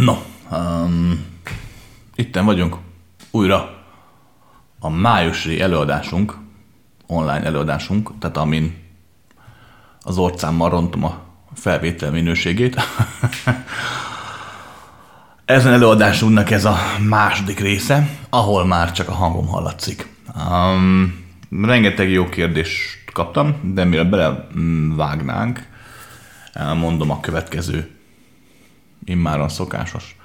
No, um, itten vagyunk újra a májusi előadásunk, online előadásunk, tehát amin az orcámmal rontom a felvétel minőségét. Ezen előadásunknak ez a második része, ahol már csak a hangom hallatszik. Um, rengeteg jó kérdést kaptam, de mire belevágnánk, elmondom a következő immáron szokásos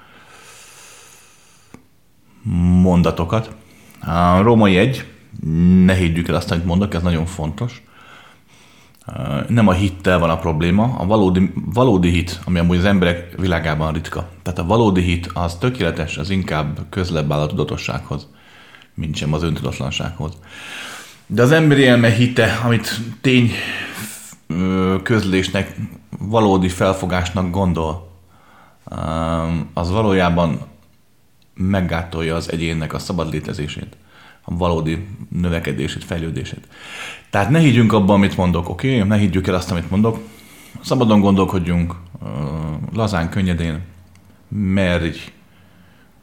mondatokat. A római egy, ne higgyük el azt, amit mondok, ez nagyon fontos. Nem a hittel van a probléma, a valódi, valódi hit, ami amúgy az emberek világában ritka. Tehát a valódi hit az tökéletes, az inkább közlebb áll a tudatossághoz, mint sem az öntudatlansághoz. De az emberi elme hite, amit tény közlésnek, valódi felfogásnak gondol, az valójában meggátolja az egyénnek a szabad létezését, a valódi növekedését, fejlődését. Tehát ne higgyünk abban, amit mondok, oké? Okay? Ne higgyük el azt, amit mondok. Szabadon gondolkodjunk, lazán, könnyedén, merj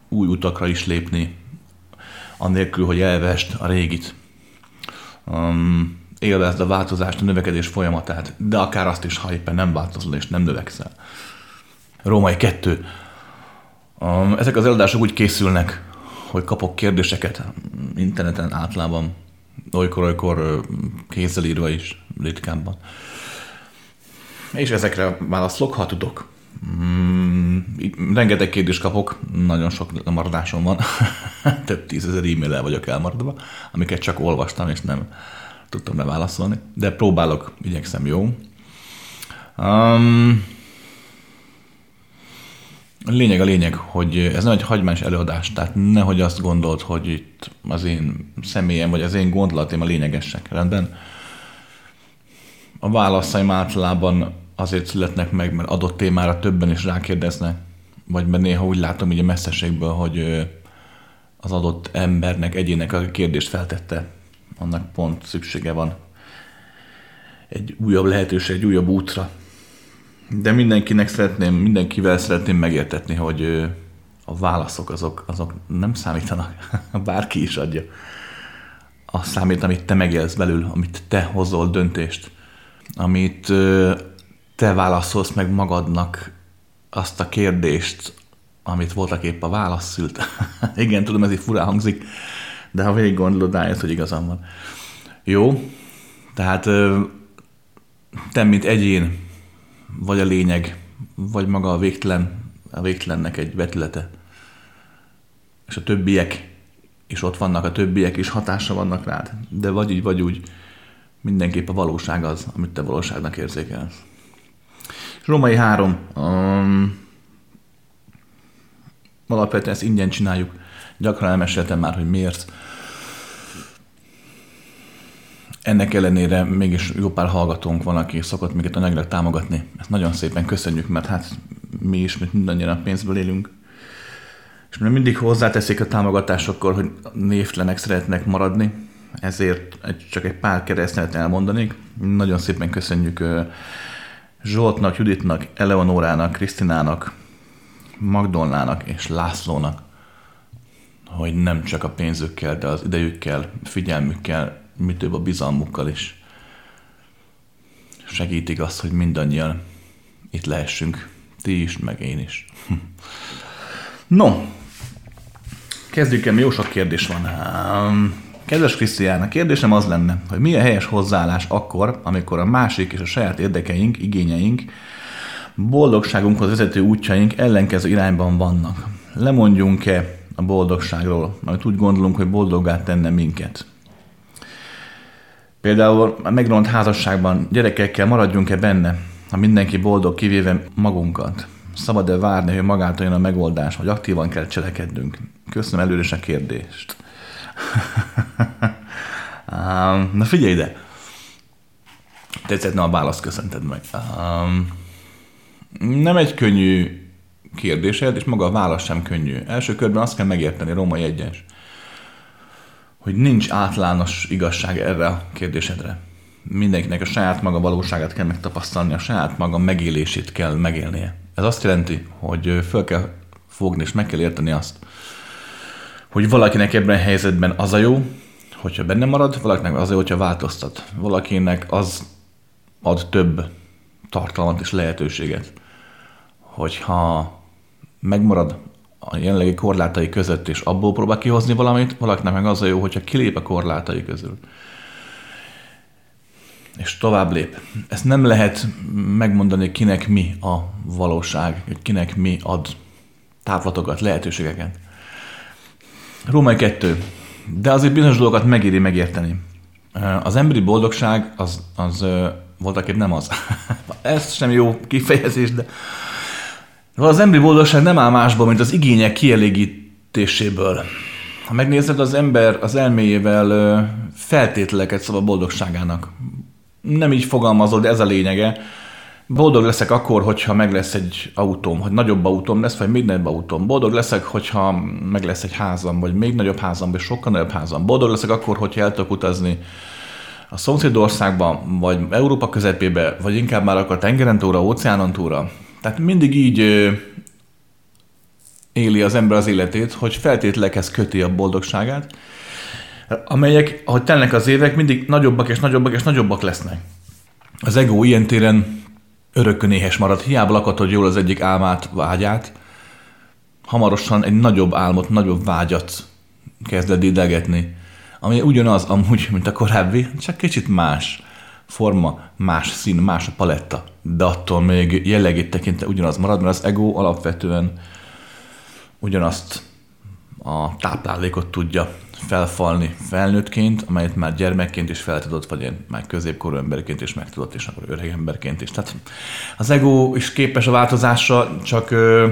új utakra is lépni, annélkül, hogy elvest a régit. Um, élvezd a változást, a növekedés folyamatát, de akár azt is, ha éppen nem változol és nem növekszel. Római 2. Um, ezek az előadások úgy készülnek, hogy kapok kérdéseket interneten általában, olykor-olykor kézzel írva is, ritkábban. És ezekre válaszolok, ha tudok. Mm, rengeteg kérdést kapok, nagyon sok lemaradásom van, több tízezer e-mail vagyok elmaradva, amiket csak olvastam, és nem tudtam rá válaszolni, de próbálok, igyekszem jó. Um, lényeg a lényeg, hogy ez nem egy hagyományos előadás, tehát nehogy azt gondolt, hogy itt az én személyem, vagy az én gondolataim a lényegesek, rendben? A válaszaim általában azért születnek meg, mert adott témára többen is rákérdeznek, vagy mert néha úgy látom így a messzeségből, hogy az adott embernek, egyének a kérdést feltette, annak pont szüksége van egy újabb lehetőség, egy újabb útra. De mindenkinek szeretném, mindenkivel szeretném megértetni, hogy a válaszok azok, azok nem számítanak, bárki is adja. Az számít, amit te megélsz belül, amit te hozol döntést, amit te válaszolsz meg magadnak azt a kérdést, amit voltak épp a válasz szült. Igen, tudom, ez így furán hangzik, de ha végig gondolod, rájössz, hogy igazam van. Jó, tehát te, mint egyén, vagy a lényeg, vagy maga a végtelen, a végtelennek egy vetülete. És a többiek és ott vannak, a többiek is hatása vannak rád. De vagy így, vagy úgy, mindenképp a valóság az, amit te valóságnak érzékelsz. És Római három, um, alapvetően ezt ingyen csináljuk. Gyakran elmeséltem már, hogy miért. Ennek ellenére mégis jó pár hallgatónk van, aki szokott minket anyagilag támogatni. Ezt nagyon szépen köszönjük, mert hát mi is, mint mindannyian a pénzből élünk. És mert mindig hozzáteszik a támogatásokkor, hogy névtelenek szeretnek maradni, ezért csak egy pár keresztnevet elmondanék. Nagyon szépen köszönjük Zsoltnak, Juditnak, Eleonorának, Krisztinának, Magdolnának és Lászlónak, hogy nem csak a pénzükkel, de az idejükkel, figyelmükkel, mi több a bizalmukkal is segítik azt, hogy mindannyian itt lehessünk. Ti is, meg én is. No, kezdjük el, jó sok kérdés van. Kedves Krisztián, a kérdésem az lenne, hogy mi a helyes hozzáállás akkor, amikor a másik és a saját érdekeink, igényeink, boldogságunkhoz vezető útjaink ellenkező irányban vannak. Lemondjunk-e a boldogságról, amit úgy gondolunk, hogy boldoggá tenne minket? Például a megront házasságban gyerekekkel maradjunk-e benne, ha mindenki boldog, kivéve magunkat? Szabad-e várni, hogy magától jön a megoldás, hogy aktívan kell cselekednünk? Köszönöm előre a kérdést. Na figyelj ide! Tetszett, a választ köszönted meg. Um, nem egy könnyű kérdésed, és maga a válasz sem könnyű. Első körben azt kell megérteni, római egyes, hogy nincs általános igazság erre a kérdésedre. Mindenkinek a saját maga valóságát kell megtapasztalni, a saját maga megélését kell megélnie. Ez azt jelenti, hogy föl kell fogni és meg kell érteni azt, hogy valakinek ebben a helyzetben az a jó, hogyha benne marad, valakinek az jó, hogyha változtat. Valakinek az ad több tartalmat és lehetőséget, hogyha megmarad a jelenlegi korlátai között, és abból próbál kihozni valamit, valakinek meg az a jó, hogyha kilép a korlátai közül. És tovább lép. Ezt nem lehet megmondani, kinek mi a valóság, hogy kinek mi ad távlatokat, lehetőségeket. Római 2. De azért bizonyos dolgokat megéri megérteni. Az emberi boldogság az, az voltaképp nem az. Ez sem jó kifejezés, de az emberi boldogság nem áll másból, mint az igények kielégítéséből. Ha megnézed, az ember az elméjével feltételeket szab a boldogságának. Nem így fogalmazol, de ez a lényege. Boldog leszek akkor, hogyha meg lesz egy autóm, hogy nagyobb autóm lesz, vagy még nagyobb autóm. Boldog leszek, hogyha meg lesz egy házam, vagy még nagyobb házam, vagy sokkal nagyobb házam. Boldog leszek akkor, hogyha el tudok utazni a szomszédországban, vagy Európa közepébe, vagy inkább már akkor tengeren túra, óceánon túra. Tehát mindig így éli az ember az életét, hogy feltételekhez köti a boldogságát, amelyek, ahogy telnek az évek, mindig nagyobbak és nagyobbak és nagyobbak lesznek. Az ego ilyen téren örökkön éhes marad, hiába lakatod jól az egyik álmát, vágyát, hamarosan egy nagyobb álmot, nagyobb vágyat kezd el dédelgetni, ami ugyanaz amúgy, mint a korábbi, csak kicsit más forma, más szín, más a paletta, de attól még jellegét tekintve ugyanaz marad, mert az ego alapvetően ugyanazt a táplálékot tudja felfalni felnőttként, amelyet már gyermekként is fel tudott, vagy már középkorú emberként is meg tudott, és akkor öreg emberként is. Tehát az ego is képes a változásra, csak ö,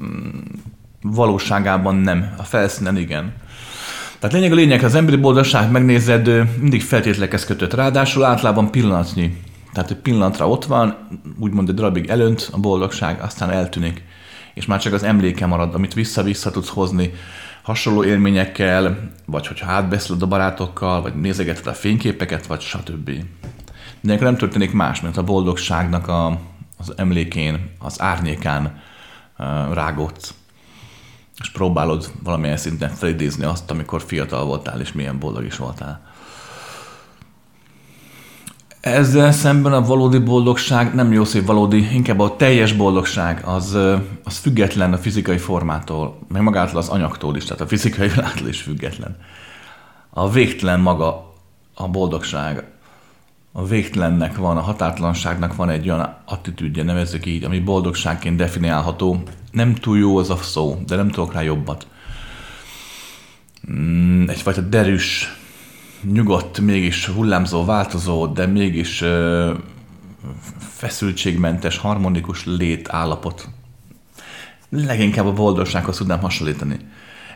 mm, valóságában nem. A felszínen igen. Tehát lényeg a lényeg, az emberi boldogság megnézed, mindig feltételekhez kötött. Ráadásul általában pillanatnyi. Tehát egy pillanatra ott van, úgymond egy darabig elönt a boldogság, aztán eltűnik. És már csak az emléke marad, amit vissza-vissza tudsz hozni hasonló élményekkel, vagy hogyha átbeszéled a barátokkal, vagy nézegeted a fényképeket, vagy stb. De nem történik más, mint a boldogságnak a, az emlékén, az árnyékán uh, rágódsz és próbálod valamilyen szinten felidézni azt, amikor fiatal voltál, és milyen boldog is voltál. Ezzel szemben a valódi boldogság nem jó szép valódi, inkább a teljes boldogság az, az független a fizikai formától, meg magától az anyagtól is, tehát a fizikai világtól is független. A végtelen maga a boldogság, a végtelennek van, a határtlanságnak van egy olyan attitűdje, nevezzük így, ami boldogságként definiálható. Nem túl jó az a szó, de nem tudok rá jobbat. Mm, egyfajta derűs, nyugodt, mégis hullámzó, változó, de mégis feszültségmentes, harmonikus létállapot. Leginkább a boldogsághoz tudnám hasonlítani.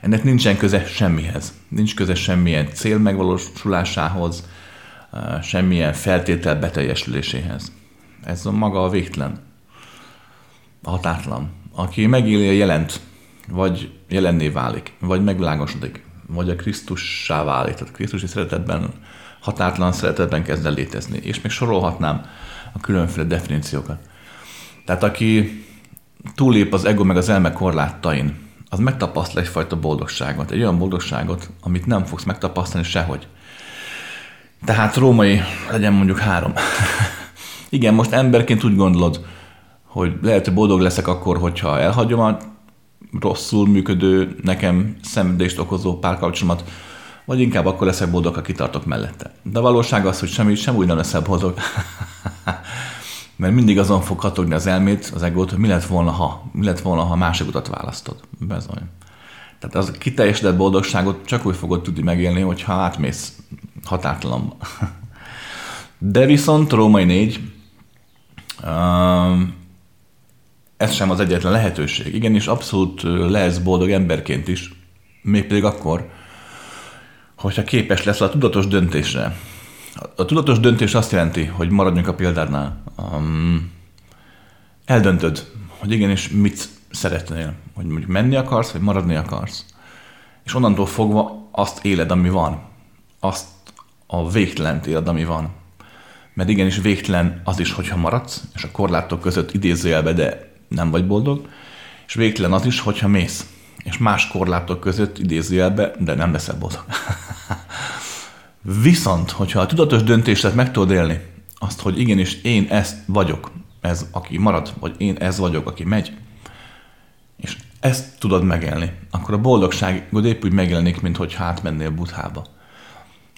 Ennek nincsen köze semmihez. Nincs köze semmilyen cél megvalósulásához, semmilyen feltétel beteljesüléséhez. Ez a maga a végtelen, a határtlan. Aki megéli a jelent, vagy jelenné válik, vagy megvilágosodik, vagy a Krisztussá válik, tehát Krisztusi szeretetben, határtlan szeretetben kezd el létezni. És még sorolhatnám a különféle definíciókat. Tehát aki túlép az ego meg az elme korlátain, az megtapasztal egyfajta boldogságot, egy olyan boldogságot, amit nem fogsz megtapasztalni sehogy. Tehát római legyen mondjuk három. Igen, most emberként úgy gondolod, hogy lehet, hogy boldog leszek akkor, hogyha elhagyom a rosszul működő, nekem szenvedést okozó párkapcsolatot, vagy inkább akkor leszek boldog, ha kitartok mellette. De a valóság az, hogy semmi, sem úgy nem leszel boldog. Mert mindig azon fog hatogni az elmét, az egót, hogy mi lett volna, ha, mi lett volna, ha másik utat választod. Bezony. Tehát az kiteljesedett boldogságot csak úgy fogod tudni megélni, hogyha átmész határtalan. De viszont Római 4, um, ez sem az egyetlen lehetőség. Igenis, abszolút lesz boldog emberként is, mégpedig akkor, hogyha képes lesz a tudatos döntésre. A tudatos döntés azt jelenti, hogy maradjunk a példánál. Um, eldöntöd, hogy igenis mit szeretnél. Hogy mondjuk menni akarsz, vagy maradni akarsz. És onnantól fogva azt éled, ami van. Azt a végtelen éled, ami van. Mert igenis végtelen az is, hogyha maradsz, és a korlátok között idézőjelbe, de nem vagy boldog, és végtelen az is, hogyha mész, és más korlátok között idézőjelbe, de nem leszel boldog. Viszont, hogyha a tudatos döntéset meg tudod élni, azt, hogy igenis én ezt vagyok, ez aki marad, vagy én ez vagyok, aki megy, és ezt tudod megélni, akkor a boldogság épp úgy megjelenik, mint hogy átmennél Buthába.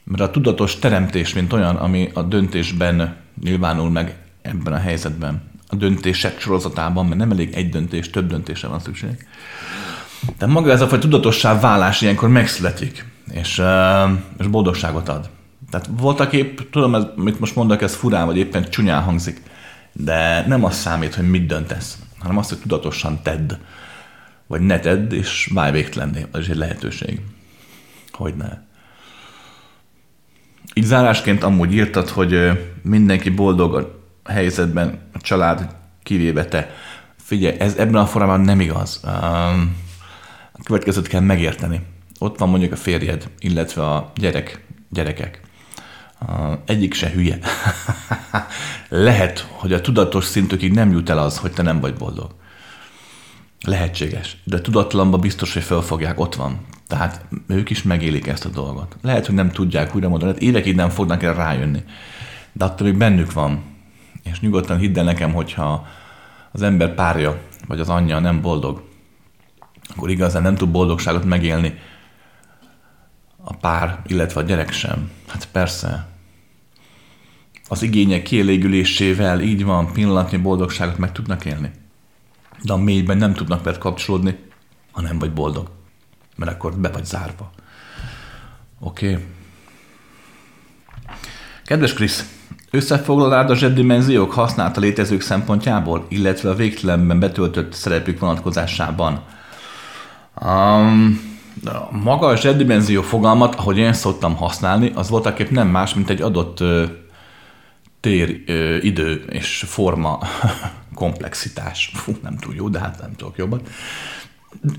Mert a tudatos teremtés, mint olyan, ami a döntésben nyilvánul meg ebben a helyzetben, a döntések sorozatában, mert nem elég egy döntés, több döntésre van szükség. De maga ez a fajta tudatossá válás ilyenkor megszületik, és, és boldogságot ad. Tehát voltak épp, tudom, ez, mit most mondok, ez furán, vagy éppen csúnyán hangzik, de nem az számít, hogy mit döntesz, hanem azt, hogy tudatosan tedd, vagy ne tedd, és válj végtelenné. Az is egy lehetőség. Hogy ne. Így zárásként amúgy írtad, hogy mindenki boldog a helyzetben, család kivéve te. Figyelj, ez ebben a formában nem igaz. A következőt kell megérteni. Ott van mondjuk a férjed, illetve a gyerek, gyerekek. Egyik se hülye. Lehet, hogy a tudatos szintükig nem jut el az, hogy te nem vagy boldog. Lehetséges, de tudatlanban biztos, hogy fölfogják, ott van. Tehát ők is megélik ezt a dolgot. Lehet, hogy nem tudják újra mondani, hát évekig nem fognak el rájönni. De attól még bennük van. És nyugodtan hidd el nekem, hogyha az ember párja, vagy az anyja nem boldog, akkor igazán nem tud boldogságot megélni a pár, illetve a gyerek sem. Hát persze. Az igények kielégülésével így van, pillanatnyi boldogságot meg tudnak élni. De a mélyben nem tudnak veled kapcsolódni, ha nem vagy boldog. Mert akkor be vagy zárva. Oké. Okay. Kedves Krisz, összefoglalád a zsebdimenziók használta létezők szempontjából, illetve a végtelenben betöltött szerepük vonatkozásában. Um, maga a zsebdimenzió fogalmat, ahogy én szoktam használni, az voltaképp nem más, mint egy adott ö, tér, ö, idő és forma komplexitás. Fú, nem túl jó, de hát nem tudok jobban.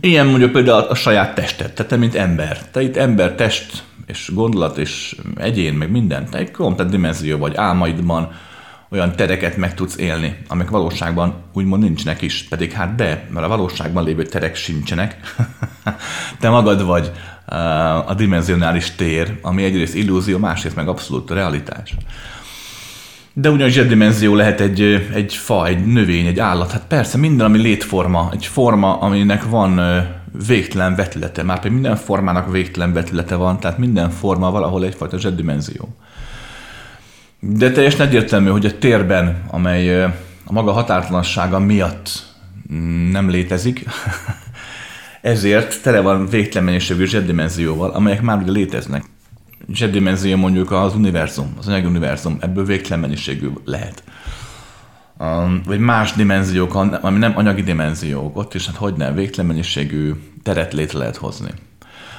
Ilyen mondjuk például a saját testet, tehát te mint ember. Te itt ember, test és gondolat és egyén, meg minden. Te egy komplet dimenzió vagy álmaidban olyan tereket meg tudsz élni, amik valóságban úgymond nincsenek is, pedig hát de, mert a valóságban lévő terek sincsenek. Te magad vagy uh, a dimenzionális tér, ami egyrészt illúzió, másrészt meg abszolút realitás. De ugyanúgy zsebdimenzió lehet egy, egy fa, egy növény, egy állat. Hát persze, minden, ami létforma, egy forma, aminek van végtelen vetülete. Már pedig minden formának végtelen vetülete van, tehát minden forma valahol egyfajta zsebdimenzió. De teljesen egyértelmű, hogy a térben, amely a maga határtalansága miatt nem létezik, ezért tele van végtelen mennyiségű zsebdimenzióval, amelyek már ugye léteznek. Zsebdimenzió mondjuk az univerzum, az anyaguniverzum, ebből végtelen mennyiségű lehet. Um, vagy más dimenziók, ami nem anyagi dimenziók, ott is hát hogy nem, végtelen mennyiségű teret létre lehet hozni.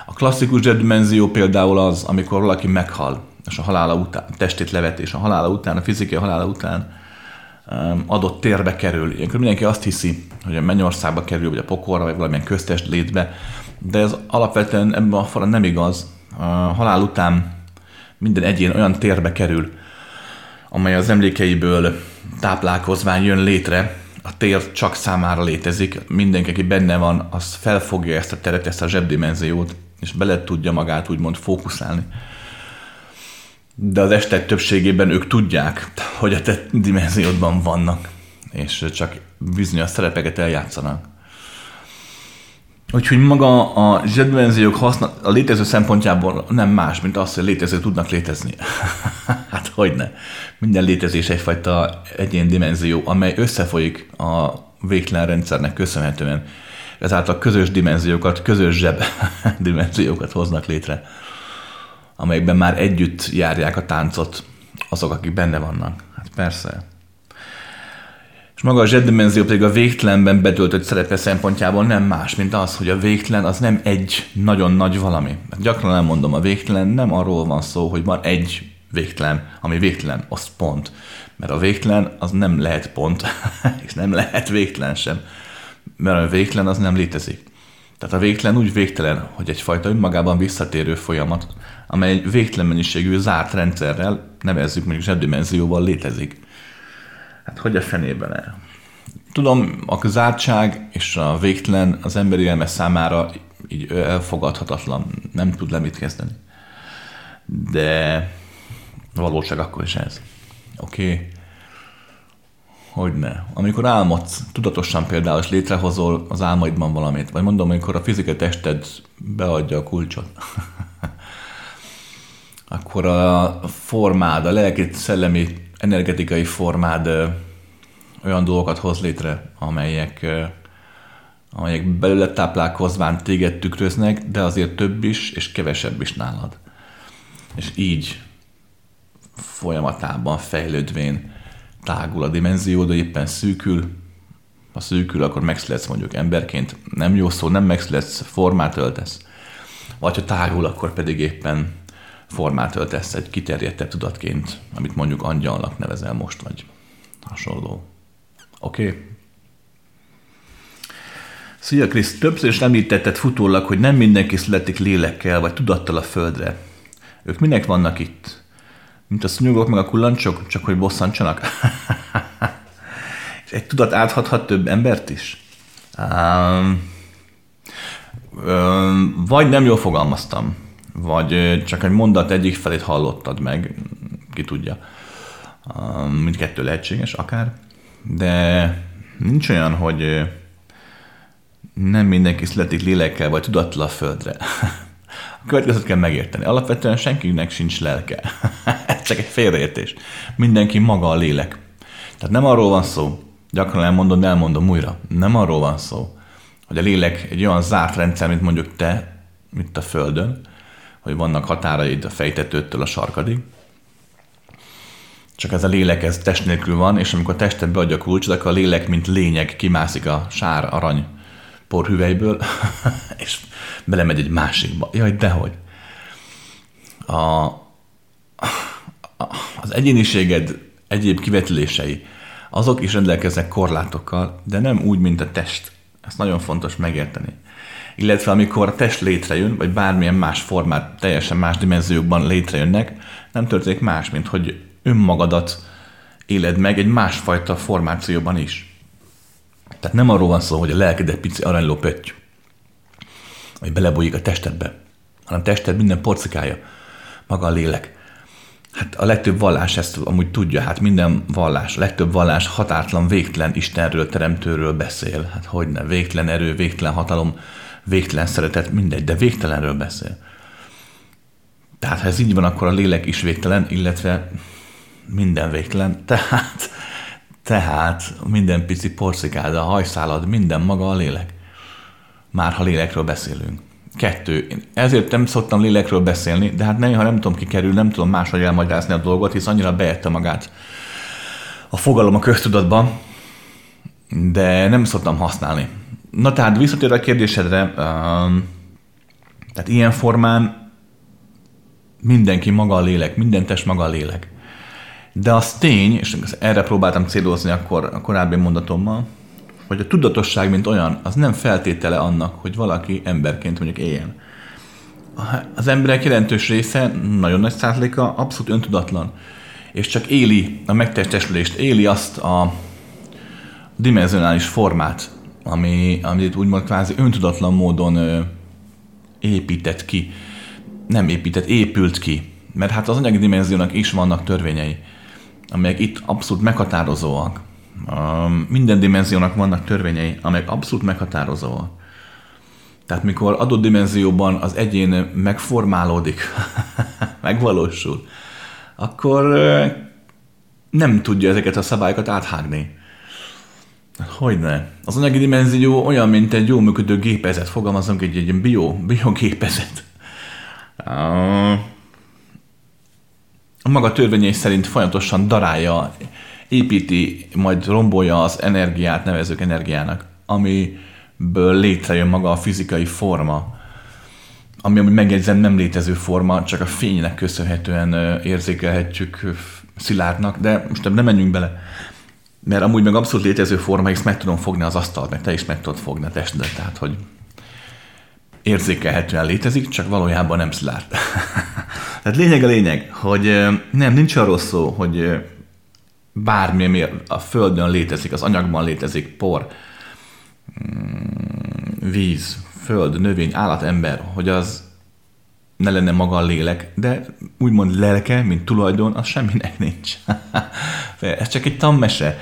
A klasszikus zsebdimenzió például az, amikor valaki meghal, és a halála után, testét levet, és a halála után, a fizikai halála után um, adott térbe kerül. Ilyenkor mindenki azt hiszi, hogy a mennyországba kerül, vagy a pokorra, vagy valamilyen köztest létbe, de ez alapvetően ebben a falon nem igaz. Halál után minden egyén olyan térbe kerül, amely az emlékeiből táplálkozván jön létre, a tér csak számára létezik, mindenki, aki benne van, az felfogja ezt a teret, ezt a zsebdimenziót, és bele tudja magát úgymond fókuszálni. De az estek többségében ők tudják, hogy a te dimenziódban vannak, és csak bizonyos szerepeket eljátszanak. Úgyhogy maga a zsebdimenziók haszna, a létező szempontjából nem más, mint az, hogy létező tudnak létezni. hát hogy ne. Minden létezés egyfajta egyén dimenzió, amely összefolyik a végtelen rendszernek köszönhetően. Ezáltal közös dimenziókat, közös zseb dimenziókat hoznak létre amelyekben már együtt járják a táncot azok, akik benne vannak. Hát persze. És maga a zsebdimenzió pedig a végtelenben betöltött szerepe szempontjából nem más, mint az, hogy a végtelen az nem egy nagyon nagy valami. Gyakran elmondom, a végtelen nem arról van szó, hogy van egy végtelen, ami végtelen, az pont. Mert a végtelen az nem lehet pont, és nem lehet végtelen sem. Mert a végtelen az nem létezik. Tehát a végtelen úgy végtelen, hogy egyfajta önmagában visszatérő folyamat, amely egy végtelen mennyiségű zárt rendszerrel, nevezzük mondjuk zsebdimenzióval létezik. Hát hogy a fenében el? Tudom, a zártság és a végtelen az emberi elme számára így elfogadhatatlan, nem tud le mit kezdeni. De a valóság akkor is ez. Oké? Okay. Hogy ne. Amikor álmodsz, tudatosan például, és létrehozol az álmaidban valamit, vagy mondom, amikor a fizikai tested beadja a kulcsot, akkor a formád, a lelki, szellemi, energetikai formád olyan dolgokat hoz létre, amelyek, amelyek belőle táplálkozván téged tükröznek, de azért több is, és kevesebb is nálad. És így folyamatában fejlődvén tágul a dimenzió, de éppen szűkül. Ha szűkül, akkor megszületsz mondjuk emberként. Nem jó szó, nem megszületsz, formát öltesz. Vagy ha tágul, akkor pedig éppen formát öltesz egy kiterjedtebb tudatként, amit mondjuk angyalnak nevezel most, vagy hasonló. Oké? Okay? Szia Krisz, többször is említetted futólag, hogy nem mindenki születik lélekkel vagy tudattal a földre. Ők minek vannak itt? Mint a szúnyogok meg a kullancsok, csak hogy bosszantsanak? És egy tudat áthathat több embert is? Um, um, vagy nem jól fogalmaztam, vagy csak egy mondat egyik felét hallottad meg, ki tudja. Mindkettő lehetséges akár de nincs olyan, hogy nem mindenki születik lélekkel vagy tudattal a földre. A következőt kell megérteni. Alapvetően senkinek sincs lelke. Ez csak egy félreértés. Mindenki maga a lélek. Tehát nem arról van szó, gyakran elmondom, de elmondom újra. Nem arról van szó, hogy a lélek egy olyan zárt rendszer, mint mondjuk te, mint a Földön, hogy vannak határaid a fejtetőtől a sarkadig, csak ez a lélek, ez test nélkül van, és amikor a tested beadja a kulcsot, akkor a lélek, mint lényeg kimászik a sár arany porhüvelyből, és belemegy egy másikba. Jaj, dehogy. A, az egyéniséged egyéb kivetülései, azok is rendelkeznek korlátokkal, de nem úgy, mint a test. Ezt nagyon fontos megérteni. Illetve amikor a test létrejön, vagy bármilyen más formát, teljesen más dimenziókban létrejönnek, nem történik más, mint hogy önmagadat éled meg egy másfajta formációban is. Tehát nem arról van szó, hogy a lelked egy pici aranyló pötty, hogy belebújik a testedbe, hanem a tested minden porcikája, maga a lélek. Hát a legtöbb vallás ezt amúgy tudja, hát minden vallás, a legtöbb vallás határtlan, végtelen Istenről, Teremtőről beszél. Hát hogy ne, végtelen erő, végtelen hatalom, végtelen szeretet, mindegy, de végtelenről beszél. Tehát ha ez így van, akkor a lélek is végtelen, illetve minden végtelen, tehát, tehát minden pici porcikád, a hajszálad, minden maga a lélek. Már ha lélekről beszélünk. Kettő. Én ezért nem szoktam lélekről beszélni, de hát néha nem tudom kikerül, nem tudom máshogy elmagyarázni a dolgot, hisz annyira beette magát a fogalom a köztudatban, de nem szoktam használni. Na tehát visszatérve a kérdésedre, um, tehát ilyen formán mindenki maga a lélek, minden test maga a lélek. De az tény, és erre próbáltam célozni akkor a korábbi mondatommal, hogy a tudatosság, mint olyan, az nem feltétele annak, hogy valaki emberként mondjuk éljen. Az emberek jelentős része, nagyon nagy százaléka abszolút öntudatlan, és csak éli a megtestesülést, éli azt a dimenzionális formát, ami, amit úgymond kvázi öntudatlan módon ö, épített ki. Nem épített, épült ki. Mert hát az anyagi dimenziónak is vannak törvényei amelyek itt abszolút meghatározóak. Minden dimenziónak vannak törvényei, amelyek abszolút meghatározóak. Tehát mikor adott dimenzióban az egyén megformálódik, megvalósul, akkor nem tudja ezeket a szabályokat áthágni. Hogyne. Az anyagi dimenzió olyan, mint egy jó működő gépezet. Fogalmazunk egy, egy bio, biogépezet. A maga törvényei szerint folyamatosan darálja, építi, majd rombolja az energiát, nevezők energiának, amiből létrejön maga a fizikai forma, ami amúgy megjegyzem nem létező forma, csak a fénynek köszönhetően érzékelhetjük szilárdnak, de most nem menjünk bele. Mert amúgy meg abszolút létező forma, és meg tudom fogni az asztalt, meg te is meg tudod fogni a testedet, tehát hogy érzékelhetően létezik, csak valójában nem szilárd. Tehát lényeg a lényeg, hogy nem, nincs arról szó, hogy bármi, a Földön létezik, az anyagban létezik, por, mm, víz, föld, növény, állat, ember, hogy az ne lenne maga a lélek, de úgymond lelke, mint tulajdon, az semminek nincs. Ez csak egy tanmese,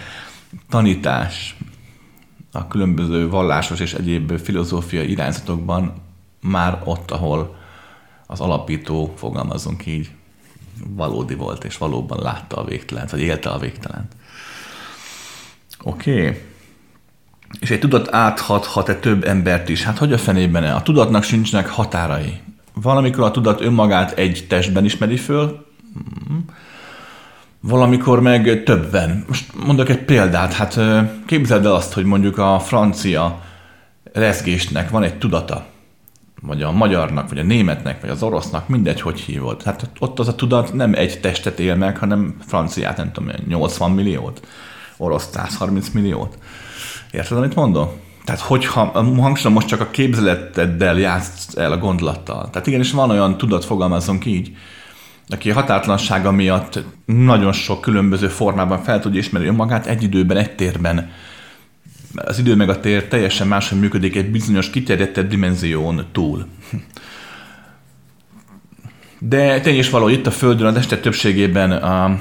tanítás a különböző vallásos és egyéb filozófiai irányzatokban már ott, ahol az alapító, fogalmazunk így, valódi volt, és valóban látta a végtelent, vagy élte a végtelent. Oké. Okay. És egy tudat áthathat-e több embert is? Hát hogy a fenében? A tudatnak sincsenek határai. Valamikor a tudat önmagát egy testben ismeri föl, valamikor meg többen. Most mondok egy példát, hát képzeld el azt, hogy mondjuk a francia rezgésnek van egy tudata, vagy a magyarnak, vagy a németnek, vagy az orosznak, mindegy, hogy hívod. Hát ott az a tudat nem egy testet él meg, hanem franciát, nem tudom, 80 milliót, orosz 130 milliót. Érted, amit mondom? Tehát hogyha, hangsúlyom most csak a képzeleteddel játsz el a gondolattal. Tehát igenis van olyan tudat, fogalmazunk így, aki határtlansága miatt nagyon sok különböző formában fel tudja ismerni önmagát egy időben, egy térben. Az idő meg a tér teljesen máshogy működik egy bizonyos kiterjedtebb dimenzión túl. De tény is való, itt a Földön az este többségében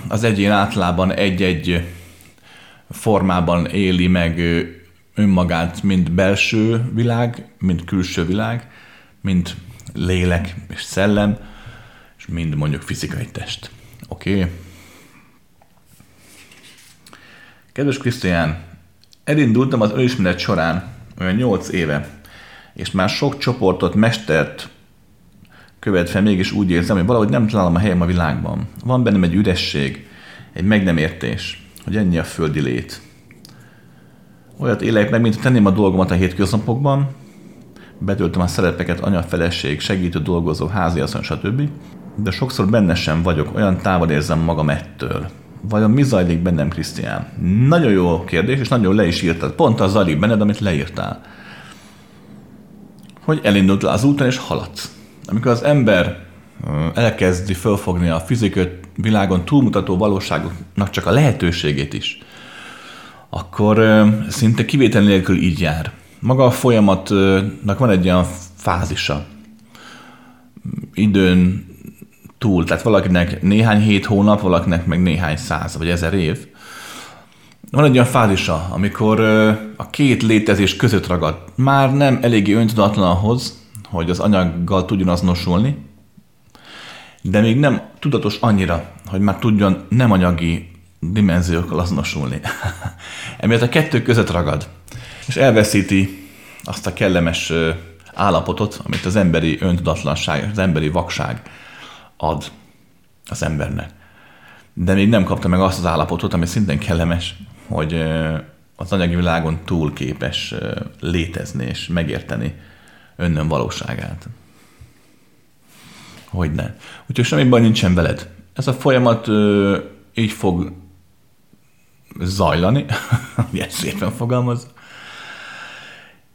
az egyén általában egy-egy formában éli meg önmagát, mint belső világ, mint külső világ, mint lélek és szellem, és mind mondjuk fizikai test. Oké? Okay. Kedves Krisztián, elindultam az önismeret során olyan 8 éve, és már sok csoportot, mestert követve mégis úgy érzem, hogy valahogy nem találom a helyem a világban. Van bennem egy üresség, egy meg nem értés, hogy ennyi a földi lét. Olyat élek meg, mint tenném a dolgomat a hétköznapokban, betöltöm a szerepeket anya, feleség, segítő, dolgozó, háziasszony, stb. De sokszor benne sem vagyok, olyan távol érzem magam ettől. Vajon mi zajlik bennem, Krisztián? Nagyon jó kérdés, és nagyon le is írtad. Pont az zajlik benned, amit leírtál. Hogy elindult az úton, és haladsz. Amikor az ember elkezdi fölfogni a fizikai világon túlmutató valóságoknak csak a lehetőségét is, akkor szinte kivétel nélkül így jár. Maga a folyamatnak van egy olyan fázisa. Időn túl, tehát valakinek néhány hét hónap, valakinek meg néhány száz vagy ezer év. Van egy olyan fázisa, amikor a két létezés között ragad. Már nem eléggé öntudatlan ahhoz, hogy az anyaggal tudjon azonosulni, de még nem tudatos annyira, hogy már tudjon nem anyagi dimenziókkal azonosulni. Emiatt a kettő között ragad, és elveszíti azt a kellemes állapotot, amit az emberi öntudatlanság, az emberi vakság ad az embernek. De még nem kapta meg azt az állapotot, ami szintén kellemes, hogy az anyagi világon túl képes létezni és megérteni önnön valóságát. Hogy ne. Úgyhogy semmi baj nincsen veled. Ez a folyamat így fog zajlani, ilyen szépen fogalmaz,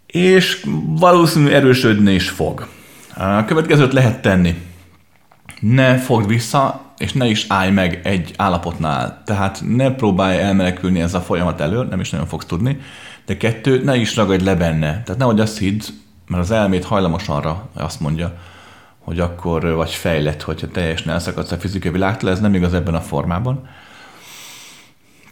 és valószínű erősödni is fog. A következőt lehet tenni. Ne fogd vissza, és ne is állj meg egy állapotnál. Tehát ne próbálj elmenekülni ez a folyamat elől, nem is nagyon fogsz tudni. De kettő, ne is ragadj le benne. Tehát nehogy azt hidd, mert az elmét hajlamos arra, azt mondja, hogy akkor vagy fejlett, hogyha teljesen elszakadsz a fizikai világtól, ez nem igaz ebben a formában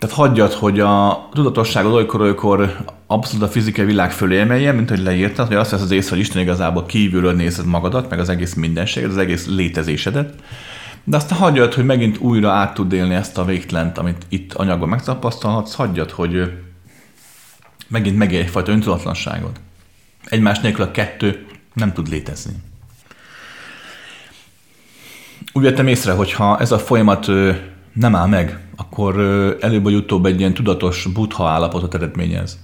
tehát hagyjad, hogy a tudatosságod olykor, olykor abszolút a fizikai világ fölé emelje, mint hogy leírtad, hogy azt vesz az ész, hogy Isten igazából kívülről nézed magadat, meg az egész mindenséget, az egész létezésedet, de azt hagyjad, hogy megint újra át tud élni ezt a végtlent, amit itt anyagban megtapasztalhatsz, hagyjad, hogy megint megélj egyfajta öntudatlanságod. Egymás nélkül a kettő nem tud létezni. Úgy vettem észre, hogy ha ez a folyamat nem áll meg, akkor előbb vagy utóbb egy ilyen tudatos butha állapotot eredményez.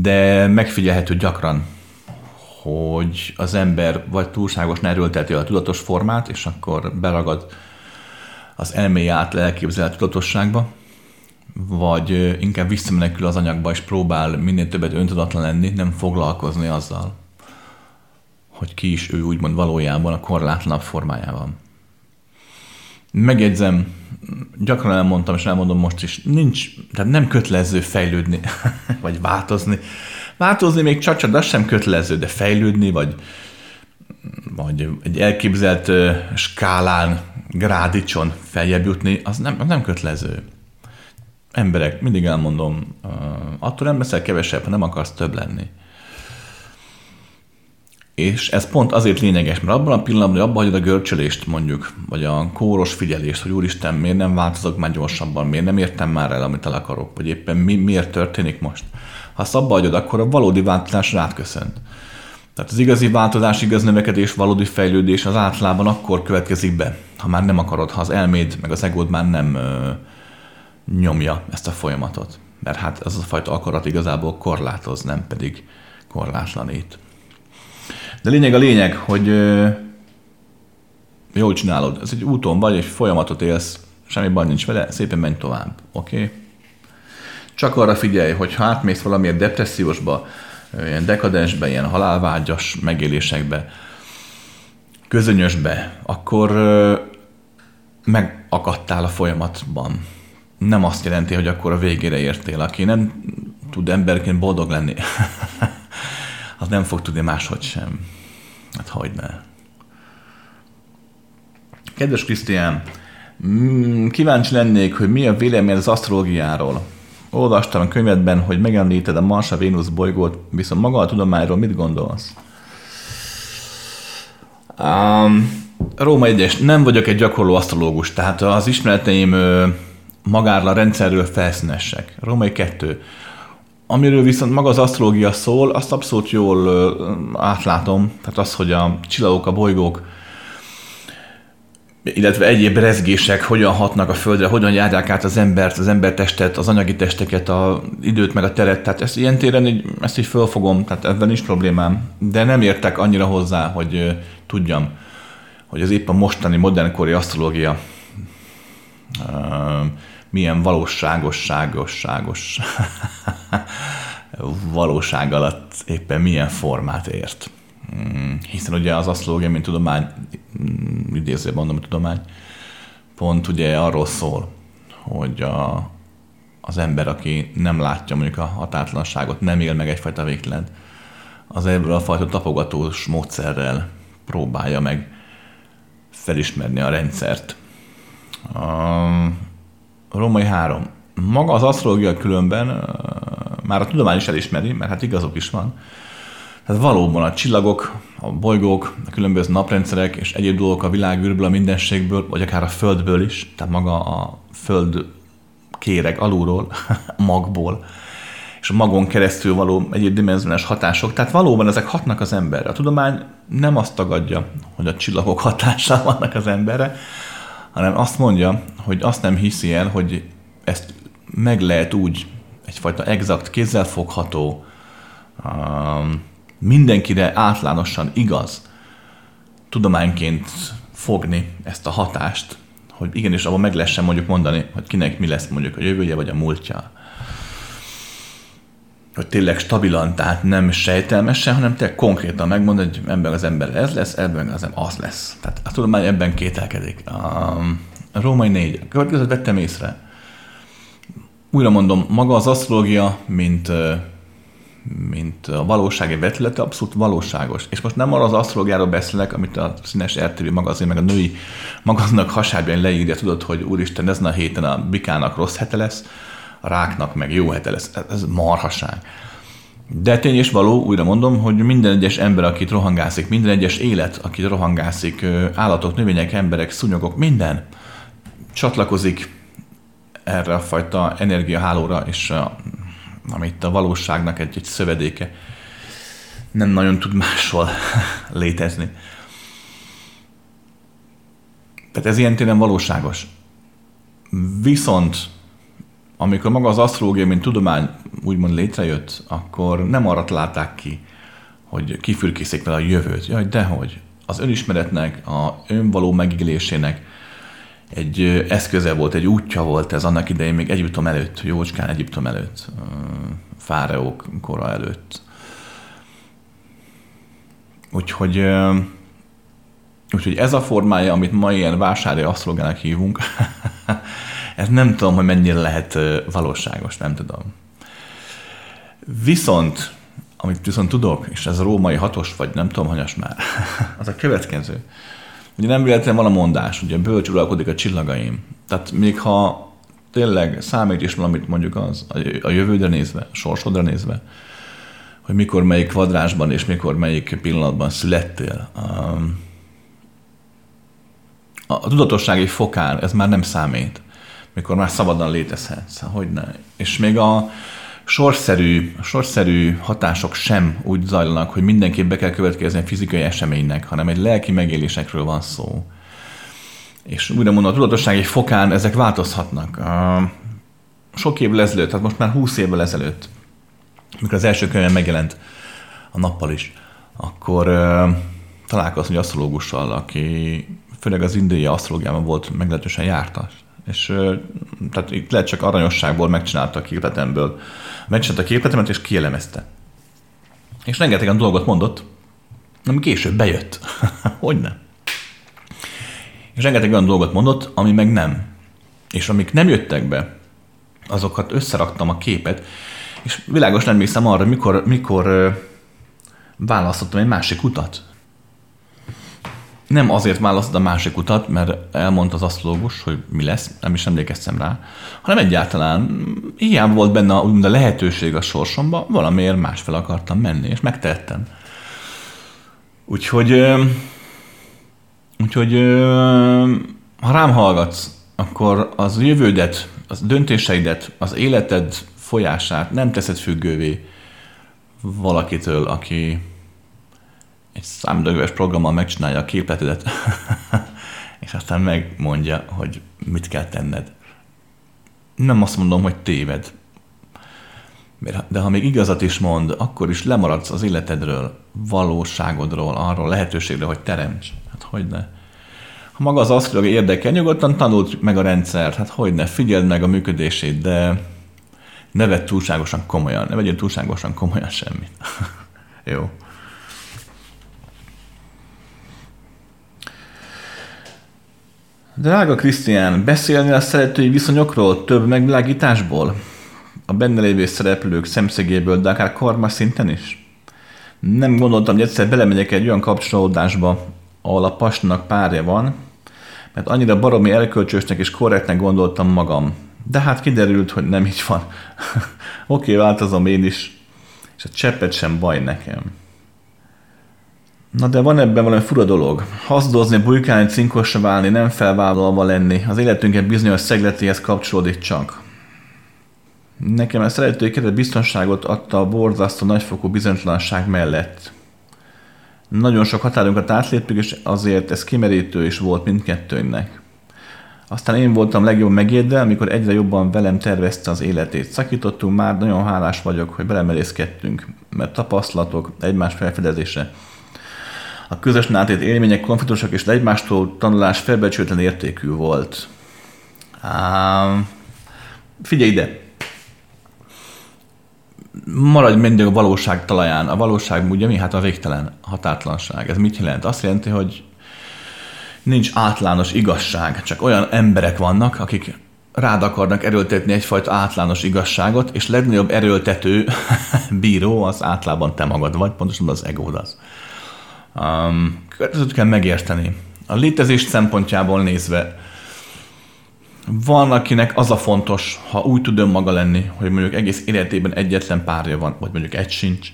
De megfigyelhető gyakran, hogy az ember vagy túlságosan erőlteti a tudatos formát, és akkor beragad az elméje át elképzelt tudatosságba, vagy inkább visszamenekül az anyagba, és próbál minél többet öntudatlan lenni, nem foglalkozni azzal, hogy ki is ő úgymond valójában a korlátlanabb formájában. Megjegyzem, gyakran elmondtam, és elmondom most is, nincs, tehát nem kötelező fejlődni, vagy változni. Változni még csak az sem kötelező, de fejlődni, vagy, vagy egy elképzelt skálán, grádicson feljebb jutni, az nem, az nem kötelező. Emberek, mindig elmondom, attól nem leszel kevesebb, ha nem akarsz több lenni. És ez pont azért lényeges, mert abban a pillanatban, hogy abban hagyod a görcsölést mondjuk, vagy a kóros figyelést, hogy úristen, miért nem változok már gyorsabban, miért nem értem már el, amit el akarok, vagy éppen mi, miért történik most. Ha azt abba hagyod, akkor a valódi változás rád köszönt. Tehát az igazi változás, igaz növekedés, valódi fejlődés az általában akkor következik be, ha már nem akarod, ha az elméd, meg az egód már nem ö, nyomja ezt a folyamatot. Mert hát ez a fajta akarat igazából korlátoz, nem pedig korlátlanít. De lényeg a lényeg, hogy ö, jól csinálod. Ez egy úton vagy, egy folyamatot élsz, semmi baj nincs vele, szépen menj tovább. Oké? Okay? Csak arra figyelj, hogy ha átmész valamilyen depressziósba, ilyen dekadensbe, ilyen halálvágyas megélésekbe, közönyösbe, akkor megakadtál a folyamatban. Nem azt jelenti, hogy akkor a végére értél. Aki nem tud emberként boldog lenni, az nem fog tudni máshogy sem. Hát hogy ne. Kedves Krisztián, mm, kíváncsi lennék, hogy mi a vélemény az asztrológiáról. Olvastam a könyvedben, hogy megemlíted a Mars a Vénusz bolygót, viszont maga a tudományról mit gondolsz? Um, Róma egyes, nem vagyok egy gyakorló asztrológus, tehát az ismereteim magáról a rendszerről felszínesek. Római kettő. Amiről viszont maga az asztrológia szól, azt abszolút jól átlátom, tehát az, hogy a csillagok, a bolygók illetve egyéb rezgések hogyan hatnak a Földre, hogyan járják át az embert, az embertestet, az anyagi testeket, a időt, meg a teret. Tehát ezt ilyen téren így, ezt így fölfogom, tehát ebben is problémám. De nem értek annyira hozzá, hogy tudjam, hogy az épp a mostani modernkori asztrológia milyen valóságosságosságos valóság alatt éppen milyen formát ért. Mm, hiszen ugye az asztrológia, mint tudomány, mm, idézőben mondom, tudomány, pont ugye arról szól, hogy a, az ember, aki nem látja mondjuk a határtlanságot, nem él meg egyfajta végtelen, az ebből a fajta tapogatós módszerrel próbálja meg felismerni a rendszert. A római három. Maga az asztrológia különben már a tudomány is elismeri, mert hát igazok is van, tehát valóban a csillagok, a bolygók, a különböző naprendszerek és egyéb dolgok a világűrből, a mindenségből, vagy akár a Földből is, tehát maga a Föld kéreg alulról, magból, és a magon keresztül való egyéb dimenziónás hatások. Tehát valóban ezek hatnak az emberre. A tudomány nem azt tagadja, hogy a csillagok hatással vannak az emberre, hanem azt mondja, hogy azt nem hiszi el, hogy ezt meg lehet úgy egyfajta exakt, kézzelfogható, um, mindenkire átlánosan igaz tudományként fogni ezt a hatást, hogy igenis abban meg lehessen mondjuk mondani, hogy kinek mi lesz mondjuk a jövője vagy a múltja. Hogy tényleg stabilan, tehát nem sejtelmesen, hanem tényleg konkrétan megmond, hogy ebben az ember ez lesz, ebben az ember az lesz. Tehát a tudomány ebben kételkedik. A római négy. A következőt vettem észre. Újra mondom, maga az asztrológia, mint mint a valósági vetülete, abszolút valóságos. És most nem arra az asztrológiáról beszélek, amit a színes RTV magazin, meg a női magazinnak hasábján leírja, tudod, hogy úristen, ezen a héten a bikának rossz hete lesz, a ráknak meg jó hete lesz. Ez marhaság. De tény és való, újra mondom, hogy minden egyes ember, akit rohangászik, minden egyes élet, akit rohangászik, állatok, növények, emberek, szúnyogok, minden csatlakozik erre a fajta energiahálóra, és amit a valóságnak egy, egy szövedéke nem nagyon tud máshol létezni. Tehát ez ilyen téren valóságos. Viszont amikor maga az asztrológia, mint tudomány úgymond létrejött, akkor nem arra találták ki, hogy kifürkészik vele a jövőt. Jaj, dehogy. Az önismeretnek, a önvaló megígélésének egy eszköze volt, egy útja volt ez annak idején még Egyiptom előtt, jócskán Egyiptom előtt, fáreók kora előtt. Úgyhogy Úgyhogy ez a formája, amit ma ilyen vásári asztrológának hívunk, ez nem tudom, hogy mennyire lehet valóságos, nem tudom. Viszont, amit viszont tudok, és ez a római hatos, vagy nem tudom, hanyas már, az a következő. Ugye nem véletlenül van a mondás, ugye bölcs uralkodik a csillagaim. Tehát még ha tényleg számít is valamit mondjuk az, a jövődre nézve, a sorsodra nézve, hogy mikor melyik kvadrásban és mikor melyik pillanatban születtél. Um, a tudatossági fokán ez már nem számít, mikor már szabadon létezhetsz, hogy ne. És még a sorszerű, sorszerű hatások sem úgy zajlanak, hogy mindenképp be kell következni a fizikai eseménynek, hanem egy lelki megélésekről van szó. És újra mondom, a tudatossági fokán ezek változhatnak. Sok évvel ezelőtt, tehát most már 20 évvel ezelőtt, mikor az első könyvem megjelent a nappal is, akkor találkoztam egy asztrológussal, aki főleg az indiai asztrológiában volt meglehetősen jártas. És tehát itt lehet csak aranyosságból megcsinálta a képletemből. Megcsinálta a képletemet, és kielemezte. És rengetegen dolgot mondott, ami később bejött. hogy nem? És rengeteg olyan dolgot mondott, ami meg nem. És amik nem jöttek be, azokat összeraktam a képet, és világos nem emlékszem arra, mikor, mikor választottam egy másik utat nem azért választod a másik utat, mert elmondta az asztrológus, hogy mi lesz, nem is emlékeztem rá, hanem egyáltalán hiába volt benne a, a lehetőség a sorsomba, valamiért másfel akartam menni, és megtettem. Úgyhogy, úgyhogy ha rám hallgatsz, akkor az jövődet, az döntéseidet, az életed folyását nem teszed függővé valakitől, aki egy számítógépes programmal megcsinálja a képletedet, és aztán megmondja, hogy mit kell tenned. Nem azt mondom, hogy téved, de ha még igazat is mond, akkor is lemaradsz az életedről, valóságodról, arról lehetőségről, hogy teremts. Hát hogy ne? Ha maga az asztrológia érdekel, nyugodtan tanult meg a rendszert, hát hogy ne, figyeld meg a működését, de ne vedd túlságosan komolyan, ne vegyél túlságosan komolyan semmit. Jó. Drága Krisztián, beszélni a szeretői viszonyokról, több megvilágításból? A benne lévő szereplők szemszögéből, de akár karma szinten is? Nem gondoltam, hogy egyszer belemegyek egy olyan kapcsolódásba, ahol a pasnak párja van, mert annyira baromi elkölcsösnek és korrektnek gondoltam magam. De hát kiderült, hogy nem így van. Oké, okay, változom én is, és a cseppet sem baj nekem. Na de van ebben valami fura dolog. Haszdozni, bujkálni, cinkosra válni, nem felvállalva lenni. Az életünket bizonyos szegletéhez kapcsolódik csak. Nekem a szeretői keret biztonságot adta a borzasztó nagyfokú bizonytalanság mellett. Nagyon sok határunkat átléptük, és azért ez kimerítő is volt mindkettőnknek. Aztán én voltam legjobb megérdel, amikor egyre jobban velem tervezte az életét. Szakítottunk már, nagyon hálás vagyok, hogy belemerészkedtünk, mert tapasztalatok, egymás felfedezése, a közös átét élmények, konfliktusok és egymástól tanulás felbecsülten értékű volt. Um, figyelj ide! Maradj mindig a valóság talaján. A valóság ugye mi? Hát a végtelen határtlanság. Ez mit jelent? Azt jelenti, hogy nincs átlános igazság, csak olyan emberek vannak, akik rád akarnak erőltetni egyfajta átlános igazságot, és legnagyobb erőltető bíró az átlában te magad vagy, pontosan az egód az. Um, kell megérteni. A létezés szempontjából nézve van, akinek az a fontos, ha úgy tud önmaga lenni, hogy mondjuk egész életében egyetlen párja van, vagy mondjuk egy sincs,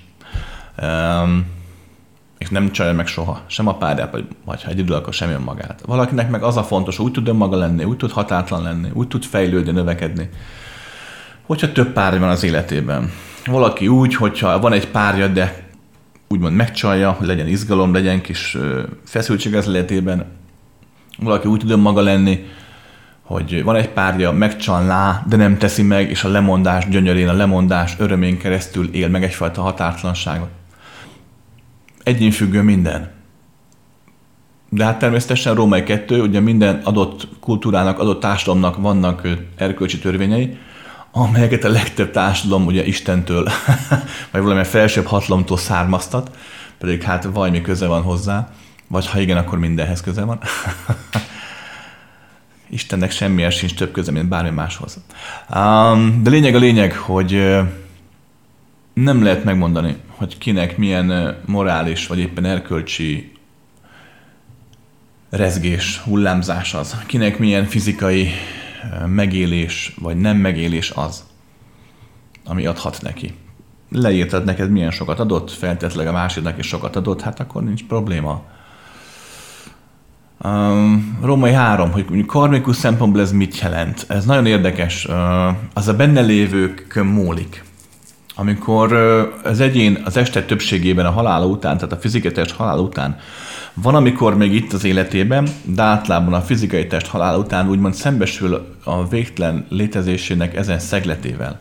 um, és nem csalja meg soha, sem a párját, vagy, vagy ha egyedül, akkor sem önmagát. Valakinek meg az a fontos, úgy tud önmaga lenni, úgy tud hatátlan lenni, úgy tud fejlődni, növekedni, hogyha több párja van az életében. Valaki úgy, hogyha van egy párja, de úgymond megcsalja, hogy legyen izgalom, legyen kis feszültség az életében. Valaki úgy tud maga lenni, hogy van egy párja, megcsalná, de nem teszi meg, és a lemondás gyönyörén, a lemondás örömén keresztül él meg egyfajta határtlanságot. Egyén függő minden. De hát természetesen Római kettő, ugye minden adott kultúrának, adott társadalomnak vannak erkölcsi törvényei, amelyeket a legtöbb társadalom ugye Istentől, vagy valamilyen felsőbb hatalomtól származtat, pedig hát valami köze van hozzá. Vagy ha igen, akkor mindenhez köze van. Istennek semmihez sincs több köze, mint bármi máshoz. Um, de lényeg a lényeg, hogy nem lehet megmondani, hogy kinek milyen morális vagy éppen erkölcsi rezgés, hullámzás az, kinek milyen fizikai megélés vagy nem megélés az, ami adhat neki. Leírtad neked milyen sokat adott, feltetleg a másiknak is sokat adott, hát akkor nincs probléma. Um, Római 3, hogy karmikus szempontból ez mit jelent? Ez nagyon érdekes. Uh, az a benne lévők múlik. Amikor uh, az egyén az este többségében a halála után, tehát a fizikai test halála után, van, amikor még itt az életében, de általában a fizikai test halála után úgymond szembesül a végtelen létezésének ezen szegletével,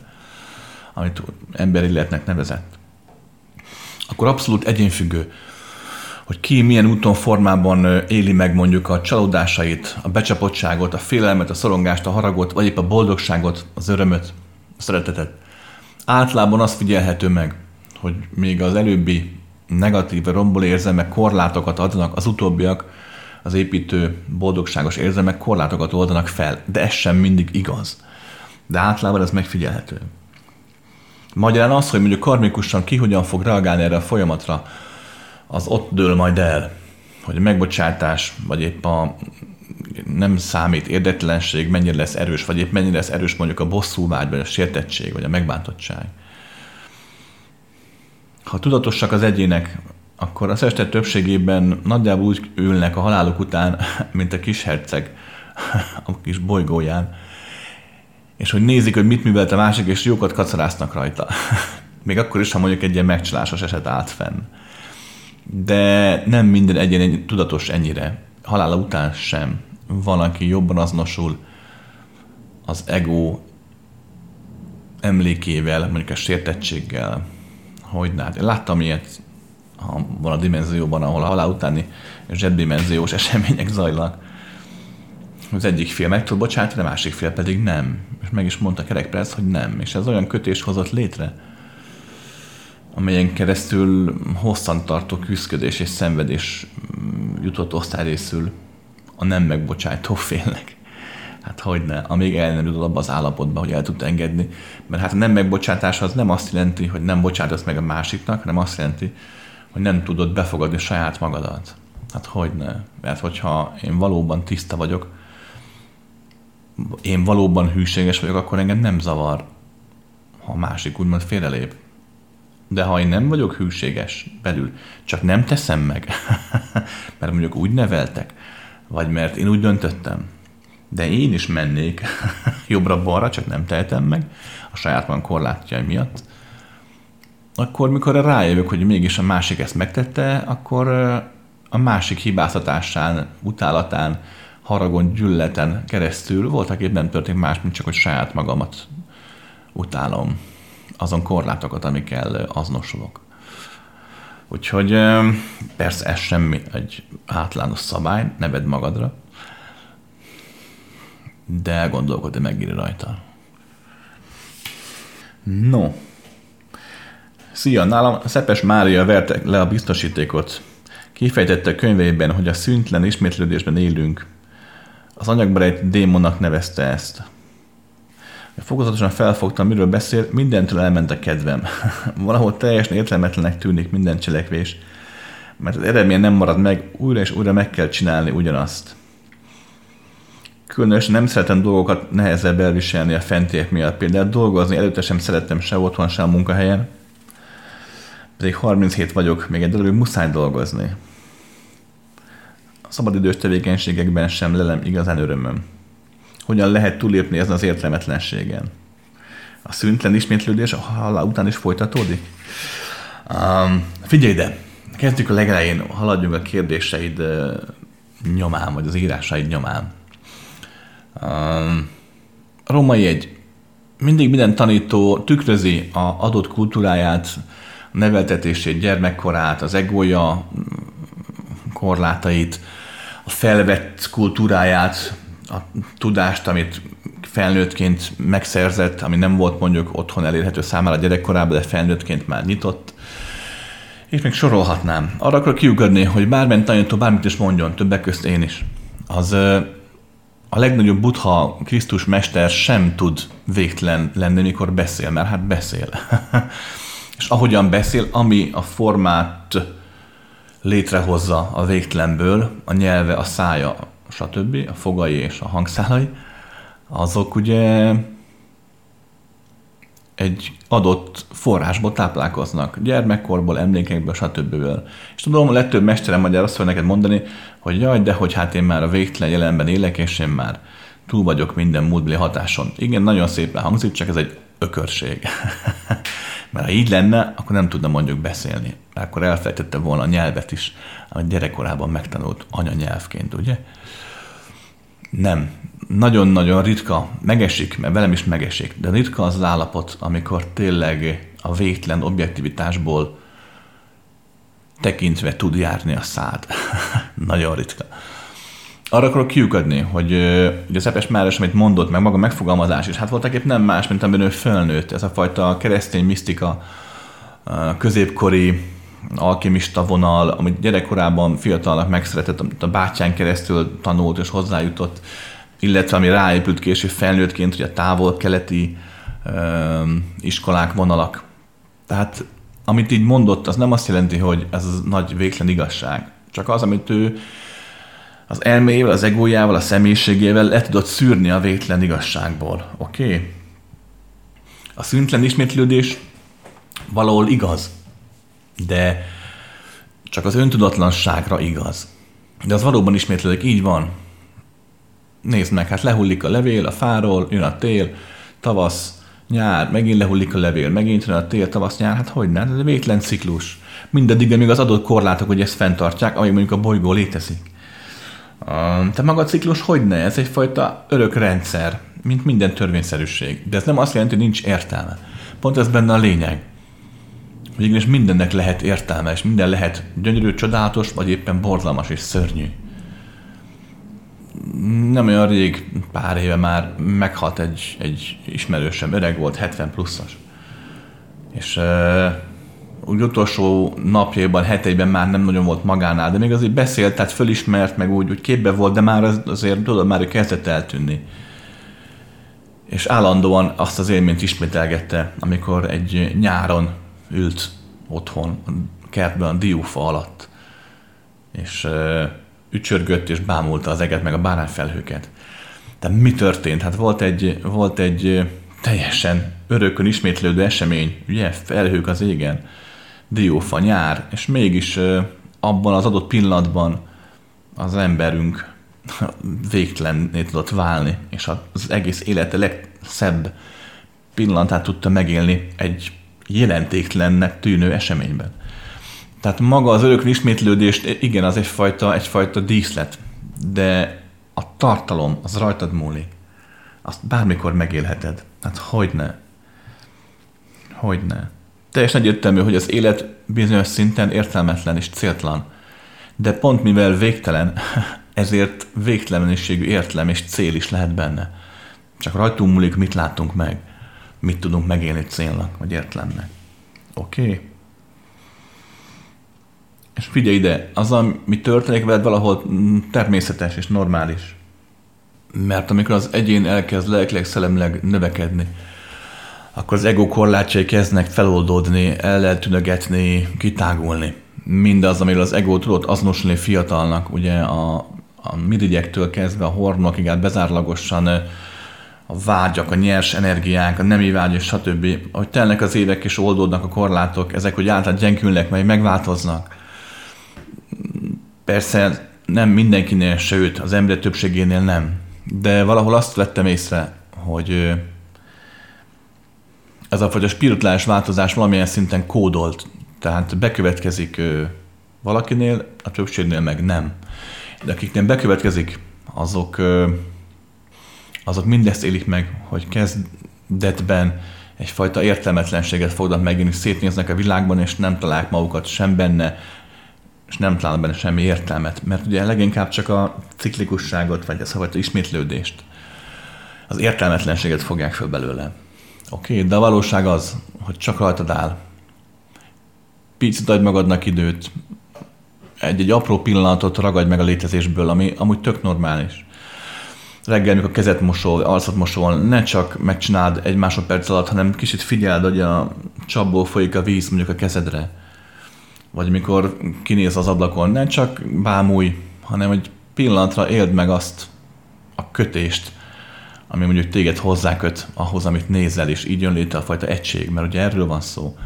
amit emberi életnek nevezett. Akkor abszolút egyénfüggő hogy ki milyen úton, formában éli meg mondjuk a csalódásait, a becsapottságot, a félelmet, a szorongást, a haragot, vagy épp a boldogságot, az örömöt, a szeretetet. Általában azt figyelhető meg, hogy még az előbbi negatív, rombol érzelmek korlátokat adnak, az utóbbiak, az építő, boldogságos érzelmek korlátokat oldanak fel, de ez sem mindig igaz. De általában ez megfigyelhető. Magyarán az, hogy mondjuk karmikusan ki hogyan fog reagálni erre a folyamatra, az ott dől majd el, hogy a megbocsátás, vagy épp a nem számít érdetlenség mennyire lesz erős, vagy épp mennyire lesz erős mondjuk a bosszúvágy, vagy a sértettség, vagy a megbántottság. Ha tudatosak az egyének, akkor az este többségében nagyjából úgy ülnek a haláluk után, mint a kis herceg a kis bolygóján, és hogy nézik, hogy mit művelt a másik, és jókat kacaráznak rajta. Még akkor is, ha mondjuk egy ilyen megcsalásos eset állt fenn de nem minden egyén tudatos ennyire. Halála után sem. Van, aki jobban azonosul az ego emlékével, mondjuk a sértettséggel, hogy hát én láttam ilyet van a dimenzióban, ahol a halál utáni zsebdimenziós események zajlanak. Az egyik fél meg tud bocsátani, a másik fél pedig nem. És meg is mondta Kerekperc, hogy nem. És ez olyan kötés hozott létre, amelyen keresztül hosszantartó küzdködés és szenvedés mm, jutott osztályrészül a nem megbocsátó félnek. Hát hogy ne, amíg el nem jutott abba az állapotba, hogy el tud engedni. Mert hát a nem megbocsátás az nem azt jelenti, hogy nem bocsátasz meg a másiknak, hanem azt jelenti, hogy nem tudod befogadni saját magadat. Hát hogy ne? Mert hogyha én valóban tiszta vagyok, én valóban hűséges vagyok, akkor engem nem zavar, ha a másik úgymond félrelép. De ha én nem vagyok hűséges belül, csak nem teszem meg, mert mondjuk úgy neveltek, vagy mert én úgy döntöttem, de én is mennék jobbra-balra, csak nem tehetem meg, a saját van korlátja miatt, akkor mikor rájövök, hogy mégis a másik ezt megtette, akkor a másik hibáztatásán, utálatán, haragon, gyülleten keresztül voltak éppen nem más, mint csak, hogy saját magamat utálom. Azon korlátokat, amikkel azonosulok. Úgyhogy persze ez semmi egy átlános szabály, neved magadra, de elgondolkodj, de megírja rajta. No. Szia, nálam Szepes Mária verte le a biztosítékot. Kifejtette a könyveiben, hogy a szüntlen ismétlődésben élünk. Az anyagberejt démonnak nevezte ezt. Fokozatosan felfogtam, miről beszél, mindentől elment a kedvem. Valahol teljesen értelmetlenek tűnik minden cselekvés, mert az eredmény nem marad meg, újra és újra meg kell csinálni ugyanazt. Különösen nem szeretem dolgokat nehezebb elviselni a fentiek miatt. Például dolgozni előtte sem szerettem se otthon, se a munkahelyen. Pedig 37 vagyok, még egy darabig muszáj dolgozni. A szabadidős tevékenységekben sem lelem igazán örömöm hogyan lehet túlépni ezen az értelmetlenségen. A szüntlen ismétlődés a halál után is folytatódik? Um, figyelj ide, kezdjük a legelején, haladjunk a kérdéseid nyomán, vagy az írásaid nyomán. A római egy. Mindig minden tanító tükrözi a adott kultúráját, a neveltetését, gyermekkorát, az egója korlátait, a felvett kultúráját, a tudást, amit felnőttként megszerzett, ami nem volt mondjuk otthon elérhető számára gyerekkorában, de felnőttként már nyitott, És még sorolhatnám. Arra akarok kiugadni, hogy bármilyen tanító bármit is mondjon, többek közt én is. Az a legnagyobb buddha Krisztus mester sem tud végtelen lenni, mikor beszél, mert hát beszél. és ahogyan beszél, ami a formát létrehozza a végtelenből, a nyelve, a szája, stb., a fogai és a hangszálai, azok ugye egy adott forrásból táplálkoznak, gyermekkorból, emlékekből, stb. És tudom, a legtöbb mesterem magyar azt fogja neked mondani, hogy jaj, de hogy hát én már a végtelen jelenben élek, és én már túl vagyok minden múltbeli hatáson. Igen, nagyon szépen hangzik, csak ez egy ökörség. Mert ha így lenne, akkor nem tudna mondjuk beszélni. Akkor elfelejtette volna a nyelvet is, amit gyerekkorában megtanult anyanyelvként, ugye? Nem. Nagyon-nagyon ritka, megesik, mert velem is megesik, de ritka az, az állapot, amikor tényleg a végtelen objektivitásból tekintve tud járni a szád. Nagyon ritka. Arra akarok kiukadni, hogy, hogy az Epes Máros, amit mondott, meg maga megfogalmazás is, hát voltak épp nem más, mint amiben ő fölnőtt. Ez a fajta keresztény misztika, középkori alkimista vonal, amit gyerekkorában fiatalnak megszeretett, amit a bátyán keresztül tanult és hozzájutott, illetve ami ráépült később felnőttként, hogy a távol-keleti iskolák, vonalak. Tehát amit így mondott, az nem azt jelenti, hogy ez az nagy végtelen igazság. Csak az, amit ő az elméjével, az egójával, a személyiségével le tudott szűrni a végtelen igazságból. Oké? Okay? A szüntlen ismétlődés valahol igaz, de csak az öntudatlanságra igaz. De az valóban ismétlődik, így van. Nézd meg, hát lehullik a levél a fáról, jön a tél, tavasz, nyár, megint lehullik a levél, megint jön a tél, tavasz, nyár, hát hogy nem, ez végtelen ciklus. Mindaddig, amíg az adott korlátok, hogy ezt fenntartják, amíg mondjuk a bolygó létezik. Te maga a ciklus hogy ne? Ez egyfajta örök rendszer, mint minden törvényszerűség. De ez nem azt jelenti, hogy nincs értelme. Pont ez benne a lényeg. Hogy igenis mindennek lehet értelme, és minden lehet gyönyörű, csodálatos, vagy éppen borzalmas és szörnyű. Nem olyan rég, pár éve már meghalt egy, egy ismerősem, öreg volt, 70 pluszos. És uh, úgy utolsó napjaiban, heteiben már nem nagyon volt magánál, de még azért beszélt, tehát fölismert, meg úgy, úgy képbe volt, de már az, azért tudod, már kezdett eltűnni. És állandóan azt az élményt ismételgette, amikor egy nyáron ült otthon, kertben, a diófa alatt, és ücsörgött és bámulta az eget, meg a bárányfelhőket. De mi történt? Hát volt egy, volt egy teljesen örökön ismétlődő esemény, ugye, felhők az égen, diófa nyár, és mégis abban az adott pillanatban az emberünk végtelenné tudott válni, és az egész élete legszebb pillanatát tudta megélni egy jelentéklennek tűnő eseményben. Tehát maga az örök ismétlődést, igen, az egyfajta, egyfajta díszlet, de a tartalom az rajtad múlik. Azt bármikor megélheted. Hát hogyne? Hogyne? teljesen egyértelmű, hogy az élet bizonyos szinten értelmetlen és céltlan. De pont mivel végtelen, ezért végtelen mennyiségű értelem és cél is lehet benne. Csak rajtunk múlik, mit látunk meg, mit tudunk megélni célnak, vagy értelemnek. Oké? Okay? És figyelj ide, az, ami történik veled valahol mm, természetes és normális. Mert amikor az egyén elkezd lelkileg, szellemleg növekedni, akkor az ego korlátjai kezdnek feloldódni, el lehet tünegetni, kitágulni. Mindaz, amiről az ego tudott azonosulni fiatalnak, ugye a, a mirigyektől kezdve a hormonokig át bezárlagosan a vágyak, a nyers energiák, a nemi vágy és stb. Hogy telnek az évek és oldódnak a korlátok, ezek hogy általán gyengülnek, majd megváltoznak. Persze nem mindenkinél, sőt, az ember többségénél nem. De valahol azt vettem észre, hogy ez a fajta spirituális változás valamilyen szinten kódolt. Tehát bekövetkezik valakinél, a többségnél meg nem. De akiknél bekövetkezik, azok, azok mindezt élik meg, hogy kezdetben egyfajta értelmetlenséget fognak megint, szétnéznek a világban, és nem találják magukat sem benne, és nem találnak benne semmi értelmet. Mert ugye leginkább csak a ciklikusságot, vagy a fajta ismétlődést, az értelmetlenséget fogják föl belőle. Oké, okay, de a valóság az, hogy csak rajtad áll. picit adj magadnak időt, egy-egy apró pillanatot ragadj meg a létezésből, ami amúgy tök normális. Reggel, mikor kezet mosol, arcot mosol, ne csak megcsináld egy másodperc alatt, hanem kicsit figyeld, hogy a csapból folyik a víz mondjuk a kezedre. Vagy mikor kinéz az ablakon, ne csak bámulj, hanem egy pillanatra éld meg azt a kötést, ami mondjuk téged hozzáköt ahhoz, amit nézel, és így jön létre a fajta egység, mert ugye erről van szó.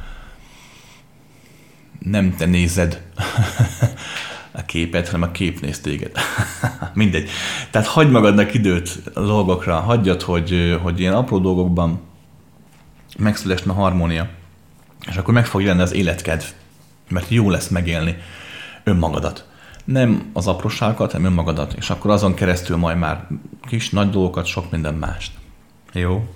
Nem te nézed a képet, hanem a kép néz téged. Mindegy. Tehát hagyd magadnak időt a dolgokra, hagyjad, hogy, hogy ilyen apró dolgokban megszülesne a harmónia, és akkor meg fog jelenni az életkedv, mert jó lesz megélni önmagadat. Nem az apróságokat, hanem önmagadat, és akkor azon keresztül majd már kis, nagy dolgokat, sok minden mást. Jó?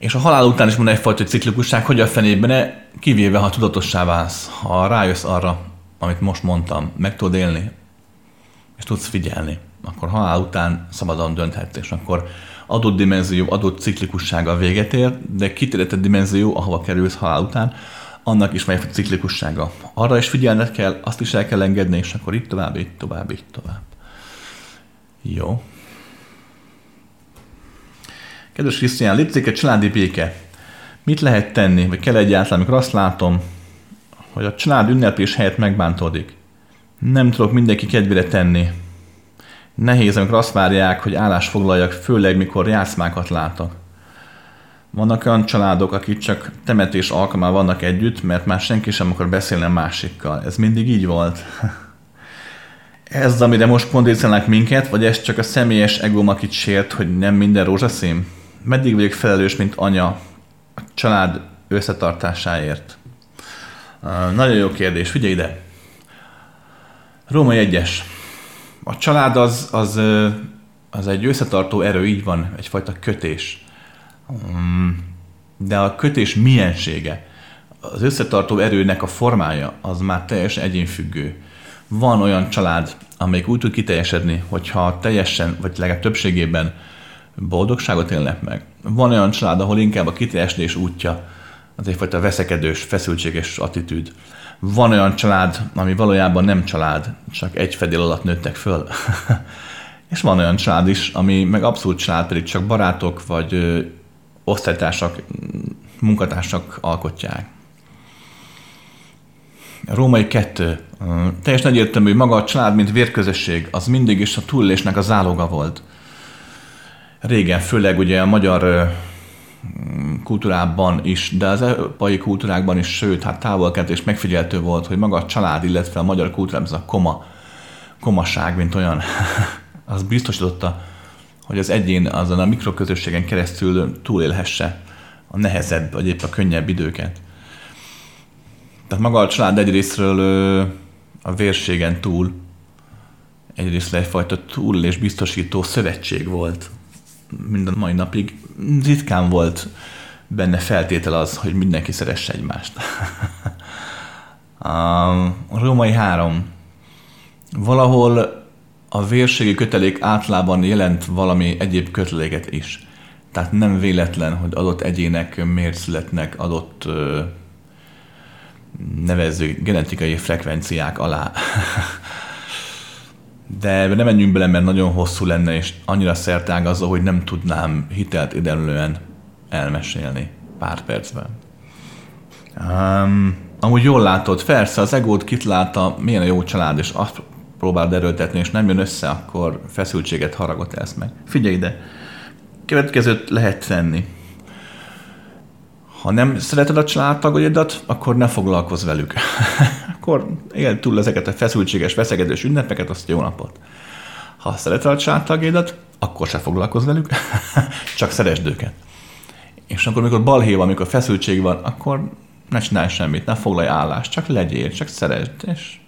És a halál után is van egyfajta ciklikusság, hogy a fenében, kivéve ha tudatossá válsz, ha rájössz arra, amit most mondtam, meg tudod élni, és tudsz figyelni, akkor halál után szabadon dönthetsz, és akkor adott dimenzió, adott ciklikussága véget ér, de kitérített dimenzió, ahova kerülsz halál után, annak is a ciklikussága. Arra is figyelned kell, azt is el kell engedni, és akkor itt tovább, itt tovább, itt tovább. Jó. Kedves Krisztián, létezik egy családi béke. Mit lehet tenni, vagy kell egyáltalán, amikor azt látom, hogy a család ünneplés helyett megbántódik? Nem tudok mindenki kedvére tenni. Nehéz, amikor azt várják, hogy állás foglaljak, főleg mikor játszmákat látok. Vannak olyan családok, akik csak temetés alkalmával vannak együtt, mert már senki sem akar beszélni a másikkal. Ez mindig így volt. Ez amire most kondicionálnak minket, vagy ez csak a személyes egóm, akit sért, hogy nem minden rózsaszín? Meddig vagyok felelős, mint anya a család összetartásáért? Nagyon jó kérdés, figyelj ide! Római egyes. A család az, az, az egy összetartó erő, így van, egyfajta kötés. Um, de a kötés miensége, az összetartó erőnek a formája, az már teljesen egyénfüggő. Van olyan család, amelyik úgy tud kiteljesedni, hogyha teljesen, vagy legalább többségében boldogságot élnek meg. Van olyan család, ahol inkább a kiteljesedés útja az egyfajta veszekedős, feszültséges attitűd. Van olyan család, ami valójában nem család, csak egy fedél alatt nőttek föl. És van olyan család is, ami meg abszolút család, pedig csak barátok, vagy osztálytársak, munkatársak alkotják. Római kettő. Teljesen egyértelmű, maga a család, mint vérközösség, az mindig is a túlélésnek a záloga volt. Régen, főleg ugye a magyar kultúrában is, de az európai kultúrákban is, sőt, hát távol és megfigyeltő volt, hogy maga a család, illetve a magyar kultúrában ez a koma, komaság, mint olyan, az biztosította, hogy az egyén azon a mikroközösségen keresztül túlélhesse a nehezebb, vagy épp a könnyebb időket. Tehát maga a család egyrésztről a vérségen túl, egyrészt egyfajta túl és biztosító szövetség volt minden mai napig. Ritkán volt benne feltétel az, hogy mindenki szeresse egymást. a római három. Valahol a vérségi kötelék általában jelent valami egyéb köteléket is. Tehát nem véletlen, hogy adott egyének miért születnek adott nevező genetikai frekvenciák alá. De nem menjünk bele, mert nagyon hosszú lenne, és annyira szertágazó, hogy nem tudnám hitelt idegenlően elmesélni pár percben. Um, amúgy jól látod, persze az egót kitlátta, milyen a jó család, és azt próbál erőltetni, és nem jön össze, akkor feszültséget, haragot elsz meg. Figyelj ide, következőt lehet tenni. Ha nem szereted a családtagaidat, akkor ne foglalkozz velük. akkor él túl ezeket a feszültséges, veszegedős ünnepeket, azt jó napot. Ha szereted a családtagaidat, akkor se foglalkozz velük, csak szeresd őket. És akkor, amikor balhé van, amikor feszültség van, akkor ne csinálj semmit, ne foglalj állást, csak legyél, csak szeresd, és,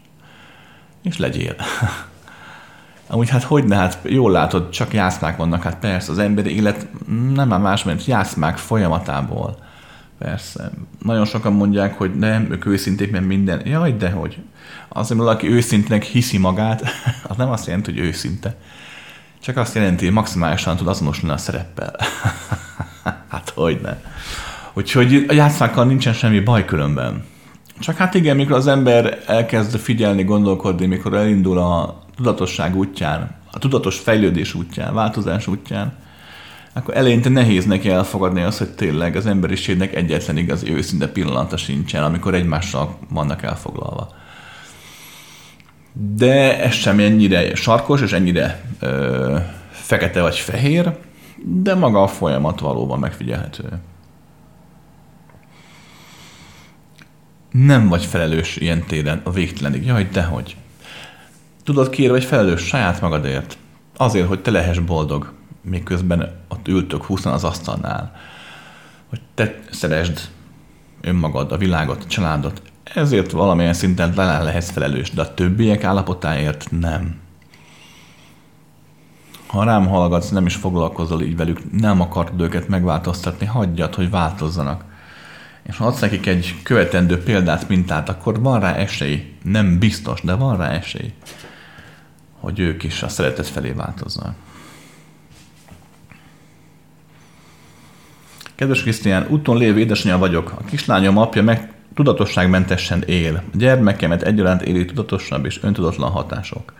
és legyél. Amúgy hát hogy ne, hát jól látod, csak játszmák vannak, hát persze, az emberi élet nem már más, mint játszmák folyamatából. Persze. Nagyon sokan mondják, hogy nem, ők őszinték, mert minden. Jaj, de hogy. Az, hogy valaki őszintének hiszi magát, az nem azt jelenti, hogy őszinte. Csak azt jelenti, hogy maximálisan tud azonosulni a szereppel. hát hogy ne. Úgyhogy a játszmákkal nincsen semmi baj különben. Csak hát igen, mikor az ember elkezd figyelni, gondolkodni, mikor elindul a tudatosság útján, a tudatos fejlődés útján, változás útján, akkor eleinte nehéz neki elfogadni azt, hogy tényleg az emberiségnek egyetlen igazi őszinte pillanata sincsen, amikor egymással vannak elfoglalva. De ez sem ennyire sarkos, és ennyire ö, fekete vagy fehér, de maga a folyamat valóban megfigyelhető. Nem vagy felelős ilyen téren a végtelenig. Jaj, dehogy. Tudod, ki vagy felelős saját magadért. Azért, hogy te lehess boldog, miközben ott ültök húszan az asztalnál. Hogy te szeresd önmagad, a világot, a családot. Ezért valamilyen szinten le lehetsz felelős, de a többiek állapotáért nem. Ha rám hallgatsz, nem is foglalkozol így velük, nem akarod őket megváltoztatni, hagyjad, hogy változzanak. És ha adsz nekik egy követendő példát, mintát, akkor van rá esély. Nem biztos, de van rá esély, hogy ők is a szeretet felé változnak. Kedves Krisztián, úton lévő édesanyja vagyok. A kislányom apja meg tudatosságmentesen él. A gyermekemet egyaránt éli tudatosabb és öntudatlan hatások.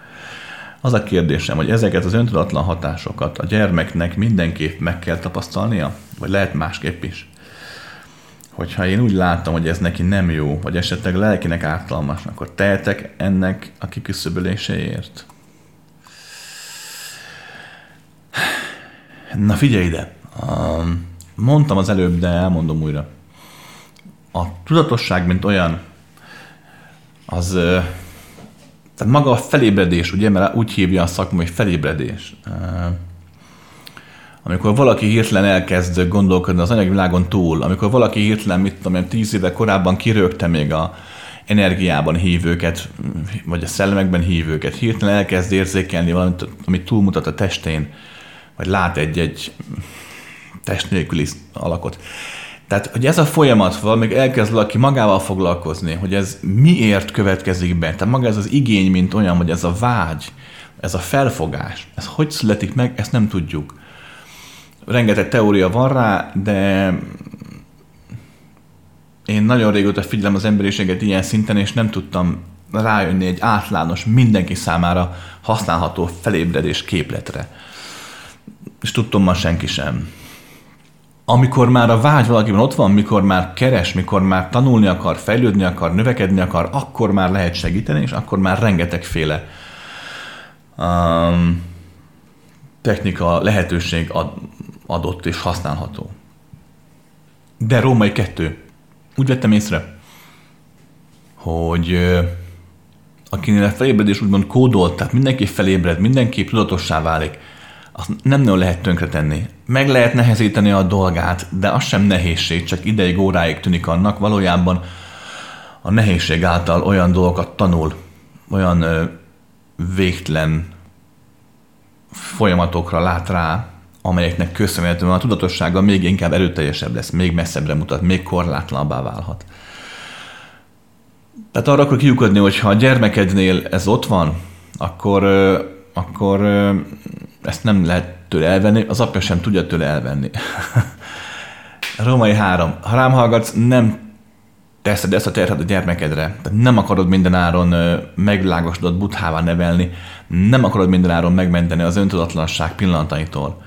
Az a kérdésem, hogy ezeket az öntudatlan hatásokat a gyermeknek mindenképp meg kell tapasztalnia? Vagy lehet másképp is? Hogyha én úgy látom, hogy ez neki nem jó, vagy esetleg lelkinek ártalmas, akkor tehetek ennek a kiküszöböléséért? Na figyelj ide! Um, mondtam az előbb, de elmondom újra. A tudatosság, mint olyan, az tehát maga a felébredés, ugye, mert úgy hívja a szakma, hogy felébredés. Amikor valaki hirtelen elkezd gondolkodni az anyagvilágon túl, amikor valaki hirtelen, mit tudom én, tíz éve korábban kirögte még a energiában hívőket, vagy a szellemekben hívőket, hirtelen elkezd érzékelni valamit, amit túlmutat a testén, vagy lát egy-egy test nélküli alakot. Tehát, hogy ez a folyamat valami elkezd valaki magával foglalkozni, hogy ez miért következik be. Tehát maga ez az igény, mint olyan, hogy ez a vágy, ez a felfogás, ez hogy születik meg, ezt nem tudjuk. Rengeteg teória van rá, de én nagyon régóta figyelem az emberiséget ilyen szinten, és nem tudtam rájönni egy átlános, mindenki számára használható felébredés képletre. És tudtom ma senki sem amikor már a vágy valakiben ott van, mikor már keres, mikor már tanulni akar, fejlődni akar, növekedni akar, akkor már lehet segíteni, és akkor már rengetegféle um, technika, lehetőség ad, adott és használható. De római kettő. Úgy vettem észre, hogy akinél a felébredés úgymond kódolt, tehát mindenki felébred, mindenki tudatossá válik, azt nem nagyon lehet tönkretenni. Meg lehet nehezíteni a dolgát, de az sem nehézség, csak ideig, óráig tűnik annak. Valójában a nehézség által olyan dolgokat tanul, olyan ö, végtelen folyamatokra lát rá, amelyeknek köszönhetően a tudatossága még inkább erőteljesebb lesz, még messzebbre mutat, még korlátlanabbá válhat. Tehát arra akkor kiukadni, hogy ha a gyermekednél ez ott van, akkor, akkor ezt nem lehet tőle elvenni, az apja sem tudja tőle elvenni. Római három. Ha rám hallgatsz, nem teszed ezt a terhet a gyermekedre. Tehát nem akarod mindenáron megvilágosodott buthává nevelni, nem akarod mindenáron megmenteni az öntudatlanság pillanataitól,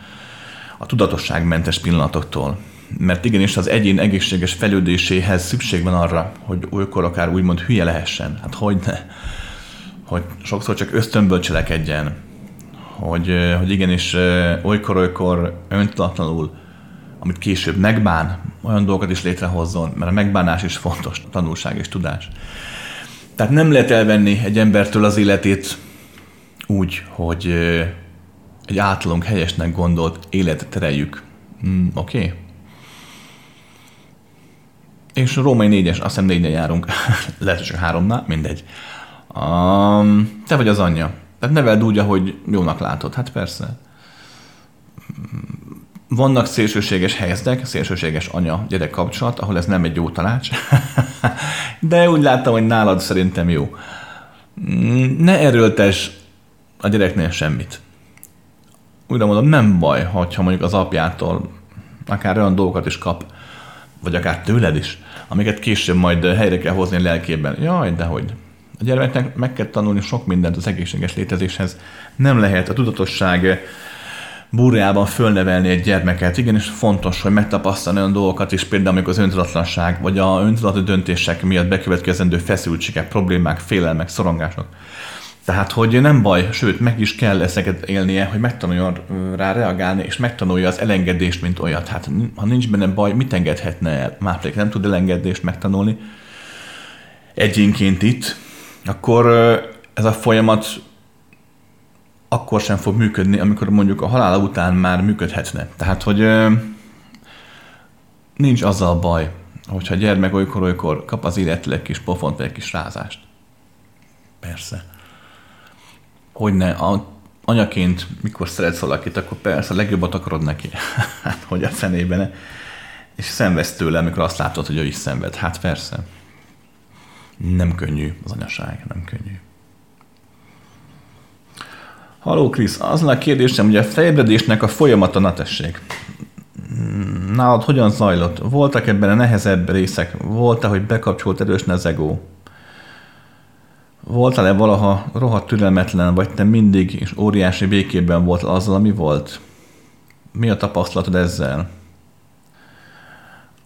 a tudatosságmentes pillanatoktól. Mert igenis az egyén egészséges fejlődéséhez szükség van arra, hogy olykor akár úgymond hülye lehessen. Hát hogy ne? Hogy sokszor csak ösztönből cselekedjen, hogy, hogy igenis olykor-olykor öntudatlanul, amit később megbán, olyan dolgokat is létrehozzon, mert a megbánás is fontos, tanulság és tudás. Tehát nem lehet elvenni egy embertől az életét úgy, hogy egy általunk helyesnek gondolt életet tereljük. Mm, Oké? Okay? És a római négyes, azt hiszem négynél járunk, lehet, hogy csak háromnál, mindegy. Um, te vagy az anyja. Tehát neveld úgy, ahogy jónak látod. Hát persze. Vannak szélsőséges helyzetek, szélsőséges anya-gyerek kapcsolat, ahol ez nem egy jó tanács. De úgy láttam, hogy nálad szerintem jó. Ne erőltes a gyereknél semmit. Újra mondom, nem baj, ha mondjuk az apjától akár olyan dolgokat is kap, vagy akár tőled is, amiket később majd helyre kell hozni a lelkében. Jaj, de hogy. A gyermeknek meg kell tanulni sok mindent az egészséges létezéshez. Nem lehet a tudatosság burjában fölnevelni egy gyermeket. Igenis fontos, hogy megtapasztalni olyan dolgokat is, például amikor az öntudatlanság, vagy a öntudatlan döntések miatt bekövetkezendő feszültségek, problémák, félelmek, szorongások. Tehát, hogy nem baj, sőt, meg is kell ezeket élnie, hogy megtanuljon rá reagálni, és megtanulja az elengedést, mint olyat. Hát, ha nincs benne baj, mit engedhetne el? Máplék nem tud elengedést megtanulni egyénként itt, akkor ez a folyamat akkor sem fog működni, amikor mondjuk a halála után már működhetne. Tehát, hogy nincs azzal baj, hogyha a gyermek olykor-olykor kap az illetőleg kis pofont vagy egy kis rázást. Persze. Hogyne, a, anyaként, mikor szeretsz valakit, akkor persze a legjobbat akarod neki. hát, hogy a fenében. És szenvedsz tőle, amikor azt látod, hogy ő is szenved. Hát persze. Nem könnyű az anyaság, nem könnyű. Haló Krisz, az a kérdésem, hogy a fejlődésnek a folyamata, na tessék. Nálad hogyan zajlott? Voltak ebben a nehezebb részek? Volt-e, hogy bekapcsolt erősen az ego? Voltál-e valaha rohadt türelmetlen, vagy te mindig és óriási békében volt azzal, ami volt? Mi a tapasztalatod ezzel?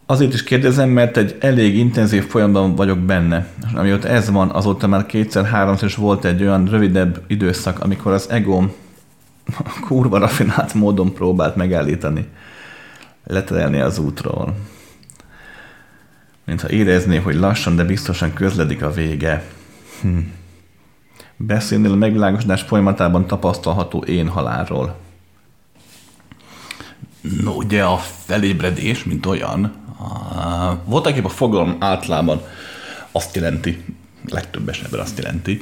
Azért is kérdezem, mert egy elég intenzív folyamban vagyok benne. És amióta ez van, azóta már kétszer-háromszor is volt egy olyan rövidebb időszak, amikor az ego kurva rafinált módon próbált megállítani, leterelni az útról. Mintha érezné, hogy lassan, de biztosan közledik a vége. Hm. Beszélnél a megvilágosodás folyamatában tapasztalható én halálról. No, ugye a felébredés, mint olyan, voltak a fogalom általában azt jelenti, legtöbb esetben azt jelenti,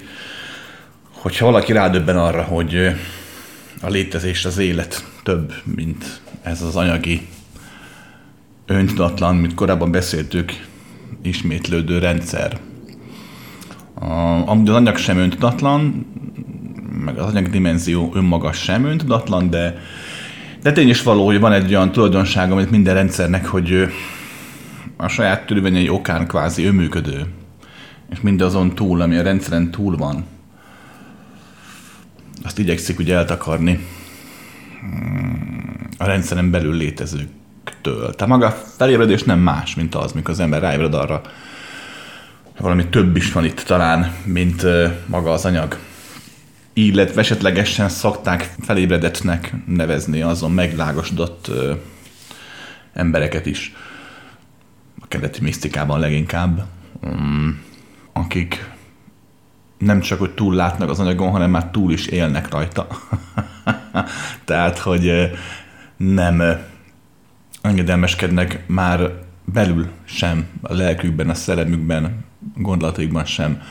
hogyha valaki rádöbben arra, hogy a létezés, az élet több, mint ez az anyagi, öntudatlan, mint korábban beszéltük, ismétlődő rendszer. Amúgy az anyag sem öntudatlan, meg az anyag dimenzió önmaga sem öntudatlan, de, de tény is való, hogy van egy olyan tulajdonság, amit minden rendszernek, hogy a saját törvényei okán kvázi önműködő, és mindazon túl, ami a rendszeren túl van, azt igyekszik ugye eltakarni a rendszeren belül létezőktől. Tehát maga a felébredés nem más, mint az, mikor az ember ráébred arra, valami több is van itt talán, mint maga az anyag. Illetve esetlegesen szokták felébredetnek nevezni azon meglágosodott embereket is. A keleti misztikában leginkább, um, akik nem csak, hogy túl látnak az anyagon, hanem már túl is élnek rajta. Tehát, hogy nem engedelmeskednek már belül sem, a lelkükben, a szellemükben, gondolataikban sem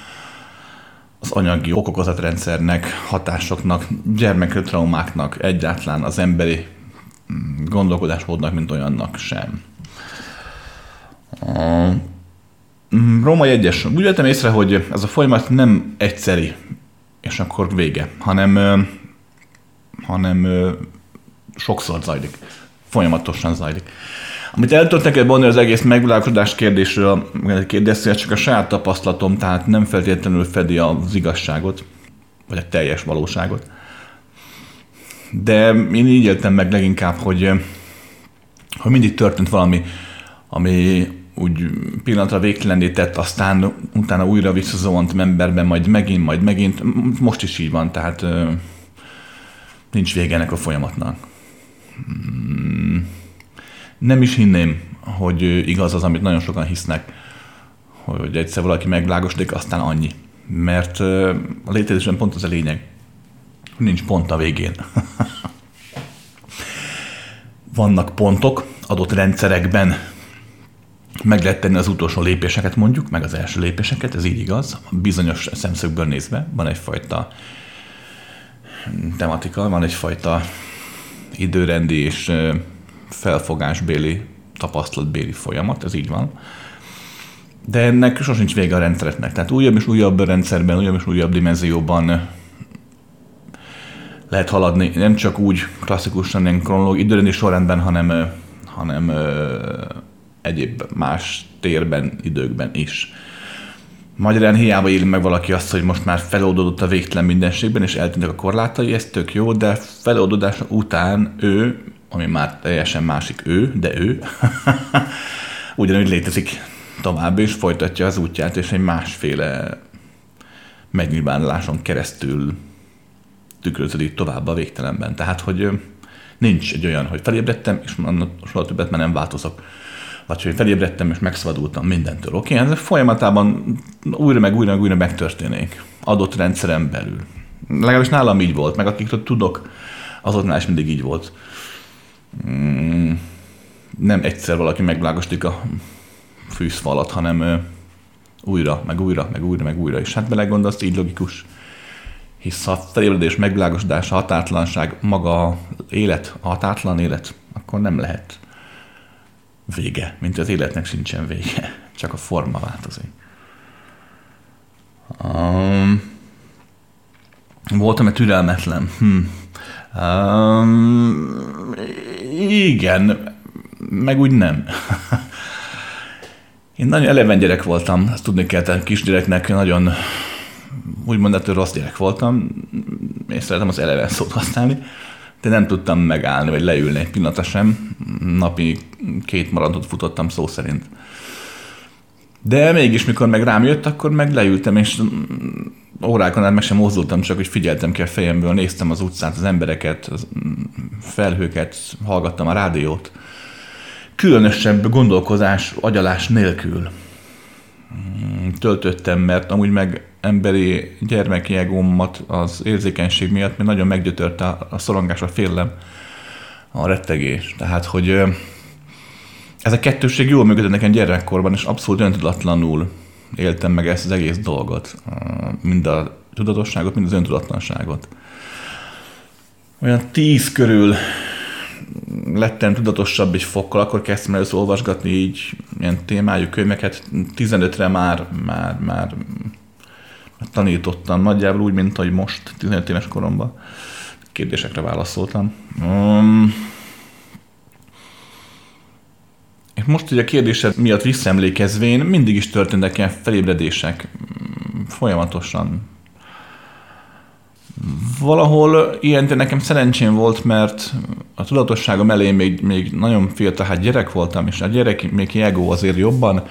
az anyagi okokozatrendszernek, hatásoknak, gyermekű traumáknak, egyáltalán az emberi mm, gondolkodásmódnak, mint olyannak sem. A Római egyes. Úgy vettem észre, hogy ez a folyamat nem egyszeri, és akkor vége, hanem, hanem sokszor zajlik. Folyamatosan zajlik. Amit el tudok neked mondani az egész megvilágosodás kérdésről, kérdeztél, csak a saját tapasztalatom, tehát nem feltétlenül fedi az igazságot, vagy a teljes valóságot. De én így éltem meg leginkább, hogy, hogy mindig történt valami, ami úgy pillanatra végtelenné tett, aztán utána újra visszazont emberben, majd megint, majd megint. Most is így van, tehát nincs vége ennek a folyamatnak. Hmm. Nem is hinném, hogy igaz az, amit nagyon sokan hisznek, hogy egyszer valaki megvilágosodik, aztán annyi. Mert a létezésben pont az a lényeg. Nincs pont a végén. Vannak pontok adott rendszerekben, meg lehet tenni az utolsó lépéseket mondjuk, meg az első lépéseket, ez így igaz, bizonyos szemszögből nézve van egyfajta tematika, van egyfajta időrendi és felfogásbéli, tapasztalatbéli folyamat, ez így van. De ennek sosincs vége a rendszereknek. Tehát újabb és újabb rendszerben, újabb és újabb dimenzióban lehet haladni, nem csak úgy klasszikusan, ilyen kronológiai időrendi sorrendben, hanem, hanem egyéb más térben, időkben is. Magyarán hiába éli meg valaki azt, hogy most már feloldódott a végtelen mindenségben, és eltűntek a korlátai, ez tök jó, de feloldódása után ő, ami már teljesen másik ő, de ő, ugyanúgy létezik tovább, és folytatja az útját, és egy másféle megnyilvánuláson keresztül tükröződik tovább a végtelenben. Tehát, hogy nincs egy olyan, hogy felébredtem, és soha többet már nem változok. Vagy hogy felébredtem, és megszabadultam mindentől. Oké, okay? ez folyamatában újra meg újra meg újra megtörténik. Adott rendszeren belül. Legalábbis nálam így volt, meg akikről tudok, azoknál is mindig így volt. Mm, nem egyszer valaki megvilágostik a fűszfalat, hanem újra, meg újra, meg újra, meg újra. És hát belegondolsz, így logikus. Hisz a felébredés, megvilágosodás, a maga élet, a határtlan élet, akkor nem lehet vége, mint az életnek sincsen vége, csak a forma változik. Um, voltam-e türelmetlen? Hm. Um, igen, meg úgy nem. Én nagyon eleven gyerek voltam, ezt tudni kell, kisgyereknek nagyon úgymond ettől rossz gyerek voltam, és szeretem az eleven szót használni, de nem tudtam megállni, vagy leülni egy pillanatra sem. Napi két maradot futottam szó szerint. De mégis, mikor meg rám jött, akkor meg leültem, és órákon át meg sem mozdultam, csak hogy figyeltem ki a fejemből, néztem az utcát, az embereket, az felhőket, hallgattam a rádiót különösebb gondolkozás, agyalás nélkül mm, töltöttem, mert amúgy meg emberi gyermeki egómat az érzékenység miatt még nagyon meggyötörte a szorongás, a félelem, a rettegés. Tehát, hogy ez a kettőség jól működött nekem gyermekkorban, és abszolút öntudatlanul éltem meg ezt az egész dolgot. Mind a tudatosságot, mind az öntudatlanságot. Olyan tíz körül lettem tudatosabb egy fokkal, akkor kezdtem először olvasgatni így ilyen témájú könyveket. 15-re már, már, már tanítottam, nagyjából úgy, mint ahogy most, 15 éves koromban. Kérdésekre válaszoltam. Um, és most ugye a kérdésed miatt visszaemlékezvén mindig is történtek ilyen felébredések folyamatosan valahol ilyen nekem szerencsém volt, mert a tudatosságom elején még, még nagyon fiatal, hát gyerek voltam, és a gyerek még ego azért jobban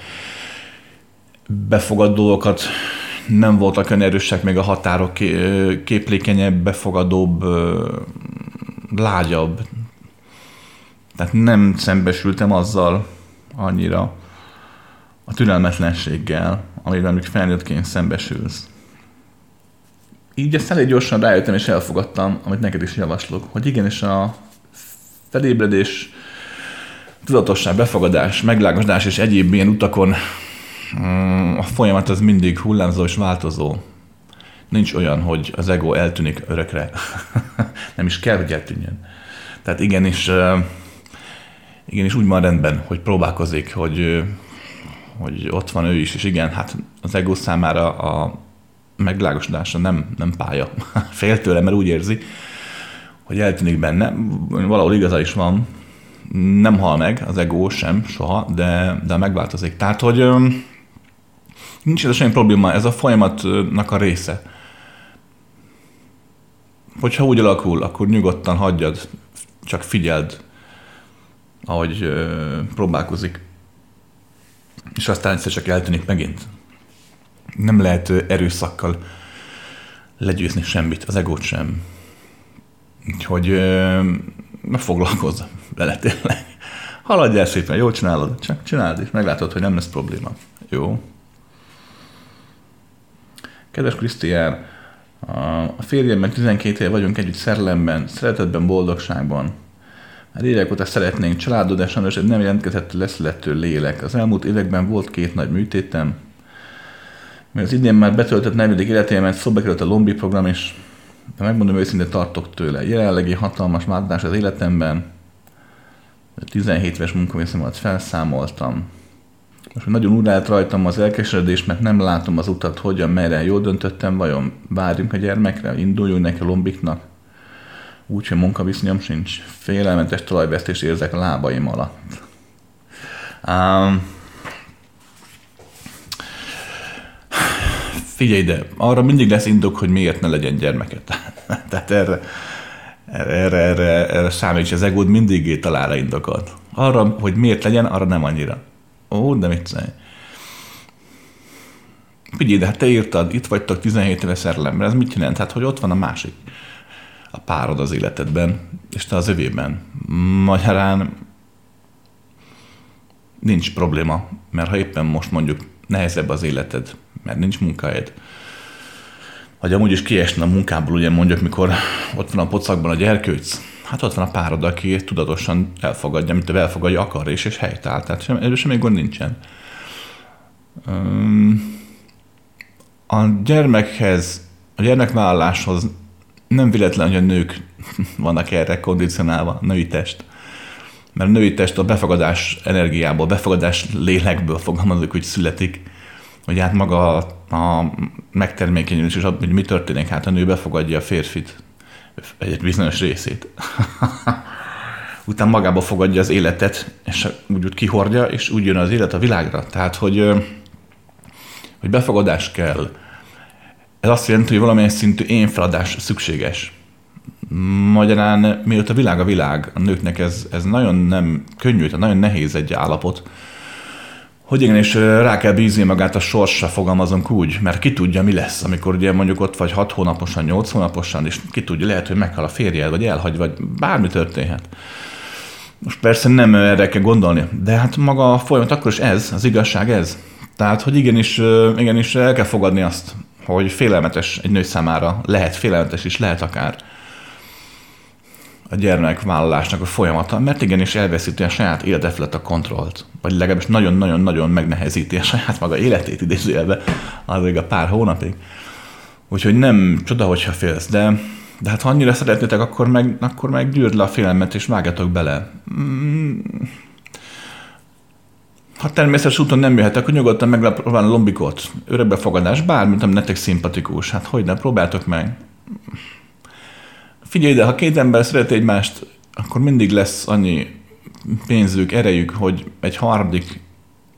befogad dolgokat nem voltak olyan erősek, még a határok képlékenyebb, befogadóbb, lágyabb. Tehát nem szembesültem azzal annyira a türelmetlenséggel, amivel még felnőttként szembesülsz így ezt elég gyorsan rájöttem és elfogadtam, amit neked is javaslok, hogy igenis a felébredés, tudatosság, befogadás, meglágosodás és egyéb ilyen utakon mm, a folyamat az mindig hullámzó és változó. Nincs olyan, hogy az ego eltűnik örökre. Nem is kell, hogy eltűnjön. Tehát igenis, igenis úgy van rendben, hogy próbálkozik, hogy, hogy ott van ő is, és igen, hát az ego számára a megvilágosodása nem, nem pálya. Fél tőle, mert úgy érzi, hogy eltűnik benne. Valahol igaza is van. Nem hal meg az ego sem, soha, de, de megváltozik. Tehát, hogy nincs ez semmi probléma, ez a folyamatnak a része. Hogyha úgy alakul, akkor nyugodtan hagyjad, csak figyeld, ahogy ö, próbálkozik. És aztán egyszer csak eltűnik megint nem lehet erőszakkal legyőzni semmit, az egót sem. Úgyhogy ne foglalkozz vele tényleg. Haladj el szépen, jól csinálod, csak csináld, és meglátod, hogy nem lesz probléma. Jó? Kedves Krisztián, a férjemmel 12 éve vagyunk együtt szerelemben, szeretetben, boldogságban. Már évek óta szeretnénk családod, de sajnos nem jelentkezett leszülető lélek. Az elmúlt években volt két nagy műtétem, mert az idén már betöltött negyedik életémet, szóba került a Lombi program is, de megmondom őszintén tartok tőle. Jelenlegi hatalmas változás az életemben, 17 éves munkavészemet felszámoltam. Most nagyon állt rajtam az elkeseredés, mert nem látom az utat, hogyan, merre jól döntöttem, vajon várjunk a gyermekre, induljunk neki a lombiknak. Úgyhogy munkaviszonyom sincs. Félelmetes talajvesztés érzek a lábaim alatt. Um, figyelj ide, arra mindig lesz indok, hogy miért ne legyen gyermeket. Tehát erre, erre, erre, erre számíts, az egód mindig talál indokat. Arra, hogy miért legyen, arra nem annyira. Ó, de mit szej. Figyelj, de hát te írtad, itt vagytok 17 éve szerelemben, ez mit jelent? Hát, hogy ott van a másik, a párod az életedben, és te az övében. Magyarán nincs probléma, mert ha éppen most mondjuk nehezebb az életed, mert nincs munkáid, vagy amúgy is kiesne a munkából, ugye mondjuk, mikor ott van a pocakban a gyerkőc, hát ott van a párod, aki tudatosan elfogadja, amit elfogadja akar, és, és helytáll. Tehát sem, semmi gond nincsen. A gyermekhez, a gyermekvállaláshoz nem véletlen, hogy a nők vannak erre kondicionálva, női test. Mert a női test a befogadás energiából, befogadás lélekből fogalmazok, hogy születik hogy hát maga a megtermékenyülés, és hogy mi történik, hát a nő befogadja a férfit, egy bizonyos részét. Utána magába fogadja az életet, és úgy, úgy kihordja, és úgy jön az élet a világra. Tehát, hogy, hogy befogadás kell. Ez azt jelenti, hogy valamilyen szintű én feladás szükséges. Magyarán, miért a világ a világ, a nőknek ez, ez nagyon nem könnyű, nagyon nehéz egy állapot, hogy igen, és rá kell bízni magát a sorsra, fogalmazunk úgy, mert ki tudja, mi lesz, amikor ugye mondjuk ott vagy 6 hónaposan, 8 hónaposan, és ki tudja, lehet, hogy meghal a férjed, vagy elhagy, vagy bármi történhet. Most persze nem erre kell gondolni, de hát maga a folyamat akkor is ez, az igazság ez. Tehát, hogy igenis, igenis el kell fogadni azt, hogy félelmetes egy nő számára, lehet félelmetes is, lehet akár a gyermekvállalásnak a folyamata, mert igenis elveszíti a saját élete felett a kontrollt, vagy legalábbis nagyon-nagyon-nagyon megnehezíti a saját maga életét idézőjelbe, azért a pár hónapig. Úgyhogy nem csoda, hogyha félsz, de, de hát ha annyira szeretnétek, akkor meg, akkor meg gyűrd le a félelmet, és vágjatok bele. Mm. Ha természetes úton nem jöhetek, akkor nyugodtan megpróbálni lombikot, örökbefogadás, bármit, ami nektek szimpatikus. Hát hogy ne, próbáltok meg. Figyelj ide, ha két ember szereti egymást, akkor mindig lesz annyi pénzük, erejük, hogy egy harmadik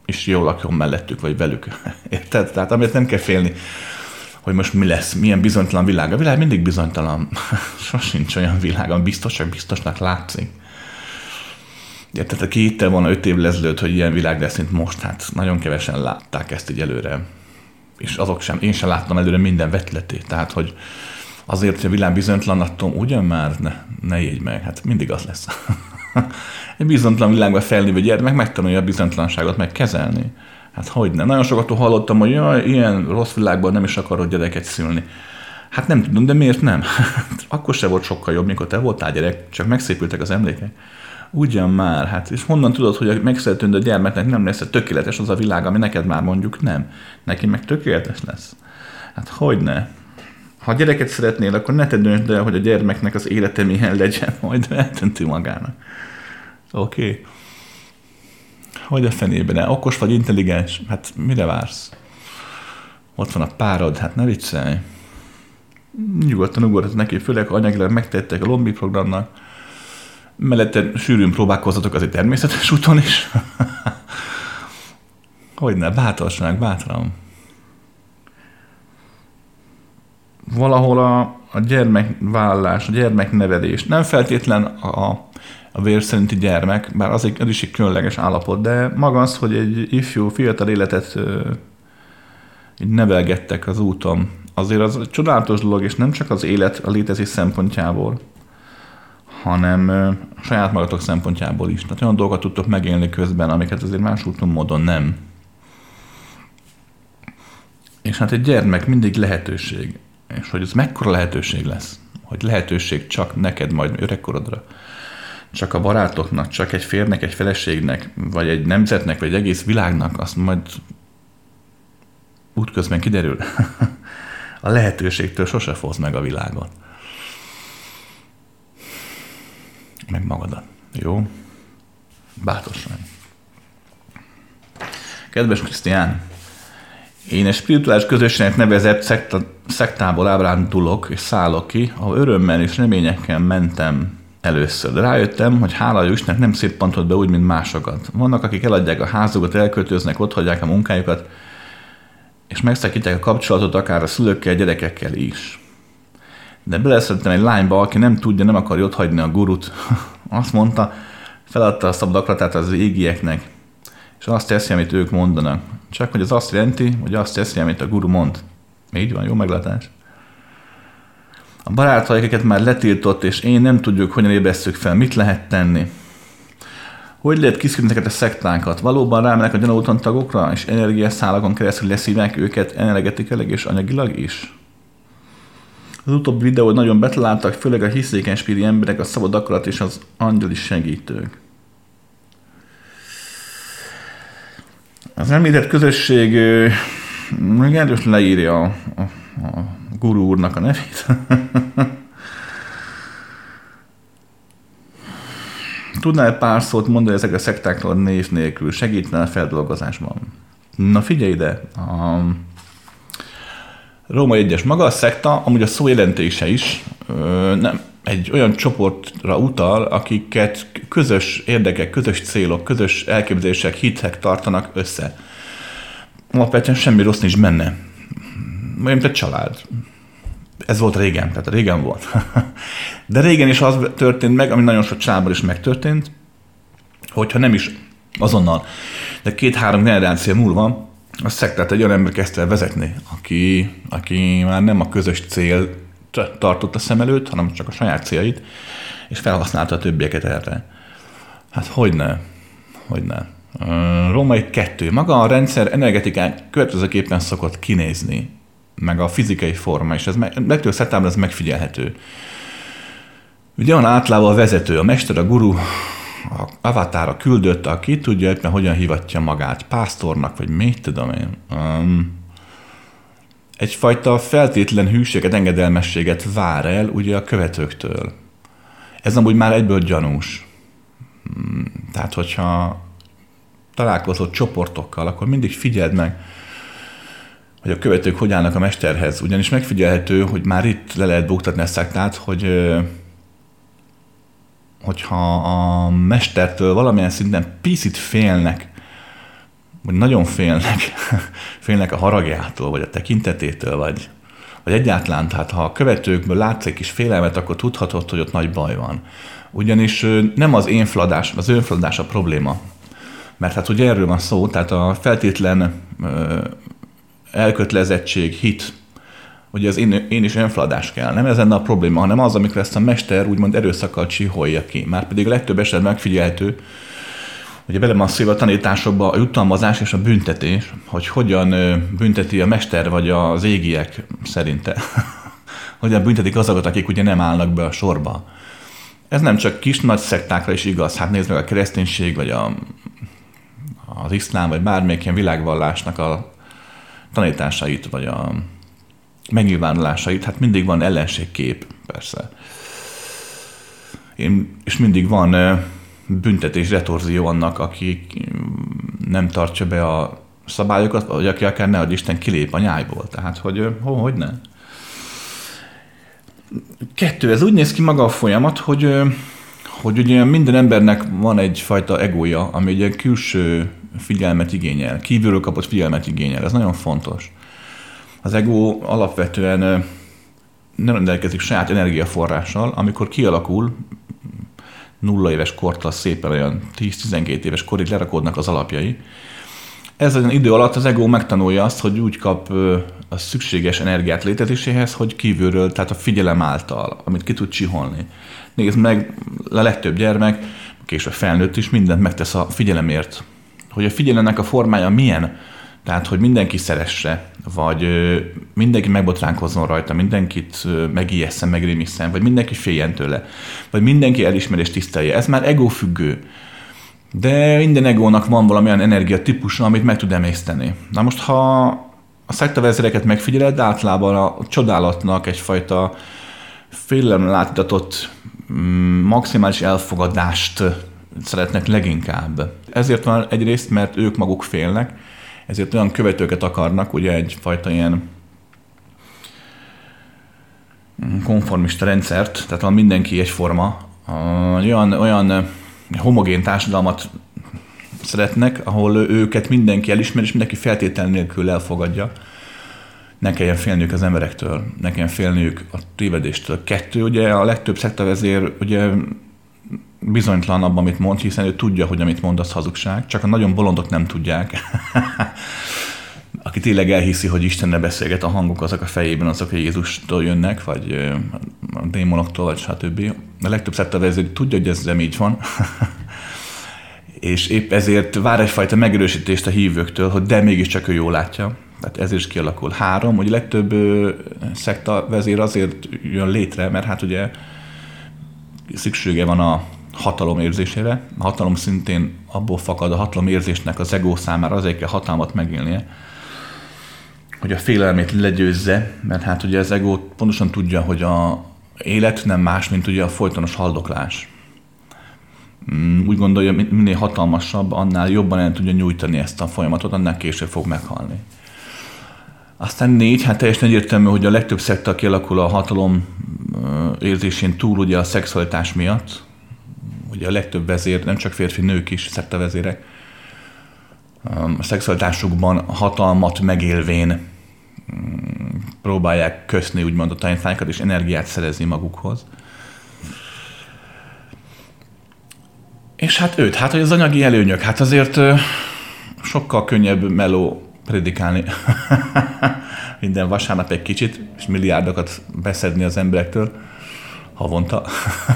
is jól lakjon mellettük, vagy velük. Érted? Tehát amit nem kell félni, hogy most mi lesz, milyen bizonytalan világ. A világ mindig bizonytalan. Sosincs olyan világ, ami biztos, csak biztosnak látszik. Érted, aki itt volna öt évvel ezelőtt, hogy ilyen világ lesz, mint most, hát nagyon kevesen látták ezt így előre. És azok sem, én sem láttam előre minden vetletét. Tehát, hogy azért, hogy a világ bizonytalan, attól ugyan már ne, ne jégy meg, hát mindig az lesz. Egy bizonytalan világban felnővő gyermek megtanulja a bizonytalanságot megkezelni. Hát hogy nem? Nagyon sokat hallottam, hogy jaj, ilyen rossz világban nem is akarod gyereket szülni. Hát nem tudom, de miért nem? Hát akkor se volt sokkal jobb, mikor te voltál gyerek, csak megszépültek az emlékek. Ugyan már, hát és honnan tudod, hogy a megszülető gyermeknek nem lesz tökéletes az a világ, ami neked már mondjuk nem. Neki meg tökéletes lesz. Hát hogy ne? Ha gyereket szeretnél, akkor ne te döntsd el, hogy a gyermeknek az élete milyen legyen, majd eltönti magának. Oké. Okay. Hogy a fenében? Ne? Okos vagy intelligens? Hát mire vársz? Ott van a párod, hát ne viccelj. Nyugodtan ugorhat neki, főleg anyagilag megtettek a lombi programnak. Mellette sűrűn próbálkozzatok azért természetes úton is. Hogyne, bátorság, bátran. valahol a, a gyermekvállás, a gyermeknevelés, nem feltétlen a, a vér szerinti gyermek, bár az, egy, az is egy különleges állapot, de maga az, hogy egy ifjú, fiatal életet ö, így nevelgettek az úton, azért az csodálatos dolog, és nem csak az élet a létezés szempontjából, hanem saját magatok szempontjából is. Tehát olyan dolgokat tudtok megélni közben, amiket azért más úton módon nem. És hát egy gyermek mindig lehetőség és hogy ez mekkora lehetőség lesz, hogy lehetőség csak neked majd öregkorodra, csak a barátoknak, csak egy férnek, egy feleségnek, vagy egy nemzetnek, vagy egy egész világnak, azt majd útközben kiderül. a lehetőségtől sose fogsz meg a világon. Meg magadat. Jó? Bátorság. Kedves Krisztián, én egy spirituális közösségnek nevezett szekta, szektából ábrándulok és szállok ki, ahol örömmel és reményekkel mentem először, de rájöttem, hogy hála Istennek nem széppantott be úgy, mint másokat. Vannak, akik eladják a házukat, elköltöznek, ott hagyják a munkájukat, és megszakítják a kapcsolatot akár a szülőkkel, gyerekekkel is. De beleszerettem egy lányba, aki nem tudja, nem akarja ott hagyni a gurut. Azt mondta, feladta a szabad akaratát az égieknek, és azt teszi, amit ők mondanak. Csak hogy az azt jelenti, hogy azt teszi, amit a guru mond. Így van, jó meglátás. A barátaik már letiltott, és én nem tudjuk, hogyan ébresztjük fel, mit lehet tenni. Hogy lehet kiszűrni a szektánkat? Valóban rámenek a gyanúton tagokra, és energiaszálakon keresztül leszívják őket energetikailag és anyagilag is? Az utóbbi videót nagyon betaláltak, főleg a hiszékeny spíri emberek, a szabad akarat és az angyali segítők. Az említett közösség még erősen leírja a, a, a guru úrnak a nevét. Tudnál pár szót mondani ezek a szektákról név nélkül? Segítene a feldolgozásban? Na figyelj ide! A Róma egyes maga a szekta, amúgy a szó jelentése is nem, egy olyan csoportra utal, akiket közös érdekek, közös célok, közös elképzelések, hitek tartanak össze. Alapvetően semmi rossz nincs benne. Mint egy család. Ez volt régen, tehát régen volt. De régen is az történt meg, ami nagyon sok családban is megtörtént, hogyha nem is azonnal, de két-három generáció múlva a szektát egy olyan ember kezdte vezetni, aki, aki már nem a közös cél tartotta szem előtt, hanem csak a saját céljait, és felhasználta a többieket erre. Hát hogy ne? Hogy ne? Római kettő. Maga a rendszer energetikán következőképpen szokott kinézni, meg a fizikai forma, és ez legtöbb szettában ez megfigyelhető. Ugye van általában a vezető, a mester, a guru, a avatára küldött, aki tudja éppen hogyan hivatja magát, pásztornak, vagy mit tudom én. Um, egyfajta feltétlen hűséget, engedelmességet vár el ugye a követőktől. Ez amúgy már egyből gyanús. Hmm, tehát, hogyha találkozol csoportokkal, akkor mindig figyeld meg, hogy a követők hogy állnak a mesterhez. Ugyanis megfigyelhető, hogy már itt le lehet buktatni a szektát, hogy hogyha a mestertől valamilyen szinten picit félnek, vagy nagyon félnek, félnek a haragjától, vagy a tekintetétől, vagy, vagy egyáltalán, tehát ha a követőkből látsz egy kis félelmet, akkor tudhatod, hogy ott nagy baj van. Ugyanis nem az én fladás, az önfladás a probléma. Mert hát ugye erről van szó, tehát a feltétlen elkötelezettség, hit, hogy az én, én is önfladás kell. Nem ez lenne a probléma, hanem az, amikor ezt a mester úgymond erőszakkal csiholja ki. Már pedig legtöbb esetben megfigyelhető, hogy bele van a tanításokba a jutalmazás és a büntetés, hogy hogyan bünteti a mester vagy az égiek szerinte. hogyan büntetik azokat, akik ugye nem állnak be a sorba. Ez nem csak kis nagy szektákra is igaz, hát nézd meg a kereszténység, vagy a, az iszlám, vagy bármelyik ilyen világvallásnak a tanításait, vagy a megnyilvánulásait, hát mindig van ellenségkép, persze. Én, és mindig van büntetés, retorzió annak, aki nem tartja be a szabályokat, vagy aki akár ne, hogy Isten kilép a nyájból. Tehát, hogy hogy ne? Kettő, ez úgy néz ki maga a folyamat, hogy, hogy ugye minden embernek van egyfajta egója, ami egy külső figyelmet igényel, kívülről kapott figyelmet igényel. Ez nagyon fontos. Az ego alapvetően nem rendelkezik saját energiaforrással, amikor kialakul, nulla éves kortól szépen olyan 10-12 éves korig lerakódnak az alapjai. Ez az idő alatt az ego megtanulja azt, hogy úgy kap a szükséges energiát létezéséhez, hogy kívülről, tehát a figyelem által, amit ki tud csiholni. Nézd meg, a legtöbb gyermek, később felnőtt is mindent megtesz a figyelemért. Hogy a figyelemnek a formája milyen, tehát, hogy mindenki szeresse, vagy mindenki megbotránkozzon rajta, mindenkit megijesszen, megrémisszen, vagy mindenki féljen tőle, vagy mindenki elismerés tisztelje. Ez már ego függő. De minden egónak van valamilyen energia típusa, amit meg tud emészteni. Na most, ha a szektavezéreket megfigyeled, általában a csodálatnak egyfajta félelem látítatott mm, maximális elfogadást szeretnek leginkább. Ezért van egyrészt, mert ők maguk félnek, ezért olyan követőket akarnak, ugye egyfajta ilyen konformista rendszert, tehát van mindenki egyforma, olyan, olyan homogén társadalmat szeretnek, ahol őket mindenki elismer, és mindenki feltétel nélkül elfogadja. Ne kelljen félniük az emberektől, ne kelljen félniük a tévedéstől. Kettő, ugye a legtöbb szektavezér ugye bizonytalan abban, amit mond, hiszen ő tudja, hogy amit mond, az hazugság, csak a nagyon bolondok nem tudják. Aki tényleg elhiszi, hogy Istenne beszélget, a hangok azok a fejében, azok, hogy Jézustól jönnek, vagy a démonoktól, vagy stb. A legtöbb szektavezér tudja, hogy ez nem így van. és épp ezért vár egyfajta megerősítést a hívőktől, hogy de mégiscsak ő jól látja. Tehát ez is kialakul. Három, hogy a legtöbb szekta vezér azért jön létre, mert hát ugye szüksége van a hatalom érzésére. A hatalom szintén abból fakad a hatalom érzésnek az ego számára, azért kell hatalmat megélnie, hogy a félelmét legyőzze, mert hát ugye az ego pontosan tudja, hogy a élet nem más, mint ugye a folytonos haldoklás. Mm, úgy gondolja, minél hatalmasabb, annál jobban el tudja nyújtani ezt a folyamatot, annál később fog meghalni. Aztán négy, hát teljesen egyértelmű, hogy a legtöbb szekta kialakul a hatalom érzésén túl ugye a szexualitás miatt. Ugye a legtöbb vezér, nem csak férfi, nők is szekta vezérek, a szexualitásukban hatalmat megélvén mm, próbálják köszni úgymond a tanítványokat, és energiát szerezni magukhoz. És hát őt, hát hogy az anyagi előnyök, hát azért sokkal könnyebb meló predikálni minden vasárnap egy kicsit, és milliárdokat beszedni az emberektől havonta,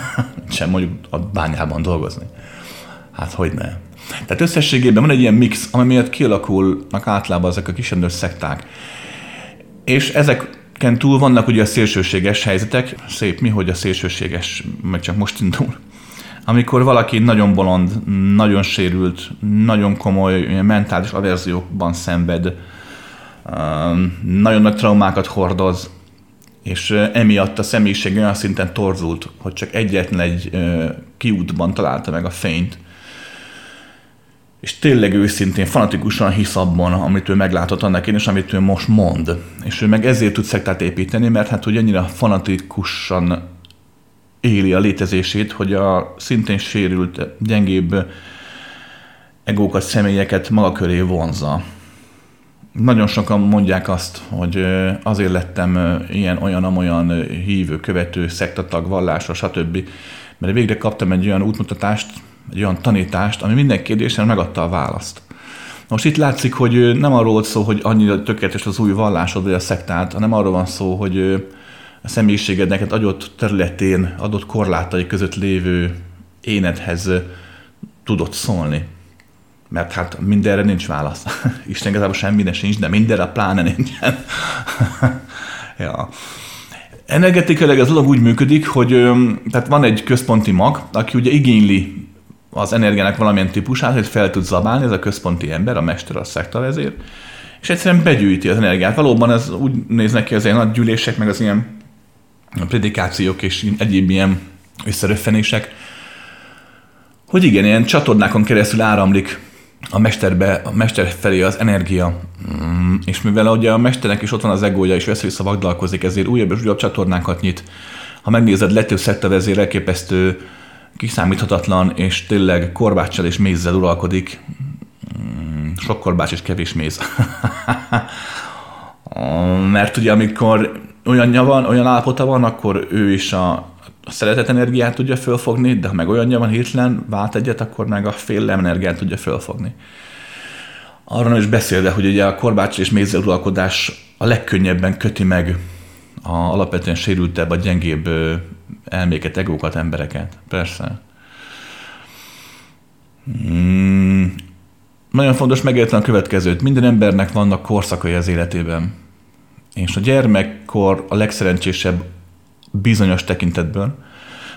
sem mondjuk a bányában dolgozni. Hát hogy ne. Tehát összességében van egy ilyen mix, ami miatt kialakulnak általában ezek a kisendős szekták. És ezeken túl vannak ugye a szélsőséges helyzetek, szép mi, hogy a szélsőséges meg csak most indul amikor valaki nagyon bolond, nagyon sérült, nagyon komoly mentális averziókban szenved, um, nagyon nagy traumákat hordoz, és emiatt a személyiség olyan szinten torzult, hogy csak egyetlen egy kiútban találta meg a fényt, és tényleg őszintén, fanatikusan hisz abban, amit ő meglátott annak én, és amit ő most mond. És ő meg ezért tud szektát építeni, mert hát hogy annyira fanatikusan éli a létezését, hogy a szintén sérült, gyengébb egókat, személyeket maga köré vonza. Nagyon sokan mondják azt, hogy azért lettem ilyen, olyan, amolyan hívő, követő, szektatag, vallásos, stb. Mert végre kaptam egy olyan útmutatást, egy olyan tanítást, ami minden kérdésre megadta a választ. Most itt látszik, hogy nem arról volt szó, hogy annyira tökéletes az új vallásod, vagy a szektát, hanem arról van szó, hogy a személyiségednek egy adott területén, adott korlátai között lévő énedhez tudott szólni. Mert hát mindenre nincs válasz. Isten igazából semmire sincs, de mindenre pláne nincsen. ja. Energetikailag ez dolog úgy működik, hogy tehát van egy központi mag, aki ugye igényli az energiának valamilyen típusát, hogy fel tud zabálni, ez a központi ember, a mester, a szektavezér, és egyszerűen begyűjti az energiát. Valóban ez úgy néznek ki az ilyen nagy gyűlések, meg az ilyen predikációk és egyéb ilyen összeröffenések, hogy igen, ilyen csatornákon keresztül áramlik a mesterbe, a mester felé az energia, mm, és mivel ugye a mesternek is ott van az egója, és össze-vissza vagdalkozik, ezért újabb és újabb csatornákat nyit. Ha megnézed, legtöbb szekta vezér elképesztő, kiszámíthatatlan, és tényleg korbáccsal és mézzel uralkodik. Mm, sok korbács és kevés méz. Mert ugye amikor olyanja van, olyan állapota van, akkor ő is a, a szeretet energiát tudja fölfogni, de ha meg olyanja van hirtelen, vált egyet, akkor meg a félelem energiát tudja fölfogni. Arra nem is beszélve, hogy ugye a korbács és mézzeluralkodás a legkönnyebben köti meg a alapvetően sérültebb, a gyengébb elméket, egókat, embereket. Persze. Hmm. Nagyon fontos megérteni a következőt. Minden embernek vannak korszakai az életében. És a gyermekkor a legszerencsésebb bizonyos tekintetből,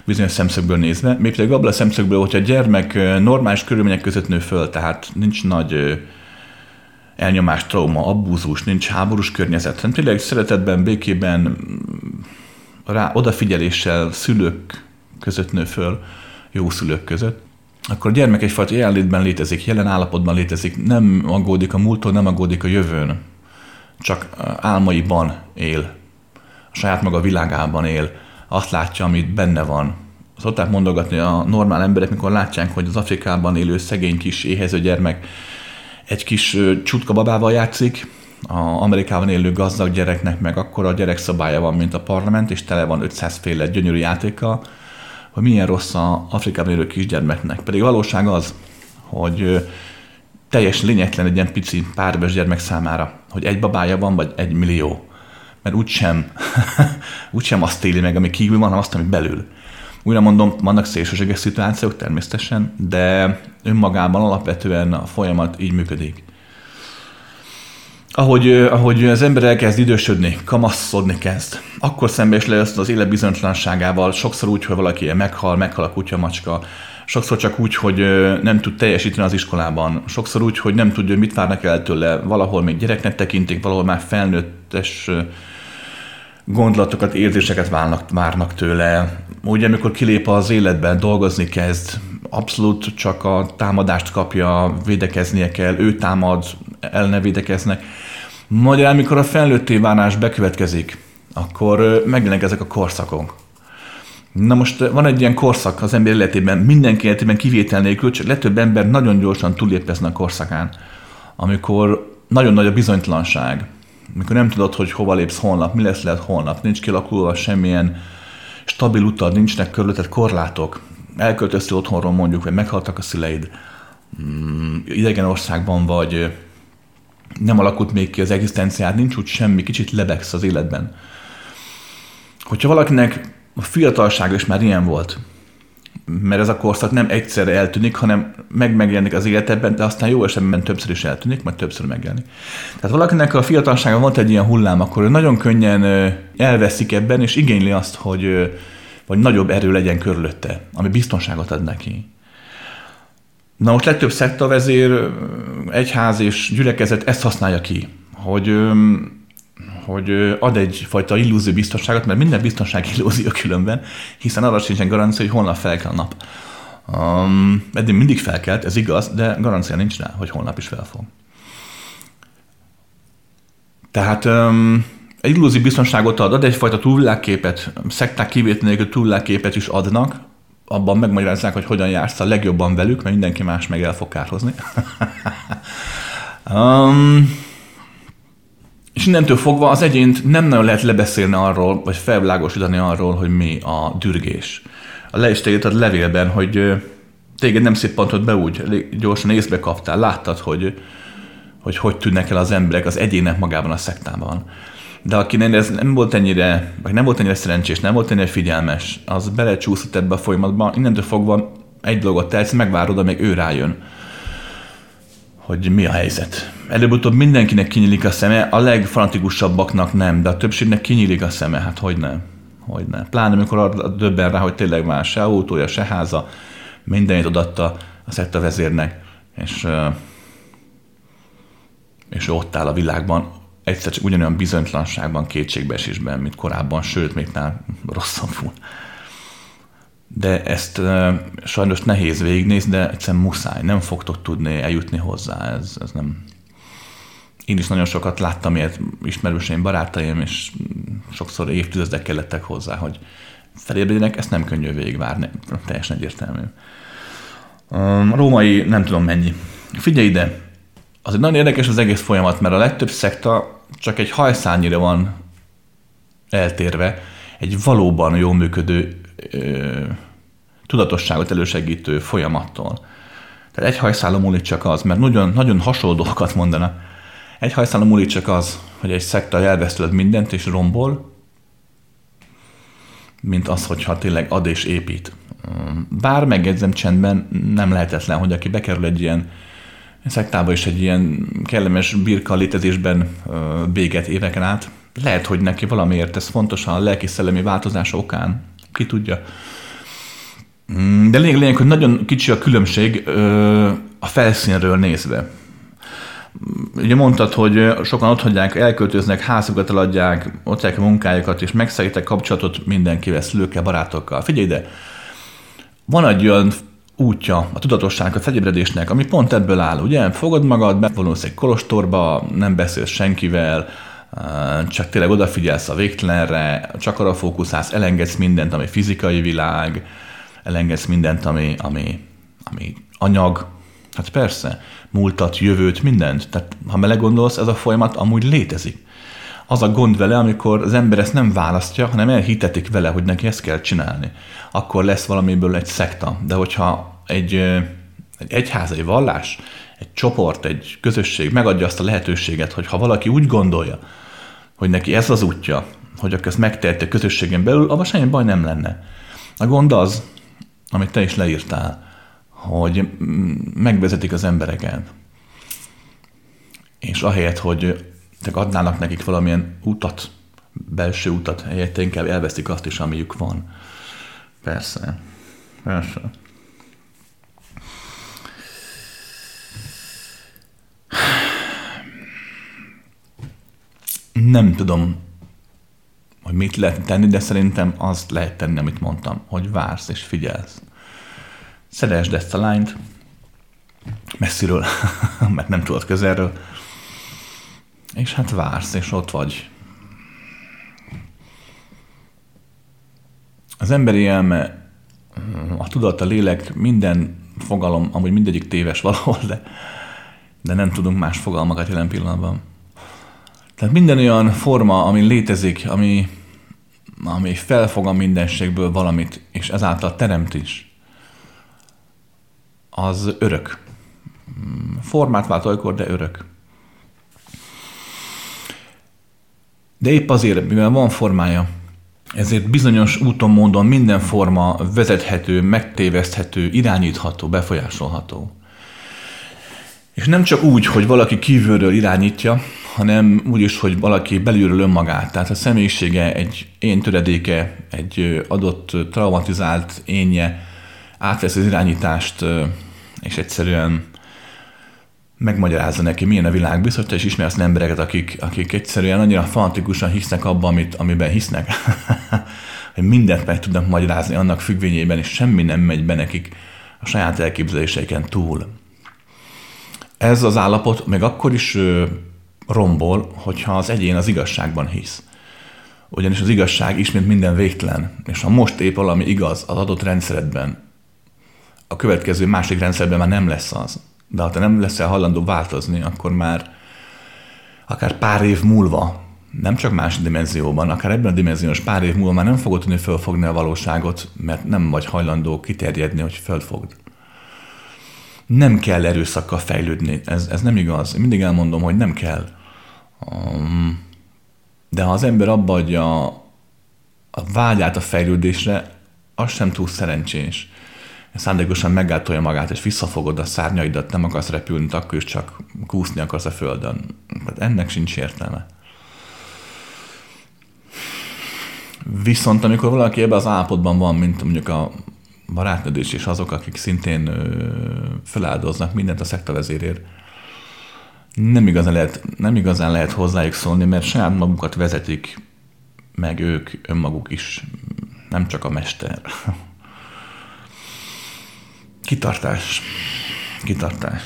bizonyos szemszögből nézve, még pedig abban a szemszögből, hogyha a gyermek normális körülmények között nő föl, tehát nincs nagy elnyomás, trauma, abúzus, nincs háborús környezet, hanem tényleg szeretetben, békében, rá odafigyeléssel szülők között nő föl, jó szülők között, akkor a gyermek egyfajta jelenlétben létezik, jelen állapotban létezik, nem aggódik a múltól, nem aggódik a jövőn, csak álmaiban él, saját maga világában él, azt látja, amit benne van, szokták mondogatni a normál emberek, mikor látják, hogy az Afrikában élő szegény kis éhező gyermek egy kis csutka babával játszik, a Amerikában élő gazdag gyereknek meg akkor a gyerekszabálya van, mint a parlament, és tele van 500 féle gyönyörű játékkal, hogy milyen rossz a Afrikában élő kisgyermeknek. Pedig a valóság az, hogy teljes lényegtelen egy ilyen pici párbes gyermek számára, hogy egy babája van, vagy egy millió. Mert úgysem, úgysem azt éli meg, ami kívül van, hanem azt, ami belül. Újra mondom, vannak szélsőséges szituációk természetesen, de önmagában alapvetően a folyamat így működik. Ahogy, ahogy az ember elkezd idősödni, kamaszodni kezd, akkor szembe is lesz az élet bizonytalanságával, sokszor úgy, hogy valaki meghal, meghal a kutya, macska, sokszor csak úgy, hogy nem tud teljesíteni az iskolában, sokszor úgy, hogy nem tudja, mit várnak el tőle, valahol még gyereknek tekintik, valahol már felnőttes gondolatokat, érzéseket várnak, várnak tőle. Ugye, amikor kilép az életben, dolgozni kezd, abszolút csak a támadást kapja, védekeznie kell, ő támad, el ne védekeznek. Magyarán, amikor a felnőtté válás bekövetkezik, akkor megjelennek ezek a korszakok. Na most van egy ilyen korszak az ember életében, mindenki életében kivétel nélkül, csak legtöbb ember nagyon gyorsan túllép ezen a korszakán, amikor nagyon nagy a bizonytalanság, amikor nem tudod, hogy hova lépsz holnap, mi lesz lehet holnap, nincs kialakulva semmilyen stabil utad, nincsnek körülötted korlátok, elköltöztél otthonról mondjuk, vagy meghaltak a szüleid, mm, idegen országban vagy, nem alakult még ki az egzisztenciád, nincs úgy semmi, kicsit lebegsz az életben. Hogyha valakinek a fiatalság is már ilyen volt, mert ez a korszak nem egyszerre eltűnik, hanem meg megjelenik az életedben, de aztán jó esetben többször is eltűnik, majd többször megjelenik. Tehát valakinek a fiatalsága volt egy ilyen hullám, akkor ő nagyon könnyen elveszik ebben, és igényli azt, hogy vagy nagyobb erő legyen körülötte, ami biztonságot ad neki. Na most legtöbb szektavezér, egyház és gyülekezet ezt használja ki, hogy, hogy ad egyfajta illúzió biztonságot, mert minden biztonság illúzió különben, hiszen arra sincsen garancia, hogy holnap fel kell a nap. Um, eddig mindig felkelt, ez igaz, de garancia nincs rá, hogy holnap is felfog. Tehát um, egy illúzió biztonságot ad, ad egyfajta túlvilágképet, szekták kivétel nélkül túlvilágképet is adnak, abban megmagyarázzák, hogy hogyan jársz a legjobban velük, mert mindenki más meg el fog kárhozni. um, és innentől fogva az egyént nem nagyon lehet lebeszélni arról, vagy felvilágosítani arról, hogy mi a dürgés. A le is a levélben, hogy téged nem szippantott be úgy, gyorsan észbe kaptál, láttad, hogy hogy, hogy tűnnek el az emberek, az egyének magában a szektában. De akinek ez nem volt ennyire, vagy nem volt ennyire szerencsés, nem volt ennyire figyelmes, az belecsúszott ebbe a folyamatba, innentől fogva egy dolgot tehetsz, megvárod, amíg ő rájön, hogy mi a helyzet. Előbb-utóbb mindenkinek kinyílik a szeme, a legfanatikusabbaknak nem, de a többségnek kinyílik a szeme, hát hogy ne, hogy ne. Pláne amikor döbben rá, hogy tényleg már se autója, se háza, mindenit odatta a szekta vezérnek, és, és ott áll a világban, egyszer csak ugyanolyan bizonytalanságban, kétségbeesésben, mint korábban, sőt, még nál rosszabbul. De ezt uh, sajnos nehéz végignézni, de egyszerűen muszáj. Nem fogtok tudni eljutni hozzá. Ez, ez nem... Én is nagyon sokat láttam ilyet, ismerőseim, barátaim, és sokszor évtizedek kellettek hozzá, hogy felébredjenek, ezt nem könnyű végigvárni, teljesen egyértelmű. Um, római nem tudom mennyi. Figyelj ide, az egy nagyon érdekes az egész folyamat, mert a legtöbb szekta csak egy hajszányira van eltérve egy valóban jól működő tudatosságot elősegítő folyamattól. Tehát egy hajszálom múlik csak az, mert nagyon, nagyon hasonló dolgokat mondana. Egy hajszálom múlik csak az, hogy egy szekta elvesztőd mindent és rombol, mint az, hogyha tényleg ad és épít. Bár megjegyzem csendben, nem lehetetlen, hogy aki bekerül egy ilyen szektába is egy ilyen kellemes birka létezésben béget éveken át. Lehet, hogy neki valamiért ez fontos a lelki-szellemi változás okán. Ki tudja. Mm, de lényeg, lényeg, hogy nagyon kicsi a különbség a felszínről nézve. Ugye mondtad, hogy sokan ott hagyják, elköltöznek, házukat eladják, ott a munkájukat, és megszegítek kapcsolatot mindenkivel, szülőkkel, barátokkal. Figyelj ide, van egy olyan útja a tudatosság, a felébredésnek, ami pont ebből áll, ugye? Fogod magad, bevonulsz egy kolostorba, nem beszélsz senkivel, csak tényleg odafigyelsz a végtelenre, csak arra fókuszálsz, elengedsz mindent, ami fizikai világ, elengedsz mindent, ami, ami, ami anyag, hát persze, múltat, jövőt, mindent. Tehát ha melegondolsz, ez a folyamat amúgy létezik. Az a gond vele, amikor az ember ezt nem választja, hanem elhitetik vele, hogy neki ezt kell csinálni. Akkor lesz valamiből egy szekta. De hogyha egy, egy egyház, egy vallás, egy csoport, egy közösség megadja azt a lehetőséget, hogy ha valaki úgy gondolja, hogy neki ez az útja, hogy akkor ezt megtehette közösségen belül, abban semmi baj nem lenne. A gond az, amit te is leírtál, hogy megvezetik az embereket. És ahelyett, hogy adnának nekik valamilyen utat, belső utat, helyette inkább elveszik azt is, amiük van. Persze. Persze. Nem tudom, hogy mit lehet tenni, de szerintem azt lehet tenni, amit mondtam, hogy vársz és figyelsz. Szeresd ezt a lányt, messziről, mert nem tudod közelről, és hát vársz, és ott vagy. Az emberi elme, a tudat, a lélek, minden fogalom, amúgy mindegyik téves valahol, de, de nem tudunk más fogalmakat jelen pillanatban. Tehát minden olyan forma, ami létezik, ami, ami felfog a mindenségből valamit, és ezáltal teremt is, az örök. Formát vált olykor, de örök. De épp azért, mivel van formája, ezért bizonyos úton, módon minden forma vezethető, megtéveszthető, irányítható, befolyásolható. És nem csak úgy, hogy valaki kívülről irányítja, hanem úgy is, hogy valaki belülről önmagát. Tehát a személyisége egy én töredéke, egy adott traumatizált énje átvesz az irányítást, és egyszerűen megmagyarázza neki, milyen a világ. Biztos, hogy is ismersz embereket, akik, akik egyszerűen annyira fanatikusan hisznek abban, amit, amiben hisznek, hogy mindent meg tudnak magyarázni annak függvényében, és semmi nem megy be nekik a saját elképzeléseiken túl. Ez az állapot még akkor is rombol, hogyha az egyén az igazságban hisz. Ugyanis az igazság ismét minden végtelen, és ha most épp valami igaz az adott rendszeredben, a következő másik rendszerben már nem lesz az. De ha te nem leszel hajlandó változni, akkor már akár pár év múlva, nem csak más dimenzióban, akár ebben a dimenziós pár év múlva már nem fogod tudni fölfogni a valóságot, mert nem vagy hajlandó kiterjedni, hogy fölfogd. Nem kell erőszakkal fejlődni, ez, ez nem igaz. Én mindig elmondom, hogy nem kell. Um, de ha az ember abba adja a vágyát a fejlődésre, az sem túl szerencsés szándékosan meggátolja magát, és visszafogod a szárnyaidat, nem akarsz repülni, akkor is csak kúszni akarsz a földön. Hát ennek sincs értelme. Viszont amikor valaki ebben az állapotban van, mint mondjuk a barátnődés és azok, akik szintén feláldoznak mindent a szekta vezérért, nem igazán, lehet, nem igazán lehet hozzájuk szólni, mert saját magukat vezetik, meg ők önmaguk is, nem csak a mester. Kitartás. Kitartás.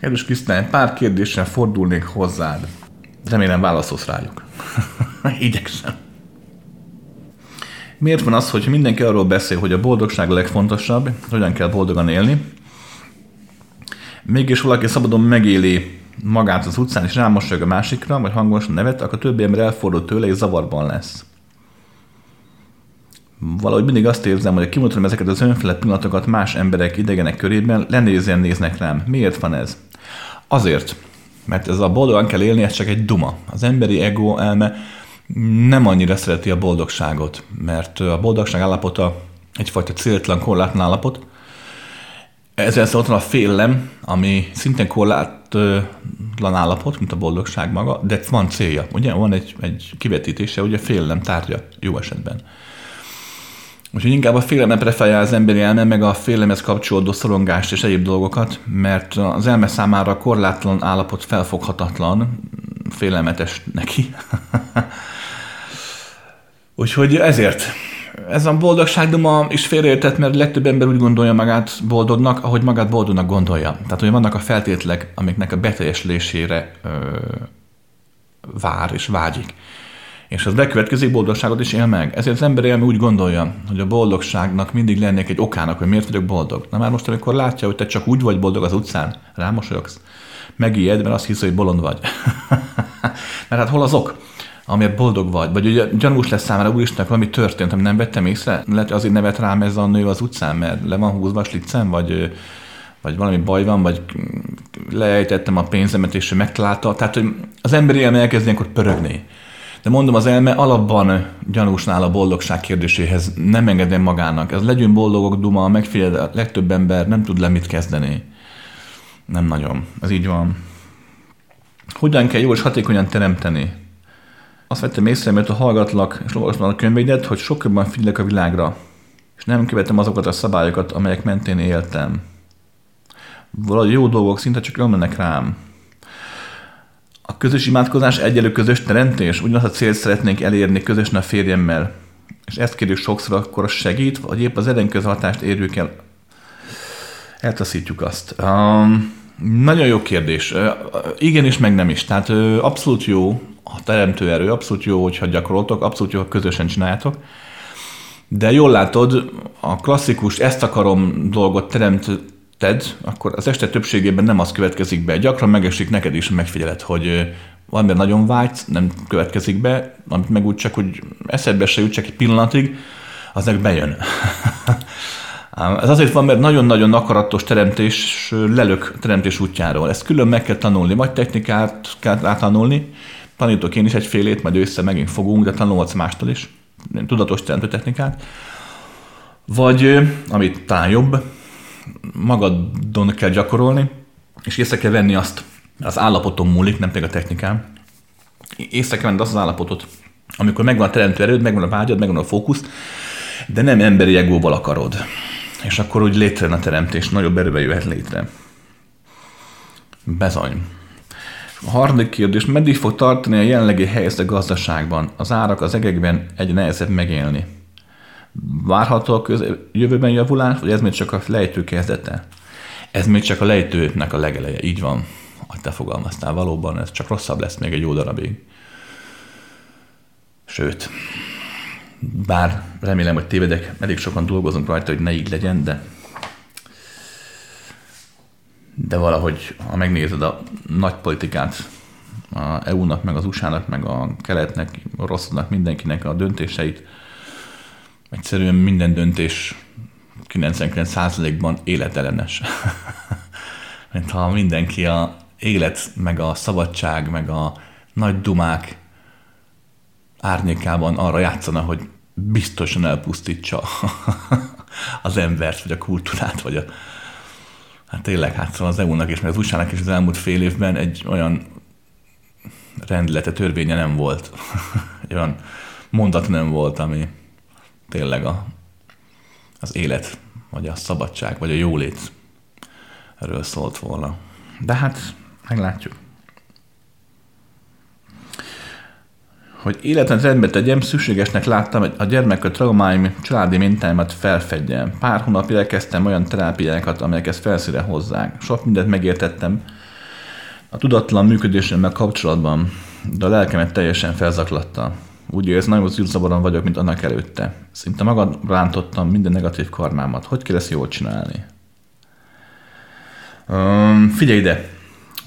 Kedves Krisztán, pár kérdéssel fordulnék hozzád. Remélem válaszolsz rájuk. Igyekszem. Miért van az, hogy mindenki arról beszél, hogy a boldogság a legfontosabb, hogyan kell boldogan élni, mégis valaki szabadon megéli magát az utcán, és rámosolyog a másikra, vagy hangosan nevet, akkor többi ember elfordul tőle, és zavarban lesz valahogy mindig azt érzem, hogy kimutatom ezeket az önfele pillanatokat más emberek, idegenek körében, lenézően néznek rám. Miért van ez? Azért, mert ez a boldogan kell élni, ez csak egy duma. Az emberi ego elme nem annyira szereti a boldogságot, mert a boldogság állapota egyfajta céltlan, korlátlan állapot. Ezzel ott van a félelem, ami szintén korlátlan állapot, mint a boldogság maga, de van célja. Ugye van egy, egy kivetítése, ugye félelem tárgya jó esetben. Úgyhogy inkább a félelme preferálja az emberi elme, meg a félelemhez kapcsolódó szorongást és egyéb dolgokat, mert az elme számára korlátlan állapot felfoghatatlan, félelmetes neki. Úgyhogy ezért ez a boldogságduma is félreértett, mert legtöbb ember úgy gondolja magát boldognak, ahogy magát boldognak gondolja. Tehát, hogy vannak a feltételek, amiknek a beteljesülésére ö, vár és vágyik. És az bekövetkezik, boldogságot is él meg. Ezért az ember élme úgy gondolja, hogy a boldogságnak mindig lennék egy okának, hogy miért vagyok boldog. Na már most, amikor látja, hogy te csak úgy vagy boldog az utcán, rámosolyogsz, megijed, mert azt hisz, hogy bolond vagy. mert hát hol az ok? Amiért boldog vagy, vagy ugye gyanús lesz számára, úristen, valami történt, ami nem vettem észre, lehet, azért nevet rám ez a nő az utcán, mert le van húzva a slicem, vagy, vagy valami baj van, vagy lejtettem a pénzemet, és ő megtalálta. Tehát, hogy az ember élme elkezd ilyenkor pörögni. De mondom, az elme alapban gyanúsnál a boldogság kérdéséhez nem engedem magának. Ez legyünk boldogok, duma, megfigyel, a legtöbb ember nem tud le mit kezdeni. Nem nagyon. Ez így van. Hogyan kell jól és hatékonyan teremteni? Azt vettem észre, mert a hallgatlak és olvastam a könyveidet, hogy sokkal figyelek a világra, és nem követem azokat a szabályokat, amelyek mentén éltem. Valahogy jó dolgok szinte csak ömlenek rám. A közös imádkozás egyelő közös teremtés, ugyanazt a célt szeretnénk elérni közösen a férjemmel. És ezt kérjük sokszor, akkor az segít, vagy épp az ellenkező érjük el. Eltaszítjuk azt. Um, nagyon jó kérdés. Igen is, meg nem is. Tehát abszolút jó a teremtő erő, abszolút jó, hogyha gyakoroltok, abszolút jó, ha közösen csináljátok. De jól látod, a klasszikus ezt akarom dolgot teremted, akkor az este többségében nem az következik be. Gyakran megesik neked is, megfigyeled, hogy valami nagyon vágysz, nem következik be, amit meg úgy csak, hogy eszedbe se jut, csak egy pillanatig, az meg bejön. Ez azért van, mert nagyon-nagyon akaratos teremtés lelök teremtés útjáról. Ezt külön meg kell tanulni, vagy technikát kell átanulni, tanítok én is egy félét, majd össze megint fogunk, de tanulhatsz mástól is, tudatos teremtő technikát. Vagy, amit talán jobb, magadon kell gyakorolni, és észre kell venni azt, az állapoton múlik, nem pedig a technikán. Észre kell venni azt az állapotot, amikor megvan a teremtő erőd, megvan a vágyad, megvan a fókusz, de nem emberi egóval akarod. És akkor úgy létrejön a teremtés, nagyobb erővel jöhet létre. Bezony. A harmadik kérdés, meddig fog tartani a jelenlegi helyzet a gazdaságban? Az árak az egekben egy nehezebb megélni. Várható a köz- jövőben javulás, vagy ez még csak a lejtő kezdete? Ez még csak a lejtőnek a legeleje, így van, hogy te fogalmaztál. Valóban ez csak rosszabb lesz még egy jó darabig. Sőt, bár remélem, hogy tévedek, elég sokan dolgozunk rajta, hogy ne így legyen, de de valahogy, ha megnézed a nagy politikát, a EU-nak, meg az USA-nak, meg a keletnek, rossznak, mindenkinek a döntéseit, egyszerűen minden döntés 99%-ban életellenes. Mint ha mindenki a élet, meg a szabadság, meg a nagy dumák árnyékában arra játszana, hogy biztosan elpusztítsa az embert, vagy a kultúrát, vagy a, hát tényleg, hát szóval az EU-nak és meg az USA-nak is az elmúlt fél évben egy olyan rendlete, törvénye nem volt. egy olyan mondat nem volt, ami tényleg a, az élet, vagy a szabadság, vagy a jólét erről szólt volna. De hát meglátjuk. Hogy életet rendbe tegyem, szükségesnek láttam a gyermek traumáim, családi mintáimat felfedjem. Pár hónapig elkezdtem olyan terápiákat, amelyek ezt felszíre hozzák. Sok mindent megértettem a tudatlan működésemmel kapcsolatban, de a lelkemet teljesen felzaklatta. Úgy érzem, nagyon zűrzabaron vagyok, mint annak előtte. Szinte magad rántottam minden negatív karmámat. Hogy kell ezt jól csinálni? Um, figyelj ide!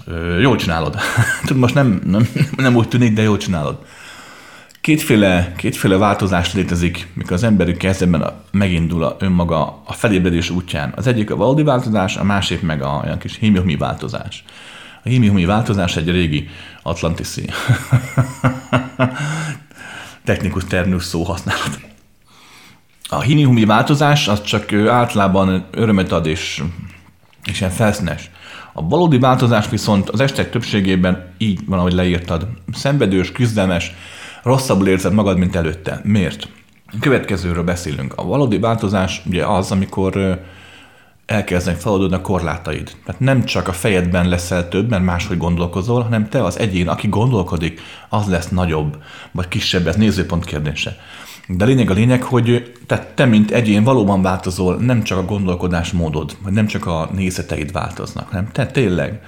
Ö, jól csinálod. Most nem, nem, nem úgy tűnik, de jól csinálod. Kétféle, kétféle változás létezik, mikor az emberi kezdetben megindul a önmaga a felébredés útján. Az egyik a valódi változás, a másik meg a olyan kis himihumi változás. A himihumi változás egy régi atlantiszi technikus terminus szó használat. A himihumi változás az csak általában örömet ad és, és ilyen felszínes. A valódi változás viszont az estek többségében így van, ahogy leírtad. Szenvedős, küzdelmes, rosszabbul érzed magad, mint előtte. Miért? Következőről beszélünk. A valódi változás ugye az, amikor elkezdenek feladódni a korlátaid. Tehát nem csak a fejedben leszel több, mert máshogy gondolkozol, hanem te az egyén, aki gondolkodik, az lesz nagyobb, vagy kisebb, ez nézőpont kérdése. De lényeg a lényeg, hogy tehát te, mint egyén valóban változol, nem csak a gondolkodásmódod, vagy nem csak a nézeteid változnak, hanem te tényleg.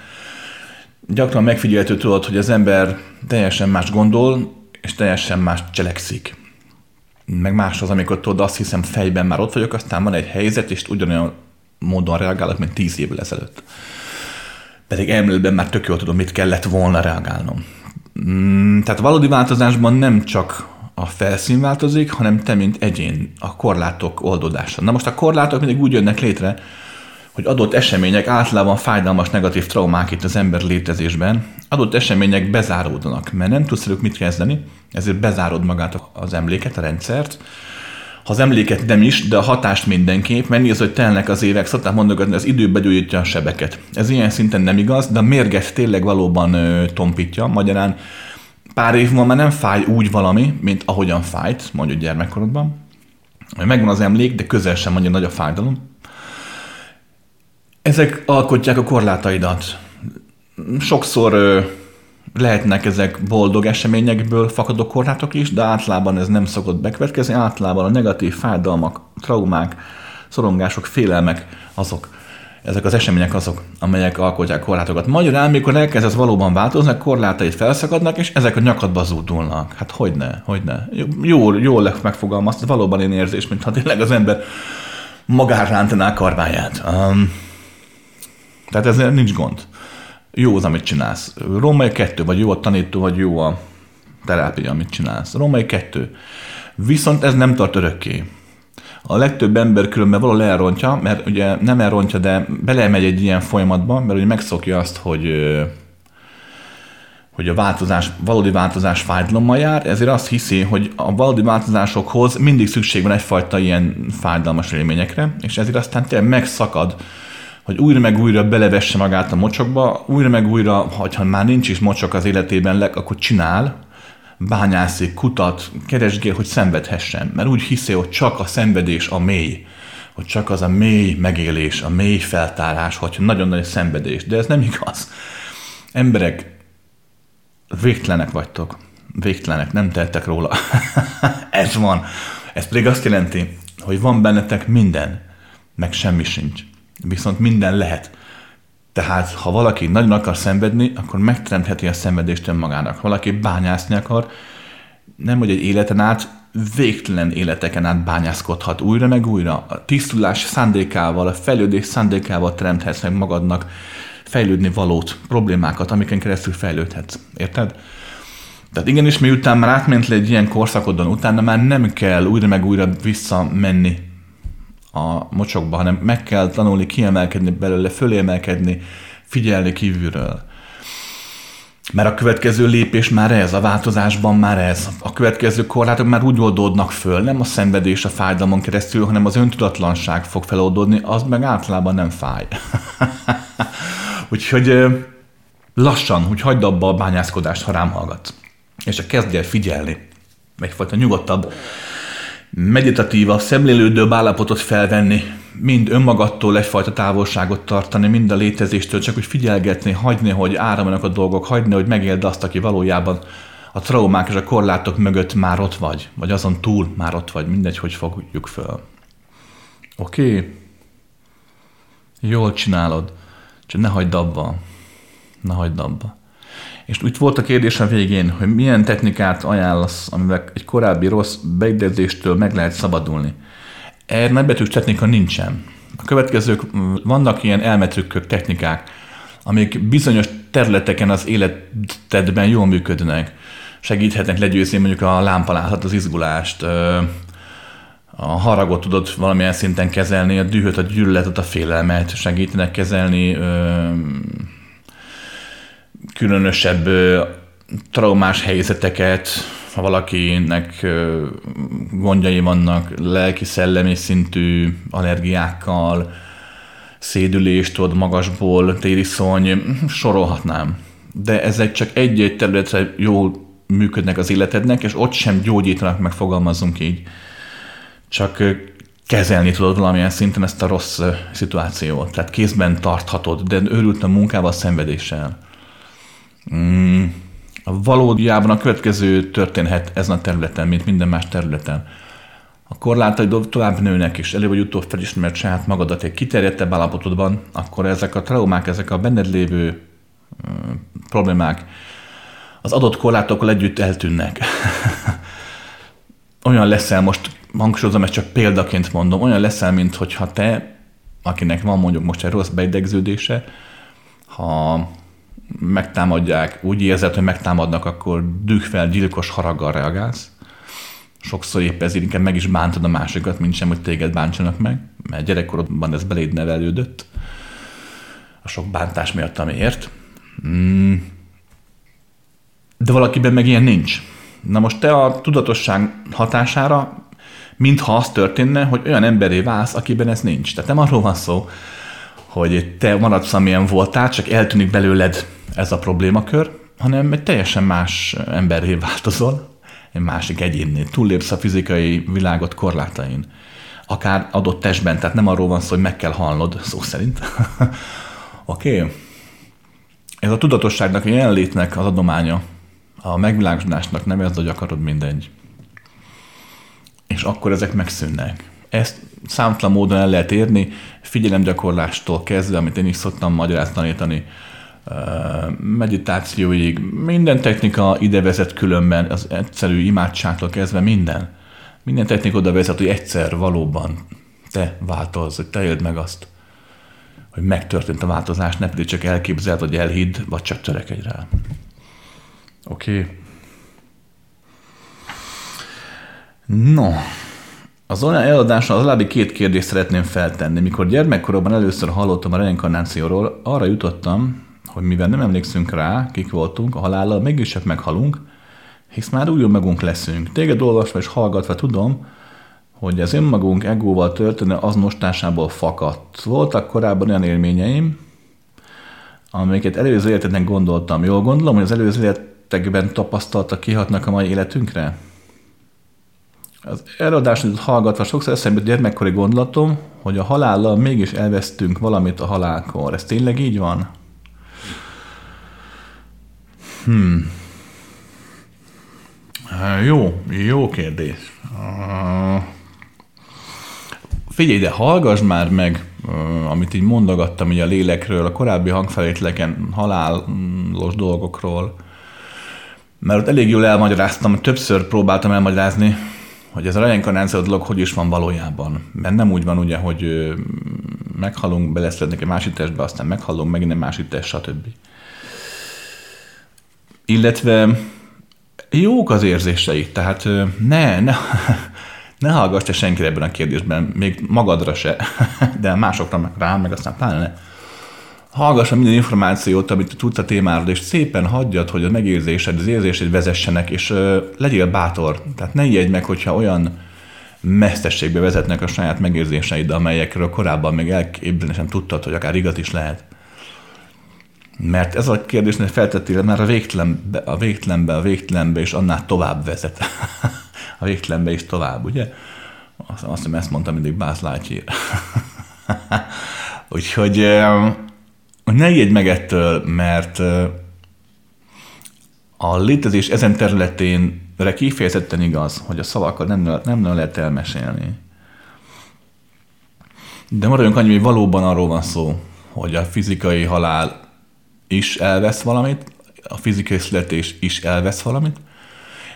Gyakran megfigyelhető tudod, hogy az ember teljesen más gondol, és teljesen más cselekszik. Meg más az, amikor tudod, azt hiszem fejben már ott vagyok, aztán van egy helyzet, és ugyanolyan módon reagálok, mint tíz évvel ezelőtt. Pedig elméletben már tök jól tudom, mit kellett volna reagálnom. Mm, tehát valódi változásban nem csak a felszín változik, hanem te, mint egyén, a korlátok oldódása. Na most a korlátok mindig úgy jönnek létre, hogy adott események, általában fájdalmas negatív traumák itt az ember létezésben, adott események bezáródnak, mert nem tudsz velük mit kezdeni, ezért bezárod magát az emléket, a rendszert, ha az emléket nem is, de a hatást mindenképp, mert az, hogy telnek az évek, szokták mondogatni, az idő begyógyítja a sebeket. Ez ilyen szinten nem igaz, de a mérget tényleg valóban ö, tompítja. Magyarán pár év múlva már nem fáj úgy valami, mint ahogyan fájt, mondjuk gyermekkorodban. Megvan az emlék, de közel sem mondja nagy a fájdalom. Ezek alkotják a korlátaidat. Sokszor ö, lehetnek ezek boldog eseményekből fakadó korlátok is, de általában ez nem szokott bekövetkezni. Általában a negatív fájdalmak, traumák, szorongások, félelmek azok, ezek az események azok, amelyek alkotják korlátokat. Magyarán, amikor elkezdesz valóban változni, a korlátaid felszakadnak, és ezek a nyakadba zúdulnak. Hát hogyne, hogyne. Jól, jól megfogalmazt, valóban én érzés, mintha tényleg az ember magára rántaná a karmáját. Um, tehát ezzel nincs gond. Jó az, amit csinálsz. Római kettő, vagy jó a tanító, vagy jó a terápia, amit csinálsz. Római kettő. Viszont ez nem tart örökké. A legtöbb ember különben valahol elrontja, mert ugye nem elrontja, de belemegy egy ilyen folyamatba, mert ugye megszokja azt, hogy hogy a változás, valódi változás fájdalommal jár, ezért azt hiszi, hogy a valódi változásokhoz mindig szükség van egyfajta ilyen fájdalmas élményekre, és ezért aztán tényleg megszakad hogy újra meg újra belevesse magát a mocsokba, újra meg újra, ha már nincs is mocsok az életében, akkor csinál, bányászik, kutat, keresgél, hogy szenvedhessen. Mert úgy hiszi, hogy csak a szenvedés a mély, hogy csak az a mély megélés, a mély feltárás, hogy nagyon nagy szenvedés. De ez nem igaz. Emberek, végtelenek vagytok. Végtelenek, nem tettek róla. ez van. Ez pedig azt jelenti, hogy van bennetek minden, meg semmi sincs viszont minden lehet. Tehát, ha valaki nagyon akar szenvedni, akkor megteremtheti a szenvedést önmagának. Ha valaki bányászni akar, nem hogy egy életen át, végtelen életeken át bányászkodhat újra meg újra. A tisztulás szándékával, a fejlődés szándékával teremthetsz meg magadnak fejlődni valót, problémákat, amiken keresztül fejlődhetsz. Érted? Tehát igenis, miután már átment le egy ilyen korszakodon, utána már nem kell újra meg újra visszamenni a mocsokba, hanem meg kell tanulni kiemelkedni belőle, fölémelkedni, figyelni kívülről. Mert a következő lépés már ez, a változásban már ez. A következő korlátok már úgy oldódnak föl, nem a szenvedés a fájdalmon keresztül, hanem az öntudatlanság fog feloldódni, az meg általában nem fáj. Úgyhogy lassan, hogy hagyd abba a bányászkodást, ha rám hallgat. És a kezdj el figyelni. Egyfajta nyugodtabb meditatívabb, szemlélődőbb állapotot felvenni, mind önmagadtól egyfajta távolságot tartani, mind a létezéstől, csak hogy figyelgetni, hagyni, hogy áramlanak a dolgok, hagyni, hogy megéld azt, aki valójában a traumák és a korlátok mögött már ott vagy, vagy azon túl már ott vagy, mindegy, hogy fogjuk föl. Oké? Okay. Jól csinálod, csak ne hagyd abba. Ne hagyd abba. És úgy volt a kérdés végén, hogy milyen technikát ajánlasz, amivel egy korábbi rossz beidezéstől meg lehet szabadulni. Erre nagybetűs technika nincsen. A következők, vannak ilyen elmetrükkök, technikák, amik bizonyos területeken az életedben jól működnek. Segíthetnek legyőzni mondjuk a lámpalázat, az izgulást, a haragot tudod valamilyen szinten kezelni, a dühöt, a gyűlöletet, a félelmet, segítenek kezelni, különösebb traumás helyzeteket, ha valakinek gondjai vannak lelki-szellemi szintű allergiákkal, szédülést, tudod, magasból, tériszony, sorolhatnám. De ezek csak egy-egy területre jól működnek az életednek, és ott sem gyógyítanak, megfogalmazunk így. Csak kezelni tudod valamilyen szinten ezt a rossz szituációt. Tehát kézben tarthatod, de őrült a munkával, a szenvedéssel. Mm, valójában a következő történhet ezen a területen, mint minden más területen. A korlátaid tovább nőnek, és elő vagy utóbb felismert saját magadat egy kiterjedtebb állapotodban, akkor ezek a traumák, ezek a benned lévő uh, problémák, az adott korlátokkal együtt eltűnnek. olyan leszel, most hangsúlyozom, ezt csak példaként mondom, olyan leszel, mint hogyha te, akinek van mondjuk most egy rossz beidegződése, ha megtámadják, úgy érzed, hogy megtámadnak, akkor dühvel, gyilkos haraggal reagálsz. Sokszor épp ezért inkább meg is bántod a másikat, mint sem, hogy téged bántsanak meg, mert gyerekkorodban ez beléd nevelődött a sok bántás miatt, ami ért. Mm. De valakiben meg ilyen nincs. Na most te a tudatosság hatására, mintha az történne, hogy olyan emberé válsz, akiben ez nincs. Tehát nem arról van szó, hogy te maradsz, amilyen voltál, csak eltűnik belőled ez a problémakör, hanem egy teljesen más emberré változol, egy másik egyénnél. Túllépsz a fizikai világot korlátain. Akár adott testben, tehát nem arról van szó, hogy meg kell halnod, szó szerint. Oké? okay. Ez a tudatosságnak, a jelenlétnek az adománya. A megvilágosodásnak nevezd, hogy akarod mindegy. És akkor ezek megszűnnek. Ezt számtalan módon el lehet érni, figyelemgyakorlástól kezdve, amit én is szoktam magyarázni tanítani, meditációig, minden technika ide vezet különben, az egyszerű imádságtól kezdve minden. Minden technika oda vezet, hogy egyszer valóban te változz, hogy te éld meg azt, hogy megtörtént a változás, ne pedig csak elképzeld, vagy elhidd, vagy csak törekedj rá. Oké. Okay. No, az online eladásra az alábbi két kérdést szeretném feltenni. Mikor gyermekkoromban először hallottam a reinkarnációról, arra jutottam, hogy mivel nem emlékszünk rá, kik voltunk, a halállal mégis csak meghalunk, hisz már újul magunk leszünk. Téged olvasva és hallgatva tudom, hogy az önmagunk egóval történő azonostásából fakadt. Voltak korábban olyan élményeim, amiket előző életeknek gondoltam. Jól gondolom, hogy az előző életekben tapasztaltak kihatnak a mai életünkre? Az előadást hallgatva sokszor eszembe gyermekkori gondolatom, hogy a halállal mégis elvesztünk valamit a halálkor. Ez tényleg így van? Hmm. Jó, jó kérdés. Uh, figyelj, de hallgass már meg, uh, amit így mondogattam így a lélekről, a korábbi hangfelétleken halálos dolgokról, mert ott elég jól elmagyaráztam, többször próbáltam elmagyarázni, hogy ez a reinkarnáció dolog hogy is van valójában. Mert nem úgy van ugye, hogy meghalunk, beleszednek egy másik testbe, aztán meghalunk, megint egy másik test, stb. Illetve jók az érzései, tehát ne, ne, ne hallgass te senkire ebben a kérdésben, még magadra se, de másokra meg rám, meg aztán pláne ne. Hallgass a minden információt, amit tudsz a témáról, és szépen hagyjad, hogy a megérzésed, az érzésed vezessenek, és uh, legyél bátor. Tehát ne ijedj meg, hogyha olyan messzességbe vezetnek a saját megérzéseid, amelyekről korábban még elképzelni sem tudtad, hogy akár igaz is lehet. Mert ez a kérdés, hogy feltettél, már a végtelenbe, a végtelenbe, a végtelenbe, és annál tovább vezet. a végtelenbe is tovább, ugye? Azt, azt hiszem, ezt mondtam mindig Buzz Lightyear. Úgyhogy ne ijedj meg ettől, mert a létezés ezen területén kifejezetten igaz, hogy a szavakat nem, nem lehet elmesélni. De maradjunk annyi, hogy valóban arról van szó, hogy a fizikai halál is elvesz valamit, a fizikai születés is elvesz valamit,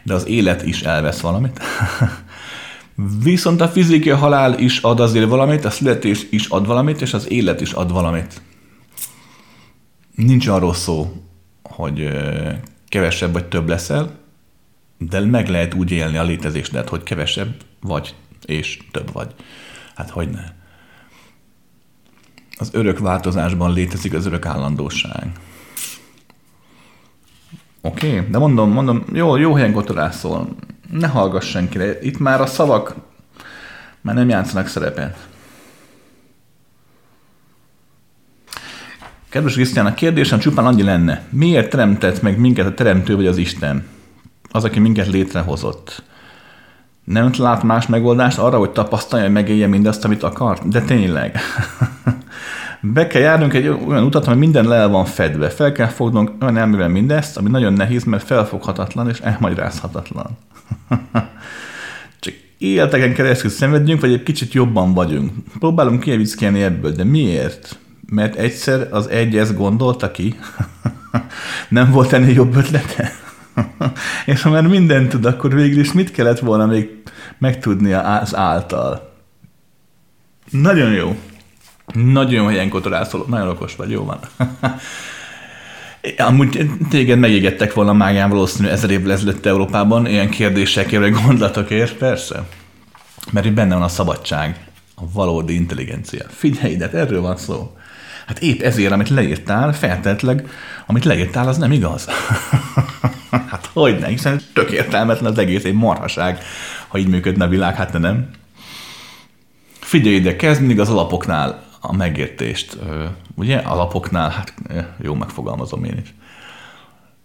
de az élet is elvesz valamit. Viszont a fizikai halál is ad azért valamit, a születés is ad valamit, és az élet is ad valamit. Nincs arról szó, hogy kevesebb vagy több leszel, de meg lehet úgy élni a létezésdet, hogy kevesebb vagy, és több vagy. Hát hogy ne. Az örök változásban létezik az örök állandóság. Oké, okay, de mondom, mondom, jó, jó helyen kotorászol. Ne hallgass senkire. Itt már a szavak már nem játszanak szerepet. Kedves Krisztián, a kérdésem csupán annyi lenne. Miért teremtett meg minket a teremtő vagy az Isten? Az, aki minket létrehozott. Nem lát más megoldást arra, hogy tapasztalja, hogy megélje mindazt, amit akart? De tényleg. Be kell járnunk egy olyan utat, ami minden le van fedve. Fel kell fognunk olyan elmével mindezt, ami nagyon nehéz, mert felfoghatatlan és elmagyarázhatatlan. Csak életeken keresztül szenvedjünk, vagy egy kicsit jobban vagyunk. Próbálunk kievickelni ebből, de miért? Mert egyszer az egy ezt gondolta ki. Nem volt ennél jobb ötlete? és ha már mindent tud, akkor végül is mit kellett volna még megtudnia az által? Nagyon jó. Nagyon jó helyen kotorászol, nagyon okos vagy, jó van. Amúgy téged megégettek volna mágán valószínű ezer évvel ezelőtt Európában ilyen kérdésekért, vagy gondolatokért, persze. Mert itt benne van a szabadság, a valódi intelligencia. Figyelj ide, erről van szó. Hát épp ezért, amit leírtál, feltétleg, amit leírtál, az nem igaz. hogy ne, hiszen tök értelmetlen az egész, egy marhaság, ha így működne a világ, hát nem. Figyelj ide, kezd mindig az alapoknál a megértést. Ugye alapoknál, hát jó megfogalmazom én is.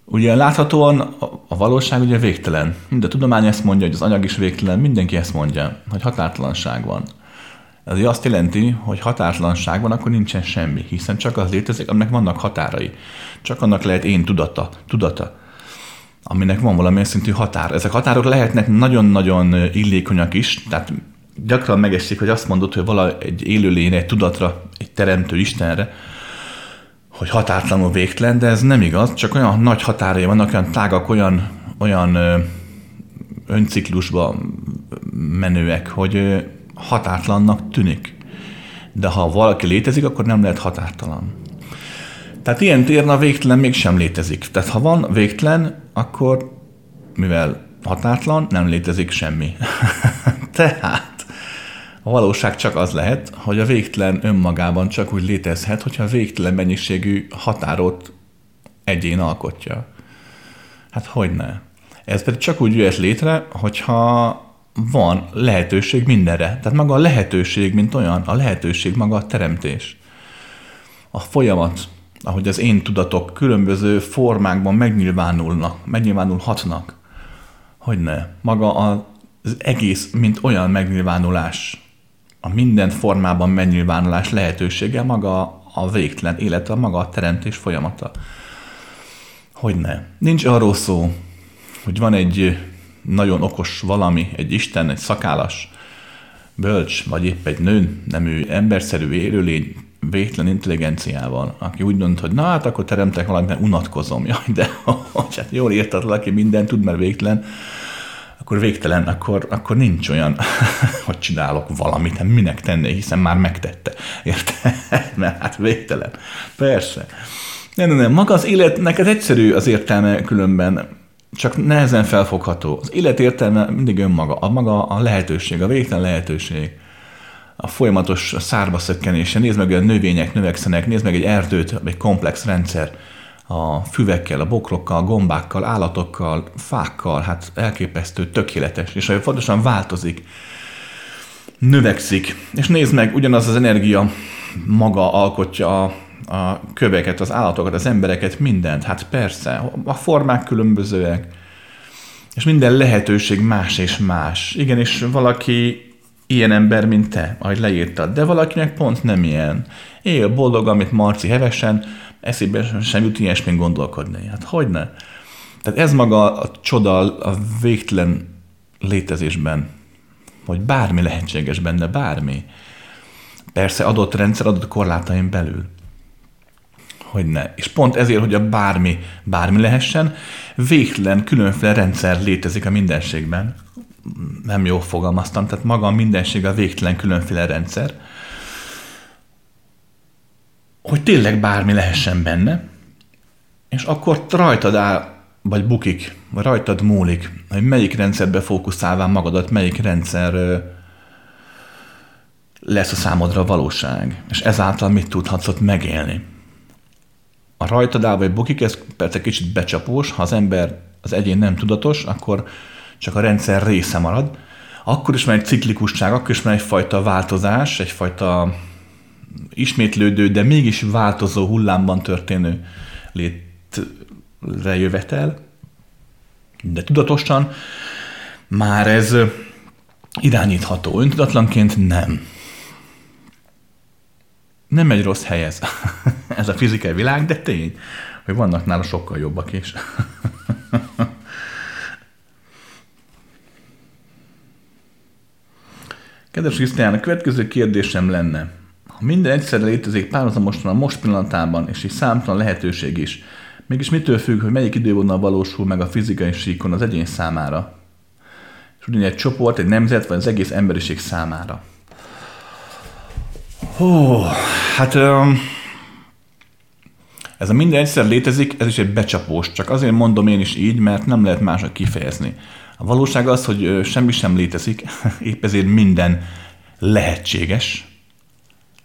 Ugye láthatóan a valóság ugye végtelen. Mind a tudomány ezt mondja, hogy az anyag is végtelen, mindenki ezt mondja, hogy határtalanság van. Ez azt jelenti, hogy határtalanság van, akkor nincsen semmi, hiszen csak az létezik, aminek vannak határai. Csak annak lehet én tudata, tudata, aminek van valamilyen szintű határ. Ezek határok lehetnek nagyon-nagyon illékonyak is, tehát gyakran megesik, hogy azt mondod, hogy vala egy élőlény, egy tudatra, egy teremtő Istenre, hogy határtlanul végtelen, de ez nem igaz, csak olyan nagy határai vannak, olyan tágak, olyan, olyan önciklusba menőek, hogy határtlannak tűnik. De ha valaki létezik, akkor nem lehet határtalan. Tehát ilyen téren a végtelen mégsem létezik. Tehát ha van végtelen, akkor mivel határtlan, nem létezik semmi. Tehát a valóság csak az lehet, hogy a végtelen önmagában csak úgy létezhet, hogyha a végtelen mennyiségű határot egyén alkotja. Hát hogy ne? Ez pedig csak úgy jöhet létre, hogyha van lehetőség mindenre. Tehát maga a lehetőség, mint olyan, a lehetőség maga a teremtés. A folyamat, ahogy az én tudatok különböző formákban megnyilvánulnak, megnyilvánulhatnak. Hogy ne? Maga az egész, mint olyan megnyilvánulás, a minden formában megnyilvánulás lehetősége maga a végtelen élet, a maga a teremtés folyamata. Hogy ne? Nincs arról szó, hogy van egy nagyon okos valami, egy Isten, egy szakállas, bölcs, vagy épp egy nő, nemű, emberszerű élőlény, végtelen intelligenciával, aki úgy dönt, hogy na hát akkor teremtek valamit, mert unatkozom. Jaj, de hogy hát jól írtad, aki mindent tud, mert végtelen, akkor végtelen, akkor, akkor nincs olyan, hogy csinálok valamit, hát minek tenné, hiszen már megtette. Érted? Mert hát végtelen. Persze. Nem, nem, nem. Maga az életnek ez egyszerű az értelme különben, csak nehezen felfogható. Az élet értelme mindig önmaga, a maga a lehetőség, a végtelen lehetőség. A folyamatos szárba szökkenése. Nézd meg, a növények növekszenek, nézd meg egy erdőt, egy komplex rendszer. A füvekkel, a bokrokkal, a gombákkal, állatokkal, fákkal, hát elképesztő, tökéletes, és fontosan változik, növekszik, és nézd meg, ugyanaz az energia maga alkotja a, a köveket, az állatokat, az embereket, mindent, hát persze, a formák különbözőek, és minden lehetőség más és más. Igen, és valaki ilyen ember, mint te, ahogy leírtad, de valakinek pont nem ilyen. Él boldog, amit Marci hevesen, eszébe sem jut ilyesmén gondolkodni. Hát hogy ne? Tehát ez maga a csoda a végtelen létezésben, hogy bármi lehetséges benne, bármi. Persze adott rendszer, adott korlátaim belül. Hogy ne. És pont ezért, hogy a bármi, bármi lehessen, végtelen különféle rendszer létezik a mindenségben. Nem jó fogalmaztam, tehát maga a mindenség a végtelen különféle rendszer hogy tényleg bármi lehessen benne, és akkor rajtad áll, vagy bukik, vagy rajtad múlik, hogy melyik rendszerbe fókuszálván magadat, melyik rendszer lesz a számodra a valóság, és ezáltal mit tudhatsz ott megélni. A rajtad áll, vagy bukik, ez persze kicsit becsapós, ha az ember, az egyén nem tudatos, akkor csak a rendszer része marad, akkor is van egy ciklikusság, akkor is van egyfajta változás, egyfajta ismétlődő, de mégis változó hullámban történő létrejövetel, de tudatosan már ez irányítható. Öntudatlanként nem. Nem egy rossz hely ez. ez a fizikai világ, de tény, hogy vannak nála sokkal jobbak is. Kedves Krisztián, a következő kérdésem lenne. Ha minden egyszerre létezik párhuzamosan a most pillanatában, és egy számtalan lehetőség is, Mégis mitől függ, hogy melyik idővonal valósul meg a fizikai síkon az egyén számára? És ugyanígy egy csoport, egy nemzet, vagy az egész emberiség számára. Hú, hát ez a minden egyszer létezik, ez is egy becsapós. Csak azért mondom én is így, mert nem lehet máshogy kifejezni. A valóság az, hogy semmi sem létezik, épp ezért minden lehetséges.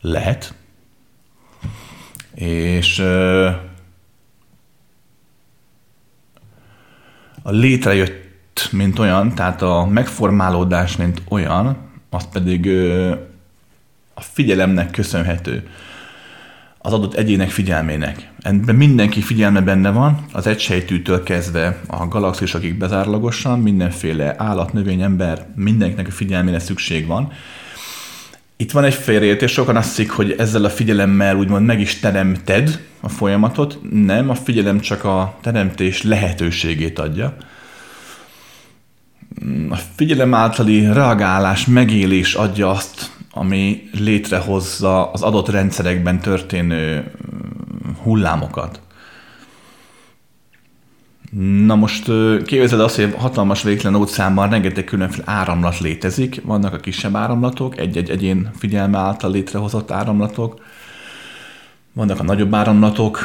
Lehet. És a létrejött, mint olyan, tehát a megformálódás, mint olyan, az pedig a figyelemnek köszönhető az adott egyének figyelmének. Ebben mindenki figyelme benne van, az egysejtűtől kezdve a galaxisokig bezárlagosan, mindenféle állat, növény, ember, mindenkinek a figyelmére szükség van. Itt van egy félreértés, sokan azt hiszik, hogy ezzel a figyelemmel úgymond meg is teremted a folyamatot. Nem, a figyelem csak a teremtés lehetőségét adja. A figyelem általi reagálás, megélés adja azt, ami létrehozza az adott rendszerekben történő hullámokat. Na most képzeld azt, hogy hatalmas végtelen óceánban rengeteg különféle áramlat létezik. Vannak a kisebb áramlatok, egy-egy egyén figyelme által létrehozott áramlatok. Vannak a nagyobb áramlatok,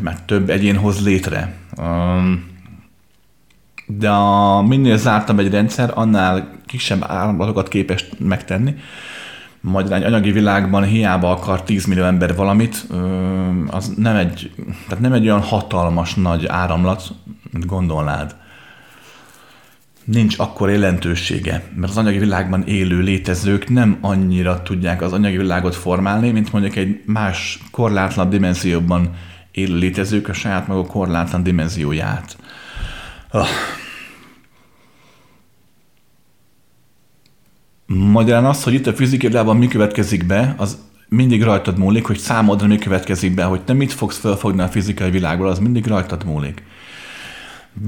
mert több egyén hoz létre. De a minél zártabb egy rendszer, annál kisebb áramlatokat képes megtenni magyarány anyagi világban hiába akar 10 millió ember valamit, az nem egy, tehát nem egy olyan hatalmas nagy áramlat, mint gondolnád. Nincs akkor jelentősége, mert az anyagi világban élő létezők nem annyira tudják az anyagi világot formálni, mint mondjuk egy más korlátlan dimenzióban élő létezők a saját maguk korlátlan dimenzióját. Oh Magyarán az, hogy itt a fizikai világban mi következik be, az mindig rajtad múlik, hogy számodra mi következik be, hogy te mit fogsz felfogni a fizikai világból, az mindig rajtad múlik.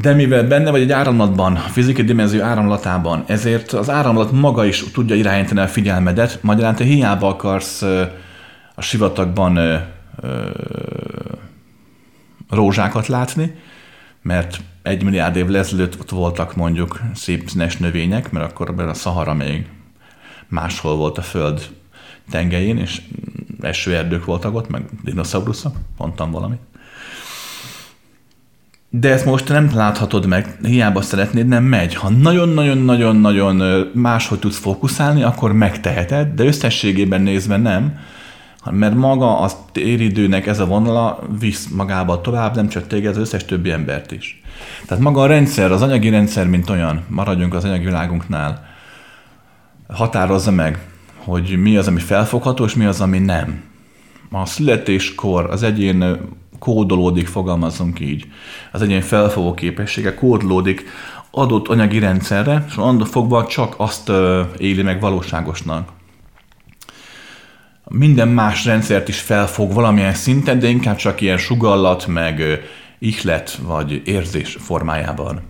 De mivel benne vagy egy áramlatban, a fizikai dimenzió áramlatában, ezért az áramlat maga is tudja irányítani a figyelmedet, magyarán te hiába akarsz a sivatagban ö, ö, rózsákat látni, mert egy milliárd év ezelőtt ott voltak mondjuk szép színes növények, mert akkor a Szahara még máshol volt a föld tengelyén, és esőerdők voltak ott, meg dinoszauruszok, mondtam valamit. De ezt most nem láthatod meg, hiába szeretnéd, nem megy. Ha nagyon-nagyon-nagyon-nagyon máshogy tudsz fókuszálni, akkor megteheted, de összességében nézve nem, mert maga a téridőnek ez a vonala visz magába tovább, nem csak téged, az összes többi embert is. Tehát maga a rendszer, az anyagi rendszer, mint olyan, maradjunk az anyagi világunknál, határozza meg, hogy mi az, ami felfogható, és mi az, ami nem. A születéskor az egyén kódolódik, fogalmazunk így. Az egyén felfogó képessége kódolódik adott anyagi rendszerre, és annól fogva csak azt éli meg valóságosnak. Minden más rendszert is felfog valamilyen szinten, de inkább csak ilyen sugallat, meg ihlet vagy érzés formájában.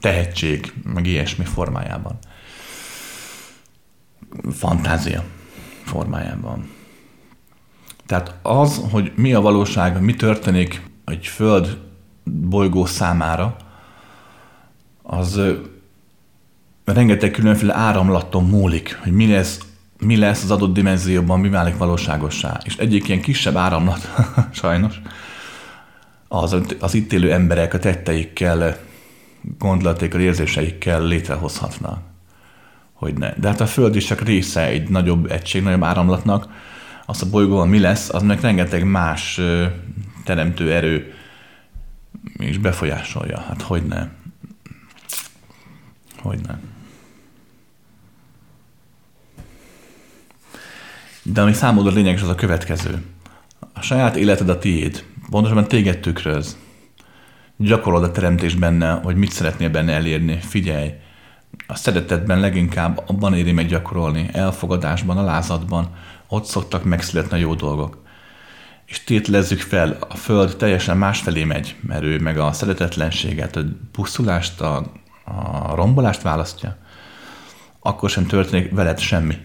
Tehetség, meg ilyesmi formájában fantázia formájában. Tehát az, hogy mi a valóság, mi történik egy föld bolygó számára, az rengeteg különféle áramlaton múlik, hogy mi lesz, mi lesz az adott dimenzióban, mi válik valóságossá. És egyik ilyen kisebb áramlat, sajnos, az, az itt élő emberek a tetteikkel, gondolatékkal, érzéseikkel létrehozhatnak hogy ne. De hát a Föld is csak része egy nagyobb egység, nagyobb áramlatnak. Az a bolygóval mi lesz, az meg rengeteg más teremtő erő is befolyásolja. Hát hogy ne. Hogy ne. De ami számodra lényeges, az a következő. A saját életed a tiéd. Pontosabban téged tükröz. Gyakorolod a teremtés benne, hogy mit szeretnél benne elérni. Figyelj, a szeretetben leginkább abban éri meg gyakorolni, elfogadásban, a lázadban, ott szoktak megszületni a jó dolgok. És tételezzük fel, a Föld teljesen másfelé megy, mert ő meg a szeretetlenséget, a buszulást, a, a rombolást választja, akkor sem történik veled semmi.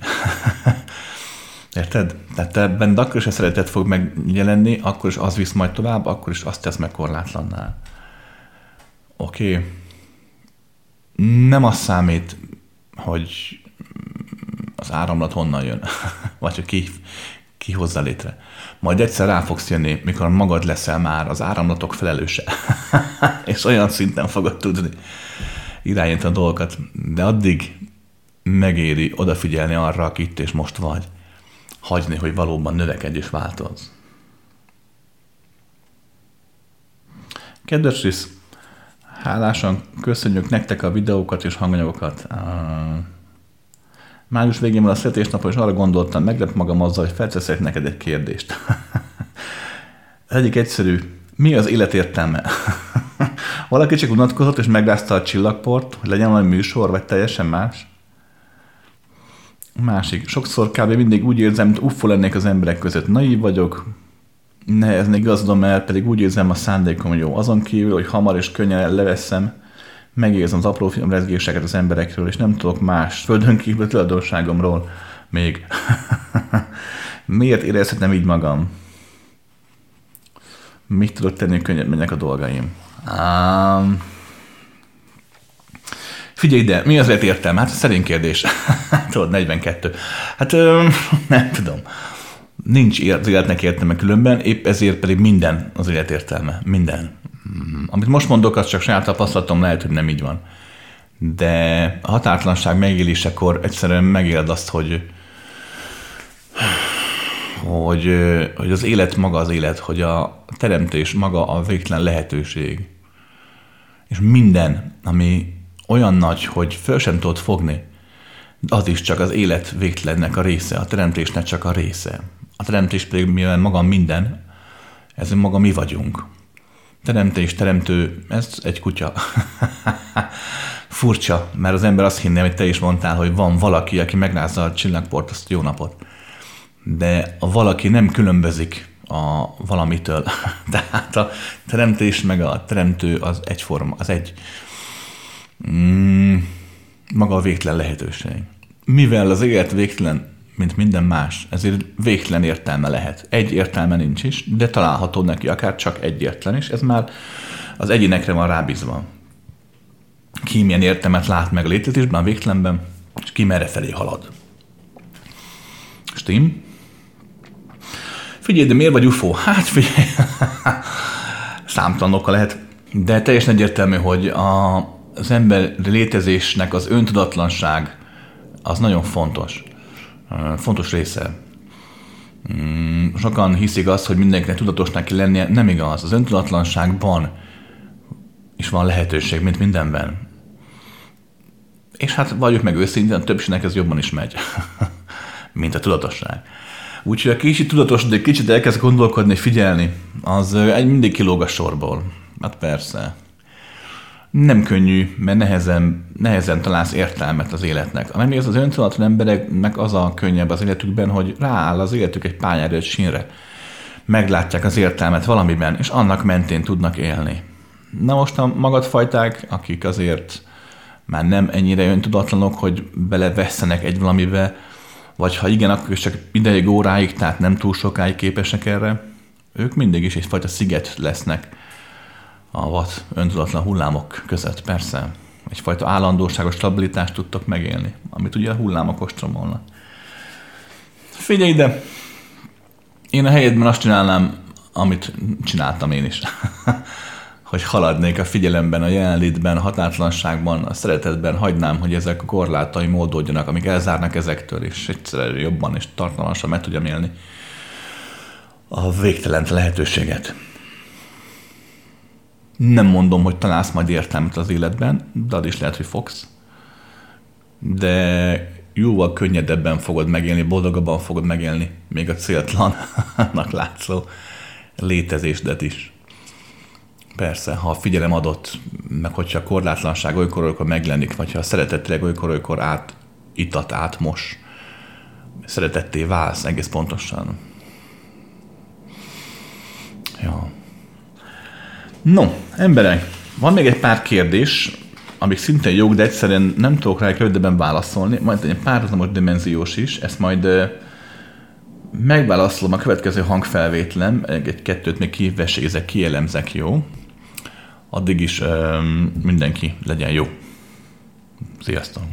Érted? Tehát te benned akkor is a szeretet fog megjelenni, akkor is az visz majd tovább, akkor is azt tesz meg korlátlannál. Oké. Okay. Nem az számít, hogy az áramlat honnan jön, vagy hogy ki, ki hozza létre. Majd egyszer rá fogsz jönni, mikor magad leszel már az áramlatok felelőse. és olyan szinten fogod tudni irányítani a dolgokat. De addig megéri odafigyelni arra, aki itt és most vagy. Hagyni, hogy valóban növekedj és változ. Kedves Risz, hálásan köszönjük nektek a videókat és hanganyagokat. Május végén van a születésnapon, és arra gondoltam, meglep magam azzal, hogy felteszek neked egy kérdést. az egyik egyszerű, mi az élet értelme? Valaki csak unatkozott, és megrázta a csillagport, hogy legyen valami műsor, vagy teljesen más? Másik. Sokszor kb. mindig úgy érzem, mint uffo lennék az emberek között. Naív vagyok, nehezen igazodom el, pedig úgy érzem a szándékom jó. Azon kívül, hogy hamar és könnyen leveszem, megérzem az apró rezgéseket az emberekről, és nem tudok más földön kívül tulajdonságomról még. Miért érezhetem így magam? Mit tudok tenni, hogy könnyebb menjek a dolgaim? Um, figyelj ide, mi az lehet értelme? Hát szerint kérdés. Tudod, 42. Hát nem tudom. Nincs az életnek értelme különben, épp ezért pedig minden az élet értelme. Minden. Mm, amit most mondok, az csak saját tapasztalatom, lehet, hogy nem így van. De a határtlanság megélésekor egyszerűen megéled azt, hogy hogy, hogy az élet maga az élet, hogy a teremtés maga a végtelen lehetőség. És minden, ami olyan nagy, hogy föl sem tudod fogni, az is csak az élet végtelennek a része, a teremtésnek csak a része. A teremtés pedig, mivel maga minden, ez maga mi vagyunk. Teremtés, teremtő, ez egy kutya. Furcsa, mert az ember azt hinné, hogy te is mondtál, hogy van valaki, aki megrázza a csillagport, azt jó napot. De a valaki nem különbözik a valamitől. Tehát a teremtés meg a teremtő az egyforma, az egy mm, maga a végtelen lehetőség. Mivel az élet végtelen, mint minden más, ezért végtelen értelme lehet. Egy értelme nincs is, de található neki akár csak egyetlen is, ez már az egyénekre van rábízva. Ki milyen értelmet lát meg a létezésben, a végtelenben, és ki merre felé halad. Stim? Figyelj, de miért vagy UFO? Hát figyelj, számtalan oka lehet, de teljesen egyértelmű, hogy a, az ember létezésnek az öntudatlanság az nagyon fontos. Fontos része. Mm, sokan hiszik azt, hogy mindenkinek tudatosnak kell lennie. Nem igaz. Az öntudatlanságban is van lehetőség, mint mindenben. És hát valljuk meg őszintén, a többségnek ez jobban is megy, mint a tudatosság. Úgyhogy a kicsit tudatos, de kicsit elkezd gondolkodni, figyelni, az egy mindig kilóg a sorból. Hát persze. Nem könnyű, mert nehezen, nehezen találsz értelmet az életnek. Ami az az öntudatlan embereknek az a könnyebb az életükben, hogy rááll az életük egy pályára, egy sínre. Meglátják az értelmet valamiben, és annak mentén tudnak élni. Na most a magadfajták, akik azért már nem ennyire öntudatlanok, hogy belevesszenek egy valamibe, vagy ha igen, akkor csak ideig, óráig, tehát nem túl sokáig képesek erre, ők mindig is egyfajta sziget lesznek a vad öntudatlan hullámok között, persze. Egyfajta állandóságos stabilitást tudtok megélni, amit ugye a hullámok ostromolnak. Figyelj ide! Én a helyedben azt csinálnám, amit csináltam én is. hogy haladnék a figyelemben, a jelenlétben, a határtlanságban, a szeretetben, hagynám, hogy ezek a korlátai módodjanak, amik elzárnak ezektől, és egyszerűen jobban és tartalmasan meg tudjam élni a végtelen lehetőséget. Nem mondom, hogy találsz majd értelmet az életben, de az is lehet, hogy fogsz. De jóval könnyedebben fogod megélni, boldogabban fogod megélni még a céltlannak látszó létezésdet is. Persze, ha a figyelem adott, meg hogyha a korlátlanság olykor, olykor megjelenik, vagy ha a szeretetleg olykor, olykor át, itat, átmos, szeretetté válsz egész pontosan. Ja. No, emberek, van még egy pár kérdés, amik szinte jók, de egyszerűen nem tudok rá rövidebben válaszolni, majd egy párhuzamos dimenziós is, ezt majd megválaszolom a következő hangfelvétlem, egy-kettőt még kivesézek, kielemzek, jó? Addig is ö, mindenki legyen jó. Sziasztok!